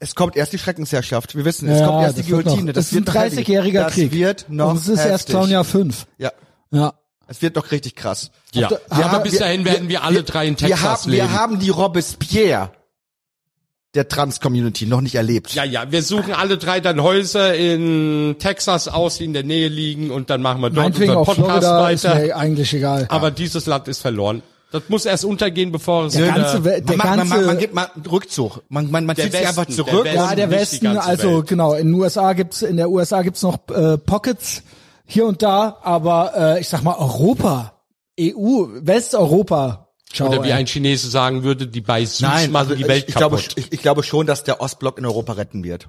es kommt erst die Schreckensherrschaft. Wir wissen, es ja, kommt erst die das wird Guillotine. das ist ein wird noch heavy. 30-jähriger das Krieg. wird noch Und es ist erst heftig. Clown Jahr 5. Ja, Ja. es wird noch richtig krass. ja. Wir aber haben- bis dahin werden wir alle drei in wir Texas haben, leben. Wir haben die Robespierre der Trans-Community noch nicht erlebt. ja, ja, wir suchen alle drei dann Häuser in Texas aus, die in der Nähe liegen und dann machen wir dort Meinetwegen unseren Podcast Florida ist weiter. mir eigentlich egal. Aber dieses Land ist verloren. Das muss erst untergehen, bevor es Der ganze, We- der man, man, ganze, man, man gibt mal einen Rückzug. Man, man, man Der zieht sich einfach Westen, der zurück. Westen. ja, der Westen, also Welt. genau, in den USA gibt's, in der USA gibt's noch äh, Pockets hier und da, aber äh, ich sag mal Europa, EU, Westeuropa. Ciao, Oder wie ey. ein Chinese sagen würde, die bei Süß Nein, machen also die Welt ich, ich glaube, kaputt. ich, ich glaube schon, dass der Ostblock in Europa retten wird.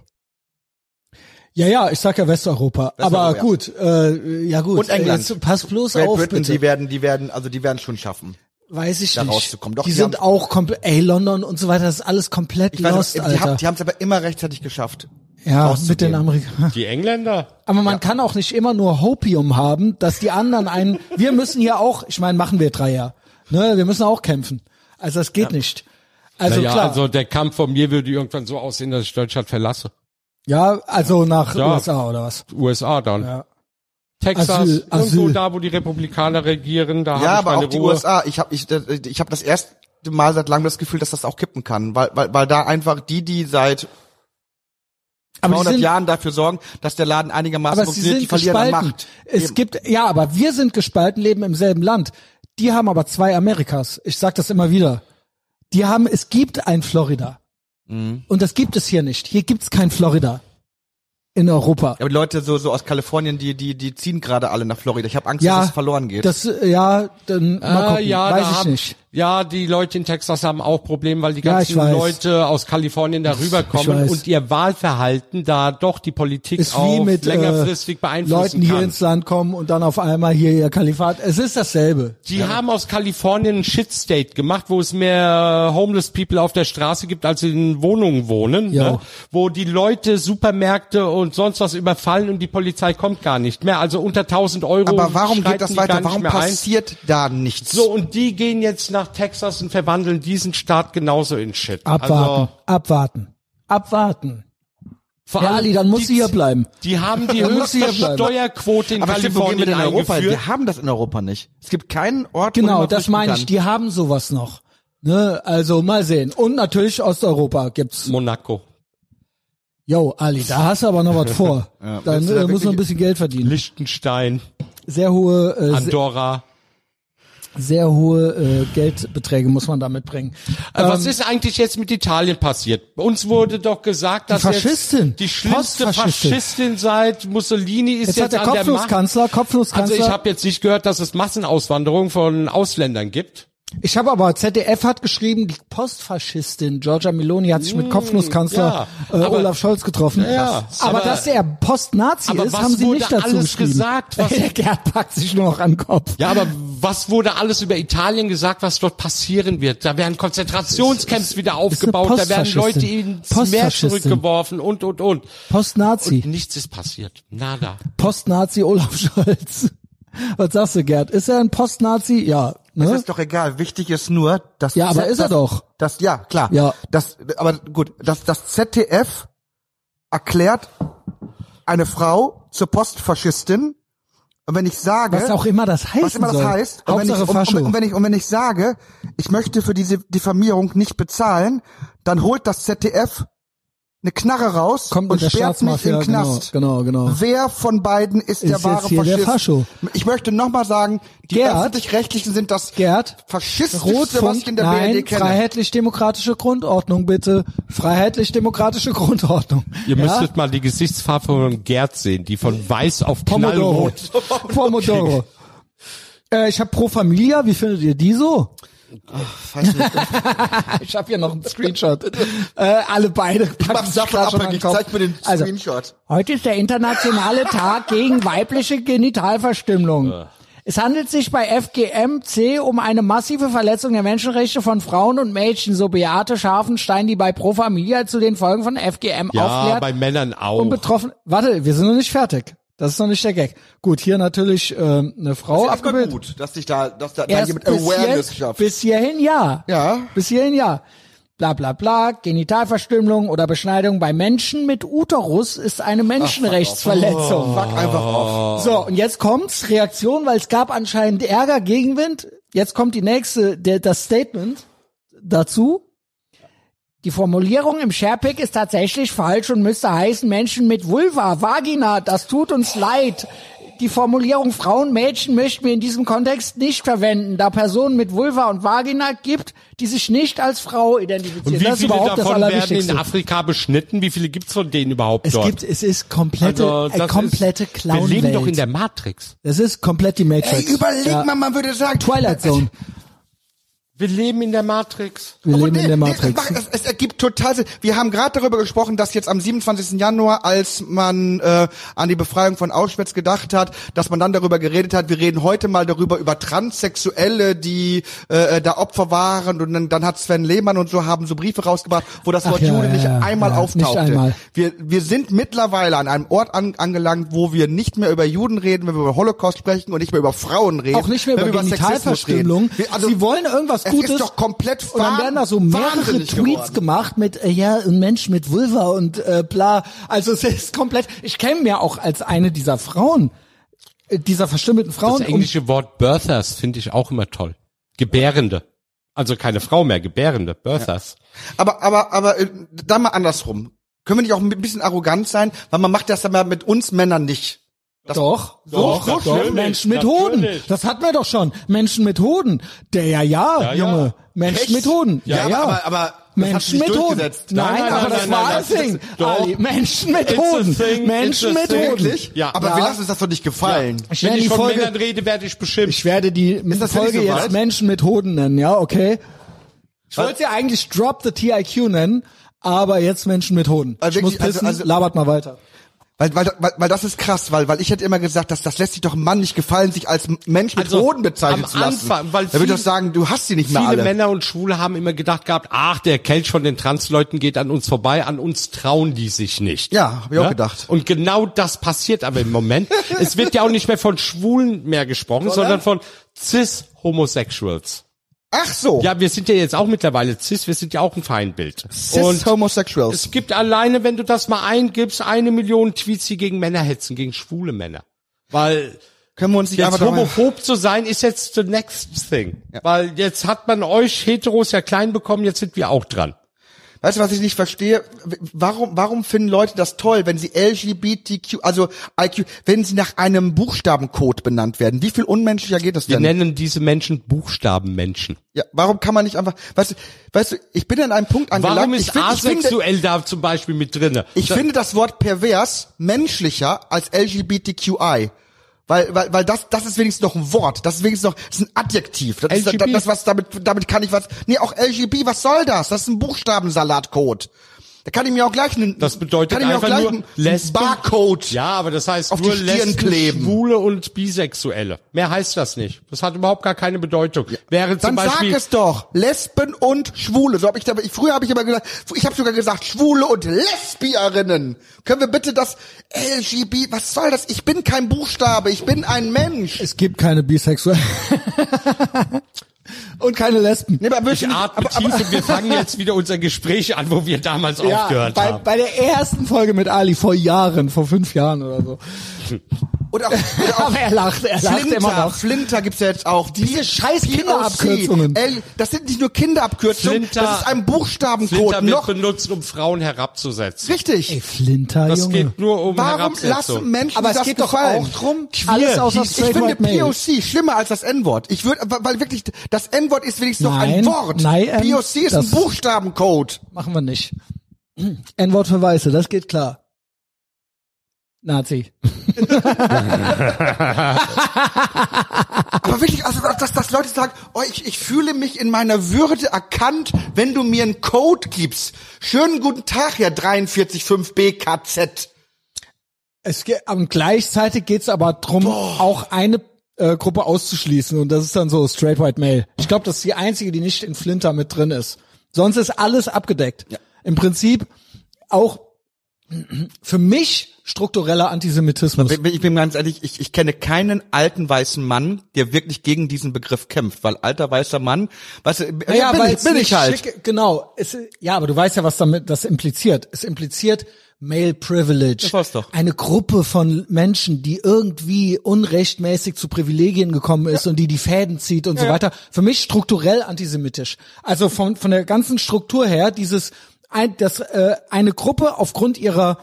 Ja, ja, ich sag ja Westeuropa. aber ja. gut, äh, ja gut. Und England. Jetzt pass bloß Great auf, Britain, bitte. die werden, die werden, also die werden schon schaffen. Weiß ich da nicht. rauszukommen. Doch, die die sind auch komplett, ey, London und so weiter, das ist alles komplett Ich weiß, lost, die Alter. haben die haben es aber immer rechtzeitig geschafft. Ja, mit den Amerikanern. Die Engländer? Aber man kann auch nicht immer nur Hopium haben, dass die anderen einen, wir müssen hier auch, ich meine, machen wir drei ja, ne, wir müssen auch kämpfen. Also das geht nicht. Also naja, klar, also der Kampf von mir würde irgendwann so aussehen, dass ich Deutschland verlasse. ja, also nach Ja. USA oder was? USA dann. Ja. Texas, Asyl, irgendwo Asyl. da, wo die Republikaner regieren, da Ja, habe ich aber meine auch die Ruhe. USA. Ich habe ich, ich hab das erste Mal seit langem das Gefühl, dass das auch kippen kann, weil, weil, weil da einfach die, die seit Aber die 200 sind, Jahren dafür sorgen, dass der Laden einigermaßen aber funktioniert, die verlieren. Macht. Es Eben. gibt, ja, aber wir sind gespalten, leben im selben Land. Die haben aber zwei Amerikas. Ich sag das immer wieder. Die haben, es gibt ein Florida. Mhm. Und das gibt es hier nicht. Hier gibt's kein Florida. In Europa. aber die Leute so so aus Kalifornien, die die die ziehen gerade alle nach Florida. Ich habe Angst, Ja, dass es verloren geht. Das, äh, ja, dann mal Ah, gucken. ja, weiß da ich nicht. Ja, die Leute in Texas haben auch Probleme, weil die Ja, ganzen weiß. Leute aus Kalifornien da Ich rüberkommen weiß. und ihr Wahlverhalten da doch die Politik Ist auch wie mit längerfristig äh, beeinflussen Leuten hier kann. ins Land kommen und dann auf einmal hier ihr Kalifat. Es ist dasselbe. Die haben aus Kalifornien ein Shitstate gemacht, wo es mehr Homeless People auf der Straße gibt, als in Wohnungen wohnen, Ja. ne? wo die Leute Supermärkte und sonst was überfallen und die Polizei kommt gar nicht mehr. Also unter 1000 Euro. aber warum geht das die weiter? Warum mehr ein. passiert da nichts? So, und die gehen jetzt nach Texas und verwandeln diesen Staat genauso in Shit. Abwarten, Also, abwarten, abwarten. vor Ja, allem Ali, dann muss die, sie hier bleiben. Die haben die Dann höchste. Steuerquote in aber stimmt, Kalifornien denn in Europa? eingeführt. Wir haben das in Europa nicht. Es gibt keinen Ort, wo Genau, man das meine kann. ich. Die haben sowas noch. Ne, also mal sehen. Und natürlich Osteuropa gibt's. Monaco. Yo, Ali, da hast du aber noch was vor. Dann willst du da äh, muss man ein bisschen Geld verdienen. Liechtenstein, Sehr hohe, äh, Andorra. Sehr hohe äh, Geldbeträge muss man da mitbringen. Äh, Was Ähm, ist eigentlich jetzt mit Italien passiert? Uns wurde doch gesagt, dass Faschistin. jetzt die schlimmste. Faschistin seit Mussolini ist Jetzt jetzt, der an der Macht. Kopfnusskanzler, Also Kopfnusskanzler. ich habe jetzt nicht gehört, dass es Massenauswanderung von Ausländern gibt. Ich habe aber ZDF hat geschrieben, die Postfaschistin Giorgia Meloni hat sich mit Kopfnusskanzler ja, äh, aber- Olaf Scholz getroffen. Ja, aber, aber- dass er Post-Nazi ist, haben sie nicht dazu alles geschrieben. gesagt, was- Der Gerd packt sich nur noch an den Kopf. Ja, aber was wurde alles über Italien gesagt, was dort passieren wird? Da werden Konzentrationscamps wieder aufgebaut, da werden Leute ins Meer zurückgeworfen und, und, und. Post-Nazi. Und nichts ist passiert. Nada. Post-Nazi Olaf Scholz. Was sagst du, Gerd? Ist er ein Post-Nazi? Ja. Das Ne? ist doch egal. Wichtig ist nur, dass Ja, aber Z- ist er das, doch. Das ja klar. Ja. Das aber gut. Das das ZDF erklärt eine Frau zur Postfaschistin. Und wenn ich sage, Was auch immer das heißt. was immer das heißt, und wenn, ich, und, und, und, wenn ich, und wenn ich sage, ich möchte für diese Diffamierung nicht bezahlen, dann holt das ZDF eine Knarre raus Kommt und der sperrt mich Staatsmafia, im Knast. genau, genau, genau. Wer von beiden ist, der Ist wahre jetzt hier der Faschist? Fascho. Ich möchte nochmal sagen, die öffentlich-rechtlichen sind das Gerd, faschistischste, was ich Rotfunk, in der nein, BRD kenne. freiheitlich-demokratische Grundordnung, bitte. Freiheitlich-demokratische Grundordnung. Ihr Ja? müsstet mal die Gesichtsfarbe von Gerd sehen, die von weiß auf Pomodoro. knallrot. Pomodoro. Äh, ich habe Pro Familia, wie findet ihr die so? Weiß nicht. Ich habe hier noch einen Screenshot. äh, alle beide Mach packen sich klar schon an. Zeig mir den Also, Screenshot. Heute ist der internationale Tag gegen weibliche Genitalverstümmelung. Es handelt sich bei FGMC um eine massive Verletzung der Menschenrechte von Frauen und Mädchen, so Beate Scharfenstein, die bei Pro Familia zu den Folgen von FGM Ja, aufklärt. bei Männern auch. und betroffen. Warte, wir sind noch nicht fertig. Das ist noch nicht der Gag. Gut, hier natürlich ähm, eine Frau ist erstmal abgebildet. gut, dass sich da, dass da, da Erst jemand bis, Awareness hier, schafft. bis hierhin ja. Ja. Bis hierhin ja. Bla bla bla, Genitalverstümmelung oder Beschneidung bei Menschen mit Uterus ist eine Menschenrechtsverletzung. Fuck einfach auf. So, und jetzt kommt's, Reaktion, weil es gab anscheinend Ärger, Gegenwind. Jetzt kommt die nächste, der, das Statement dazu. Die Formulierung im Sharepick ist tatsächlich falsch und müsste heißen Menschen mit Vulva, Vagina, das tut uns leid. Die Formulierung Frauen, Mädchen möchten wir in diesem Kontext nicht verwenden, da Personen mit Vulva und Vagina gibt, die sich nicht als Frau identifizieren. Und wie das ist viele überhaupt das davon werden Allerwichtigste. in Afrika beschnitten? Wie viele gibt's von denen überhaupt es dort? gibt, es ist komplette, Also, äh, komplette ist, Clown Wir leben doch in der Matrix. Das ist komplett die Matrix. Ey, überleg Ja. mal, man würde sagen, Twilight Zone. Wir leben in der Matrix. Wir leben in nee, der nee, Matrix. Es, es ergibt total Sinn. Wir haben gerade darüber gesprochen, dass jetzt am 27. Januar, als man äh, an die Befreiung von Auschwitz gedacht hat, dass man dann darüber geredet hat, wir reden heute mal darüber, über Transsexuelle, die äh, da Opfer waren und dann, dann hat Sven Lehmann und so haben so Briefe rausgebracht, wo das Ach Wort ja, Jude ja, nicht ja, einmal ja, nicht auftauchte. einmal. Wir, wir sind mittlerweile an einem Ort an, angelangt, wo wir nicht mehr über Juden reden, wenn wir über Holocaust sprechen und nicht mehr über Frauen reden. auch nicht mehr über wir Genitalverstümmelung. Wir- Also, Sie wollen irgendwas es Gutes. ist doch komplett und dann werden da so mehrere Tweets geworden. gemacht mit äh, ja ein Mensch mit Vulva und äh, bla. Also es ist komplett. Ich kenne mir auch als eine dieser Frauen, äh, dieser verstümmelten Frauen. Das englische Wort Birthers finde ich auch immer toll. Gebärende. Also keine Frau mehr, Gebärende, Birthers. Aber, aber, aber, äh, da mal andersrum. Können wir nicht auch ein bisschen arrogant sein? Weil man macht das dann mal mit uns Männern nicht. Um, doch, doch, doch, doch, Menschen mit natürlich. Hoden. Das hatten wir doch schon. Menschen mit Hoden. Der ja, ja, Ja, ja. Junge. Menschen Echt? mit Hoden. Ja, ja. aber, aber das Menschen mit Hoden. Nein, Nein, nein, aber nein, das war das das Ding. Ali, Menschen mit Hoden. Menschen mit. Hoden. Ja. Aber Ja. wir lassen uns das doch nicht gefallen. Ich Wenn ich die von Folge, Männern rede, werde ich beschimpft. ich werde die das Folge so jetzt weit? Menschen mit Hoden nennen, ja, okay? Ich wollte ja eigentlich Drop the TIQ nennen, aber jetzt Menschen mit Hoden. Also ich muss also- pissen, also- labert mal weiter. Weil, weil, weil, weil das ist krass, weil, weil ich hätte immer gesagt, dass das lässt sich doch einem Mann nicht gefallen, sich als Mensch mit Also, Hoden bezeichnen am zu lassen. Anfang, weil da würde ich viele- doch sagen, du hast sie nicht mehr Viele alle. Männer und Schwule haben immer gedacht gehabt, ach, der Kelch von den Transleuten geht an uns vorbei, an uns trauen die sich nicht. Ja, hab ich auch gedacht. Und genau das passiert aber im Moment. es wird ja auch nicht mehr von Schwulen mehr gesprochen, sondern von Cis-Homosexuals. Ach so. Ja, wir sind ja jetzt auch mittlerweile Cis, wir sind ja auch ein Feindbild. Cis und Homosexuals. es gibt alleine, wenn du das mal eingibst, eine Million Tweets, die gegen Männer hetzen, gegen schwule Männer. Weil Können wir uns nicht jetzt homophob zu sein, ist jetzt the next thing. Weil jetzt hat man euch Heteros ja klein bekommen, jetzt sind wir auch dran. Weißt du, was ich nicht verstehe? Warum, warum finden Leute das toll, wenn sie LGBTQ, also IQ, wenn sie nach einem Buchstabencode benannt werden? Wie viel unmenschlicher geht das Wir denn? nennen diese Menschen Buchstabenmenschen. Ja, warum kann man nicht einfach, weißt du, weißt du, ich bin an einem Punkt angelangt. Warum ich ist find- ich finde, asexuell da zum Beispiel mit drinne? ich finde das Wort pervers menschlicher als LGBTQI. Weil, weil, weil das, das ist wenigstens noch ein Wort. Das ist wenigstens noch, das ist ein Adjektiv. Das ist LGB. das, was damit, damit kann ich was, nee, auch LGB, was soll das? Das ist ein Buchstabensalatcode. Da kann ich mir auch gleich einen, Das bedeutet kann ich mir auch einfach gleich nur einen Lesben. Barcode. Ja, aber das heißt auf nur die Stirn Lesben, kleben. Schwule und Bisexuelle. Mehr heißt das nicht. Das hat überhaupt gar keine Bedeutung. Wäre zum Dann Beispiel sag es doch. Lesben und Schwule. So hab ich da, ich, früher habe ich immer gesagt, ich habe sogar gesagt, Schwule und Lesbierinnen. Können wir bitte das LGB, was soll das? Ich bin kein Buchstabe, ich bin ein Mensch. Es gibt keine Bisexuellen. Und keine Lesben. Nee, aber ich atme aber, tief aber, und wir fangen jetzt wieder unser Gespräch an, wo wir damals aufgehört bei, haben. bei der ersten Folge mit Ali vor Jahren, vor fünf Jahren oder so. Oder auch, oder auch Aber er lacht, er lacht Flinter, immer noch. Flinter gibt's ja jetzt auch. Diese scheiß POC. Kinderabkürzungen. L, das sind nicht nur Kinderabkürzungen, Flinter- das ist ein Buchstabencode. Flinter wird Noch benutzt, um Frauen herabzusetzen. richtig. Ey, Flinter, Das Junge. geht nur um Warum lassen. Menschen Aber es das geht doch auch drum, alles außer Ich finde. POC schlimmer als das N-Wort. Ich würde, weil wirklich, das N-Wort ist wenigstens noch ein Nein, Wort. nein, ähm, POC ist ein Buchstabencode. Machen wir nicht. N-Wort für Weiße, das geht klar. Nazi. Aber wirklich, also, dass, dass Leute sagen, oh, ich, ich fühle mich in meiner Würde erkannt, wenn du mir einen Code gibst. Schönen guten Tag, Herr 435BKZ. Es geht, und gleichzeitig geht's aber drum, auch eine äh, Gruppe auszuschließen und das ist dann so Straight White Male. Ich glaube, das ist die einzige, die nicht in Flinter mit drin ist. Sonst ist alles abgedeckt. Im Prinzip auch für mich struktureller Antisemitismus. Ich bin- ich bin ganz ehrlich, ich, ich kenne keinen alten weißen Mann, der wirklich gegen diesen Begriff kämpft, weil alter weißer Mann, weißt du, Naja, bin, weil ich, bin ich halt. Schick, genau. Es, ja, aber du weißt ja, was damit das impliziert. Es impliziert Male Privilege. Das war's doch. Eine Gruppe von Menschen, die irgendwie unrechtmäßig zu Privilegien gekommen ist und die die Fäden zieht und so weiter. Für mich strukturell antisemitisch. Also von von der ganzen Struktur her dieses ein, dass äh, eine Gruppe aufgrund ihrer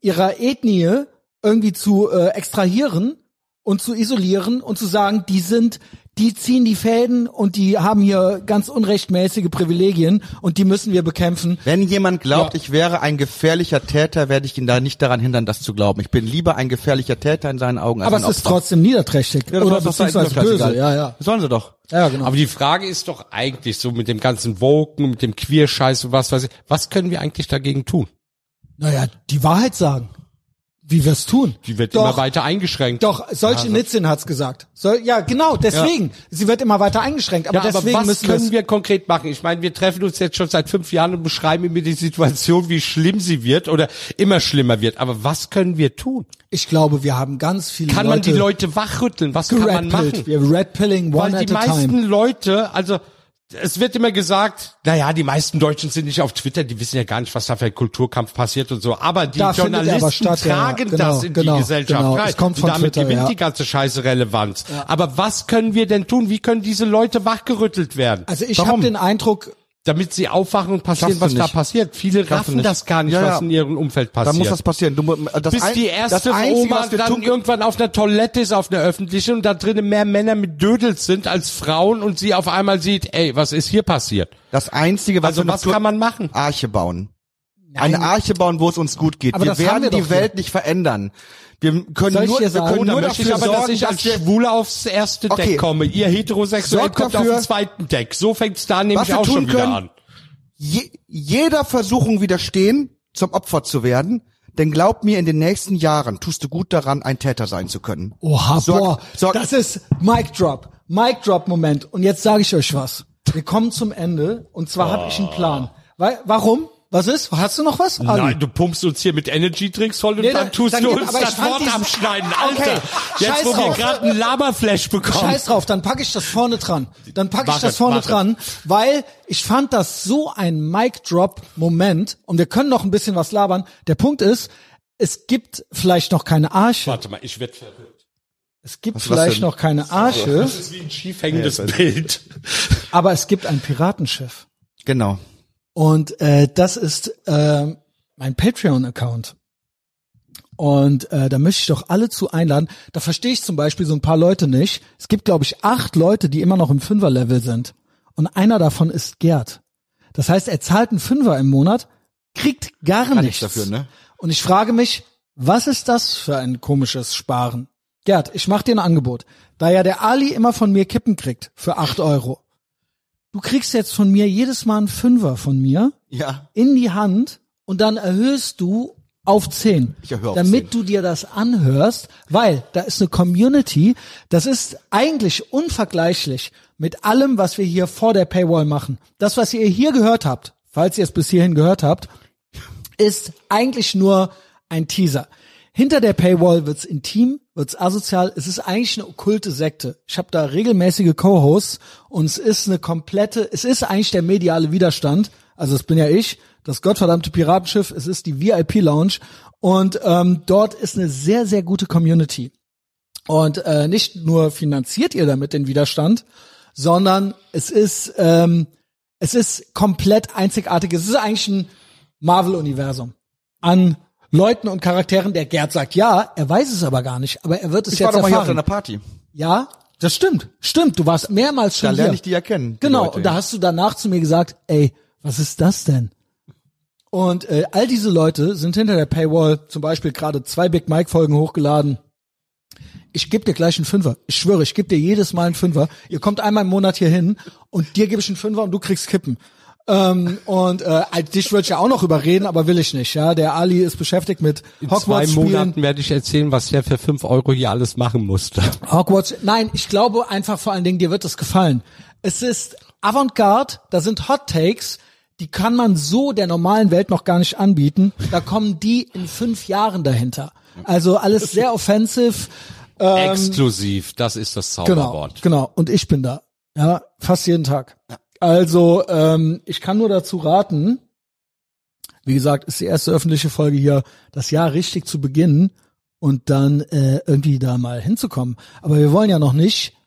ihrer Ethnie irgendwie zu äh, extrahieren und zu isolieren und zu sagen, die sind die ziehen die Fäden und die haben hier ganz unrechtmäßige Privilegien und die müssen wir bekämpfen. Wenn jemand glaubt, Ja. ich wäre ein gefährlicher Täter, werde ich ihn da nicht daran hindern, das zu glauben. Ich bin lieber ein gefährlicher Täter in seinen Augen als Aber ein es ist trotzdem niederträchtig Ja, das oder beziehungsweise böse. Ja, ja. Sollen sie doch. Ja, genau. Aber die Frage ist doch eigentlich so mit dem ganzen Woken, mit dem Queer-Scheiß und was weiß ich, was können wir eigentlich dagegen tun? Naja, die Wahrheit sagen. Wie wir's tun? Die wird Doch. immer weiter eingeschränkt. Doch, solche Nitzin hat's gesagt. Soll, ja, genau, deswegen. Sie wird immer weiter eingeschränkt. Aber Ja, aber deswegen was müssen können wir konkret machen? Ich meine, wir treffen uns jetzt schon seit fünf Jahren und beschreiben immer die Situation, wie schlimm sie wird oder immer schlimmer wird. Aber was können wir tun? Ich glaube, wir haben ganz viele Kann Leute man die Leute wachrütteln? Was kann man machen? Wir redpilling one Weil die at a meisten time. Leute, also es wird immer gesagt, naja, die meisten Deutschen sind nicht auf Twitter, die wissen ja gar nicht, was da für ein Kulturkampf passiert und so. Aber die Da er aber Journalisten statt, ja, ja. tragen Genau, das in genau, die Gesellschaft genau. rein. Es kommt und von damit Twitter, gewinnt ja. die ganze Scheiße Relevanz. Aber was können wir denn tun? Wie können diese Leute wachgerüttelt werden? Also ich habe den Eindruck, damit sie aufwachen und passieren, was da passiert. Viele Schaffst raffen das gar nicht, Ja, ja. was in ihrem Umfeld Da passiert. muss das passieren. Du, mu- das bis ein- die erste Einzige, Oma dann tun, irgendwann auf einer Toilette ist, auf einer öffentlichen und da drinnen mehr Männer mit Dödels sind als Frauen und sie auf einmal sieht, ey, was ist hier passiert? das Einzige, was Also was kann man machen? Arche bauen. Eine Arche bauen, wo es uns gut geht. Aber wir werden wir die Welt nicht verändern. Wir können Soll nur, wir sagen? können Oh, nur möchte ich dafür aber, dass ich als dass Schwule aufs erste Okay. Deck komme. Ihr Heterosexuell kommt dafür- auf den zweiten Deck. So fängt's da nämlich auch schon wieder können, an. je, jeder Versuchung widerstehen, zum Opfer zu werden. Denn glaub mir, in den nächsten Jahren tust du gut daran, ein Täter sein zu können. oha, Sorg- boah, sorg- das ist Mic Drop, Mic Drop Moment. Und jetzt sage ich euch was. Wir kommen zum Ende und zwar habe ich einen Plan. Weil, warum? Was ist? Hast du noch was? Ali? Nein, du pumpst uns hier mit Energy Drinks voll und Nee, dann dann- tust dann du uns das Wort diesen- abschneiden, Okay, Alter. scheiß Jetzt, wo wir drauf. gerade einen Laberflash bekommen. Scheiß drauf, dann packe ich das vorne dran. Dann packe ich Mach das vorne mach es. dran, weil ich fand das so ein Mic Drop Moment und wir können noch ein bisschen was labern. Der Punkt ist, es gibt vielleicht noch keine Arche. Warte mal, ich werd verrückt. Es gibt was vielleicht noch keine Arche, Das ist wie ein schief hängendes Bild. aber es gibt ein Piratenschiff. Genau. Und äh, das ist äh, mein Patreon-Account. Und äh, da möchte ich doch alle zu einladen. Da verstehe ich zum Beispiel so ein paar Leute nicht. Es gibt, glaube ich, acht Leute, die immer noch im Fünfer-Level sind. Und einer davon ist Gerd. Das heißt, er zahlt einen Fünfer im Monat, kriegt gar Kann nichts. dafür, ne? Und ich frage mich, was ist das für ein komisches Sparen? Gerd, ich mach dir ein Angebot. Da ja der Ali immer von mir Kippen kriegt für acht Euro. Du kriegst jetzt von mir jedes Mal einen Fünfer von mir Ja. in die Hand und dann erhöhst du auf 10. Ich erhöhe auf damit 10. du dir das anhörst, weil da ist eine Community, das ist eigentlich unvergleichlich mit allem, was wir hier vor der Paywall machen. Das, was ihr hier gehört habt, falls ihr es bis hierhin gehört habt, ist eigentlich nur ein Teaser. Hinter der Paywall wird's intim, wird's asozial. Es ist eigentlich eine okkulte Sekte. Ich habe da regelmäßige Co-Hosts und es ist eine komplette, es ist eigentlich der mediale Widerstand. Also es bin ja ich, das gottverdammte Piratenschiff. Es ist die VIP Lounge und ähm, dort ist eine sehr sehr gute Community. Und äh, nicht nur finanziert ihr damit den Widerstand, sondern es ist ähm, es ist komplett einzigartig. Es ist eigentlich ein Marvel-Universum an Leuten und Charakteren. Der Gerd sagt ja, er weiß es aber gar nicht, aber er wird es Ich war jetzt doch mal hier auf deiner Party. Ja, das stimmt, stimmt. Du warst mehrmals schon Da lerne hier. ich die ja kennen. die Genau. Leute. Und da hast du danach zu mir gesagt, ey, was ist das denn? Und äh, all diese Leute sind hinter der Paywall zum Beispiel gerade zwei Big Mike Folgen hochgeladen. Ich gebe dir gleich einen Fünfer. Ich schwöre, ich gebe dir jedes Mal einen Fünfer. Ihr kommt einmal im Monat hier hin und dir gebe ich einen Fünfer und du kriegst Kippen. Ähm, und äh, dich würde ich ja auch noch überreden, aber will ich nicht. Ja, der Ali ist beschäftigt mit In zwei Hogwarts spielen. Monaten werde ich erzählen, was der für fünf Euro hier alles machen musste. Hogwarts. Nein, ich glaube einfach vor allen Dingen, dir wird es gefallen. Es ist Avantgarde, da sind Hot Takes, die kann man so der normalen Welt noch gar nicht anbieten. Da kommen die in fünf Jahren dahinter. Also alles sehr offensive. Ähm, Exklusiv, das ist das Genau, Zauberwort. genau. Und ich bin da. Ja, fast jeden Tag. Also, ähm, ich kann nur dazu raten, wie gesagt, ist die erste öffentliche Folge hier, das Jahr richtig zu beginnen und dann äh, irgendwie da mal hinzukommen. Aber wir wollen ja noch nicht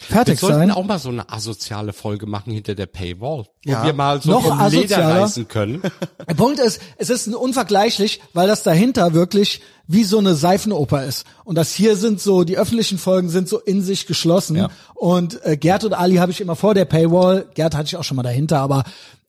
fertig Wir sollten sein. auch mal so eine asoziale Folge machen hinter der Paywall, wo Ja. wir mal so Noch vom Leder reißen können. Der Punkt ist, es ist unvergleichlich, weil das dahinter wirklich wie so eine Seifenoper ist. Und das hier sind so, die öffentlichen Folgen sind so in sich geschlossen. Und äh, Gerd und Ali habe ich immer vor der Paywall. Gerd hatte ich auch schon mal dahinter, aber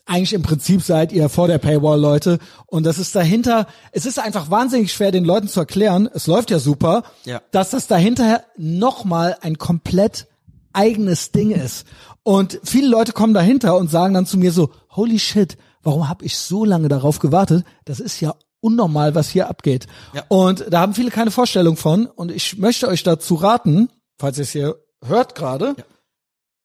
eigentlich im Prinzip seid ihr vor der Paywall, Leute. Und das ist dahinter, es ist einfach wahnsinnig schwer, den Leuten zu erklären, es läuft ja super, Ja. dass das dahinter nochmal ein komplett eigenes Ding ist. Und viele Leute kommen dahinter und sagen dann zu mir so, holy shit, warum habe ich so lange darauf gewartet? Das ist ja unnormal, was hier abgeht. Ja. Und da haben viele keine Vorstellung von. Und ich möchte euch dazu raten, falls ihr es hier hört gerade,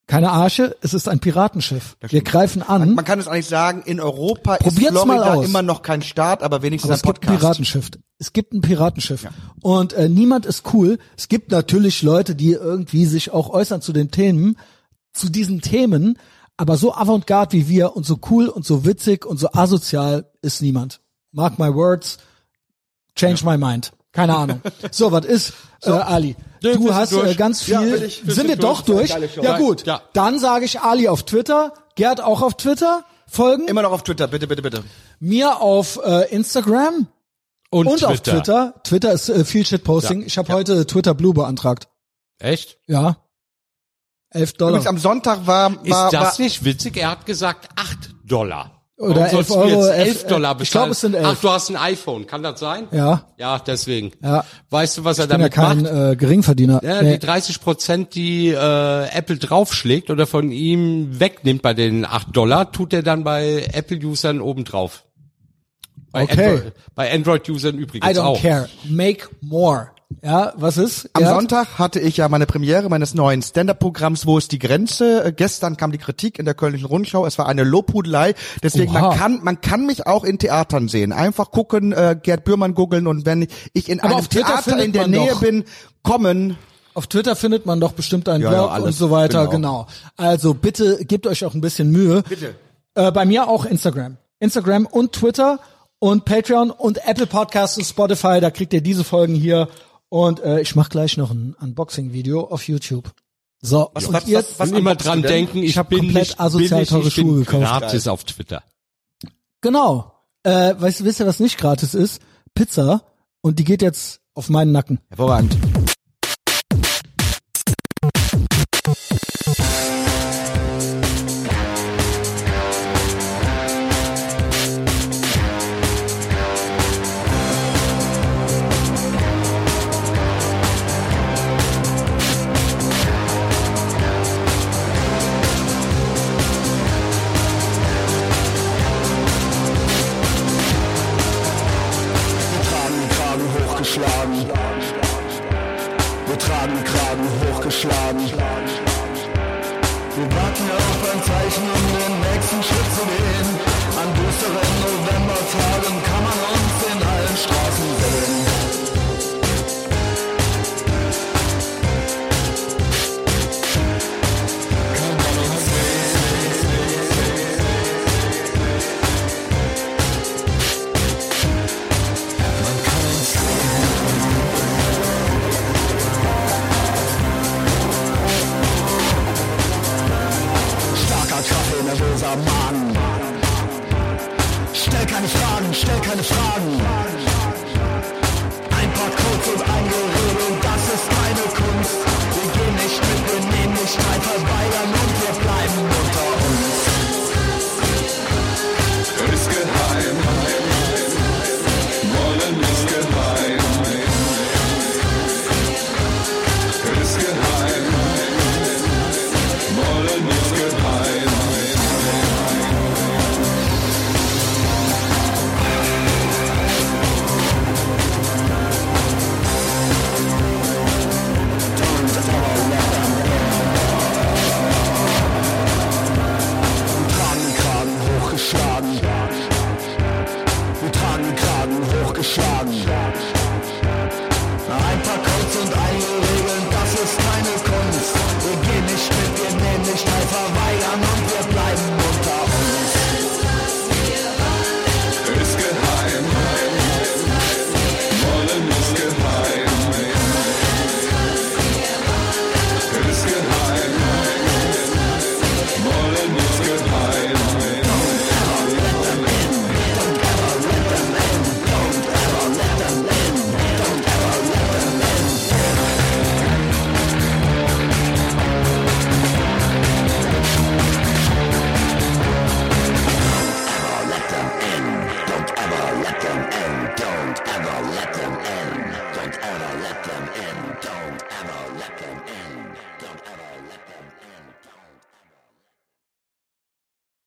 keine Arche, es ist ein Piratenschiff. Wir greifen an, Man kann es eigentlich sagen, in Europa Probiert's ist Florida immer noch kein Staat, aber wenigstens aber ein es gibt ein Podcast. Piratenschiff. Es gibt ein Piratenschiff. Und äh, niemand ist cool. Es gibt natürlich Leute, die irgendwie sich auch äußern zu den Themen, zu diesen Themen, aber so avantgarde wie wir und so cool und so witzig und so asozial ist niemand. Mark my words, change my mind. Keine Ahnung. So, was ist, äh, Ali? Ja, wir Du sind hast durch. äh, ganz viel. Ja, will ich- wir sind wir doch durch. durch? Ja gut. Ja. Dann sage ich Ali auf Twitter, Gerd auch auf Twitter folgen, Immer noch auf Twitter, bitte, bitte, bitte. mir auf äh, Instagram Und, und auf Twitter. Twitter ist äh, viel Shitposting. Ja. Ich habe heute Twitter Blue beantragt. Echt? Ja. 11 Dollar. Übrigens am Sonntag war, Ist war, das war nicht witzig? Er hat gesagt 8 Dollar. Oder Warum sollst 11 du jetzt Euro, 11 elf- Dollar ich bezahlen? glaub, es sind 11. Ach, du hast ein iPhone. Kann das sein? ja. Ja, deswegen. Ja. Weißt du, was er Ich ja damit kein macht? äh, Geringverdiener. Ja, Nee. die 30 Prozent, die äh, Apple draufschlägt oder von ihm wegnimmt bei den 8 Dollar, tut er dann bei Apple-Usern obendrauf. Bei Okay. Android- bei Android-Usern I übrigens don't auch. care. Make more. Ja, was ist? Am Gerd? Sonntag hatte ich ja meine Premiere meines neuen Stand-Up-Programms Wo ist die Grenze? Äh, Gestern kam die Kritik in der Kölnischen Rundschau. Es war eine Lobhudelei. Deswegen, Oha. man kann, man kann mich auch in Theatern sehen. Einfach gucken, äh, Gerd Bührmann googeln und wenn ich in Aber einem Theater in der Nähe doch- bin, kommen. Auf Twitter findet man doch bestimmt einen Ja, ja, Blog alles. und so weiter, genau. Genau. Also bitte gebt euch auch ein bisschen Mühe. Bitte. Äh, bei mir auch Instagram. Instagram und Twitter und Patreon und Apple Podcasts und Spotify, da kriegt ihr diese Folgen hier. Und äh, ich mache gleich noch ein Unboxing-Video auf YouTube. So, Was- und was- ihr, was- was- immer dran denken, ich, Ich hab bin komplett nicht asozial billig, teure ich bin Schuhe gekauft. gratis auf Twitter. genau. Äh, weißt du, wisst ihr, was nicht gratis ist? Pizza. Und die geht jetzt auf meinen Nacken. Hervorragend.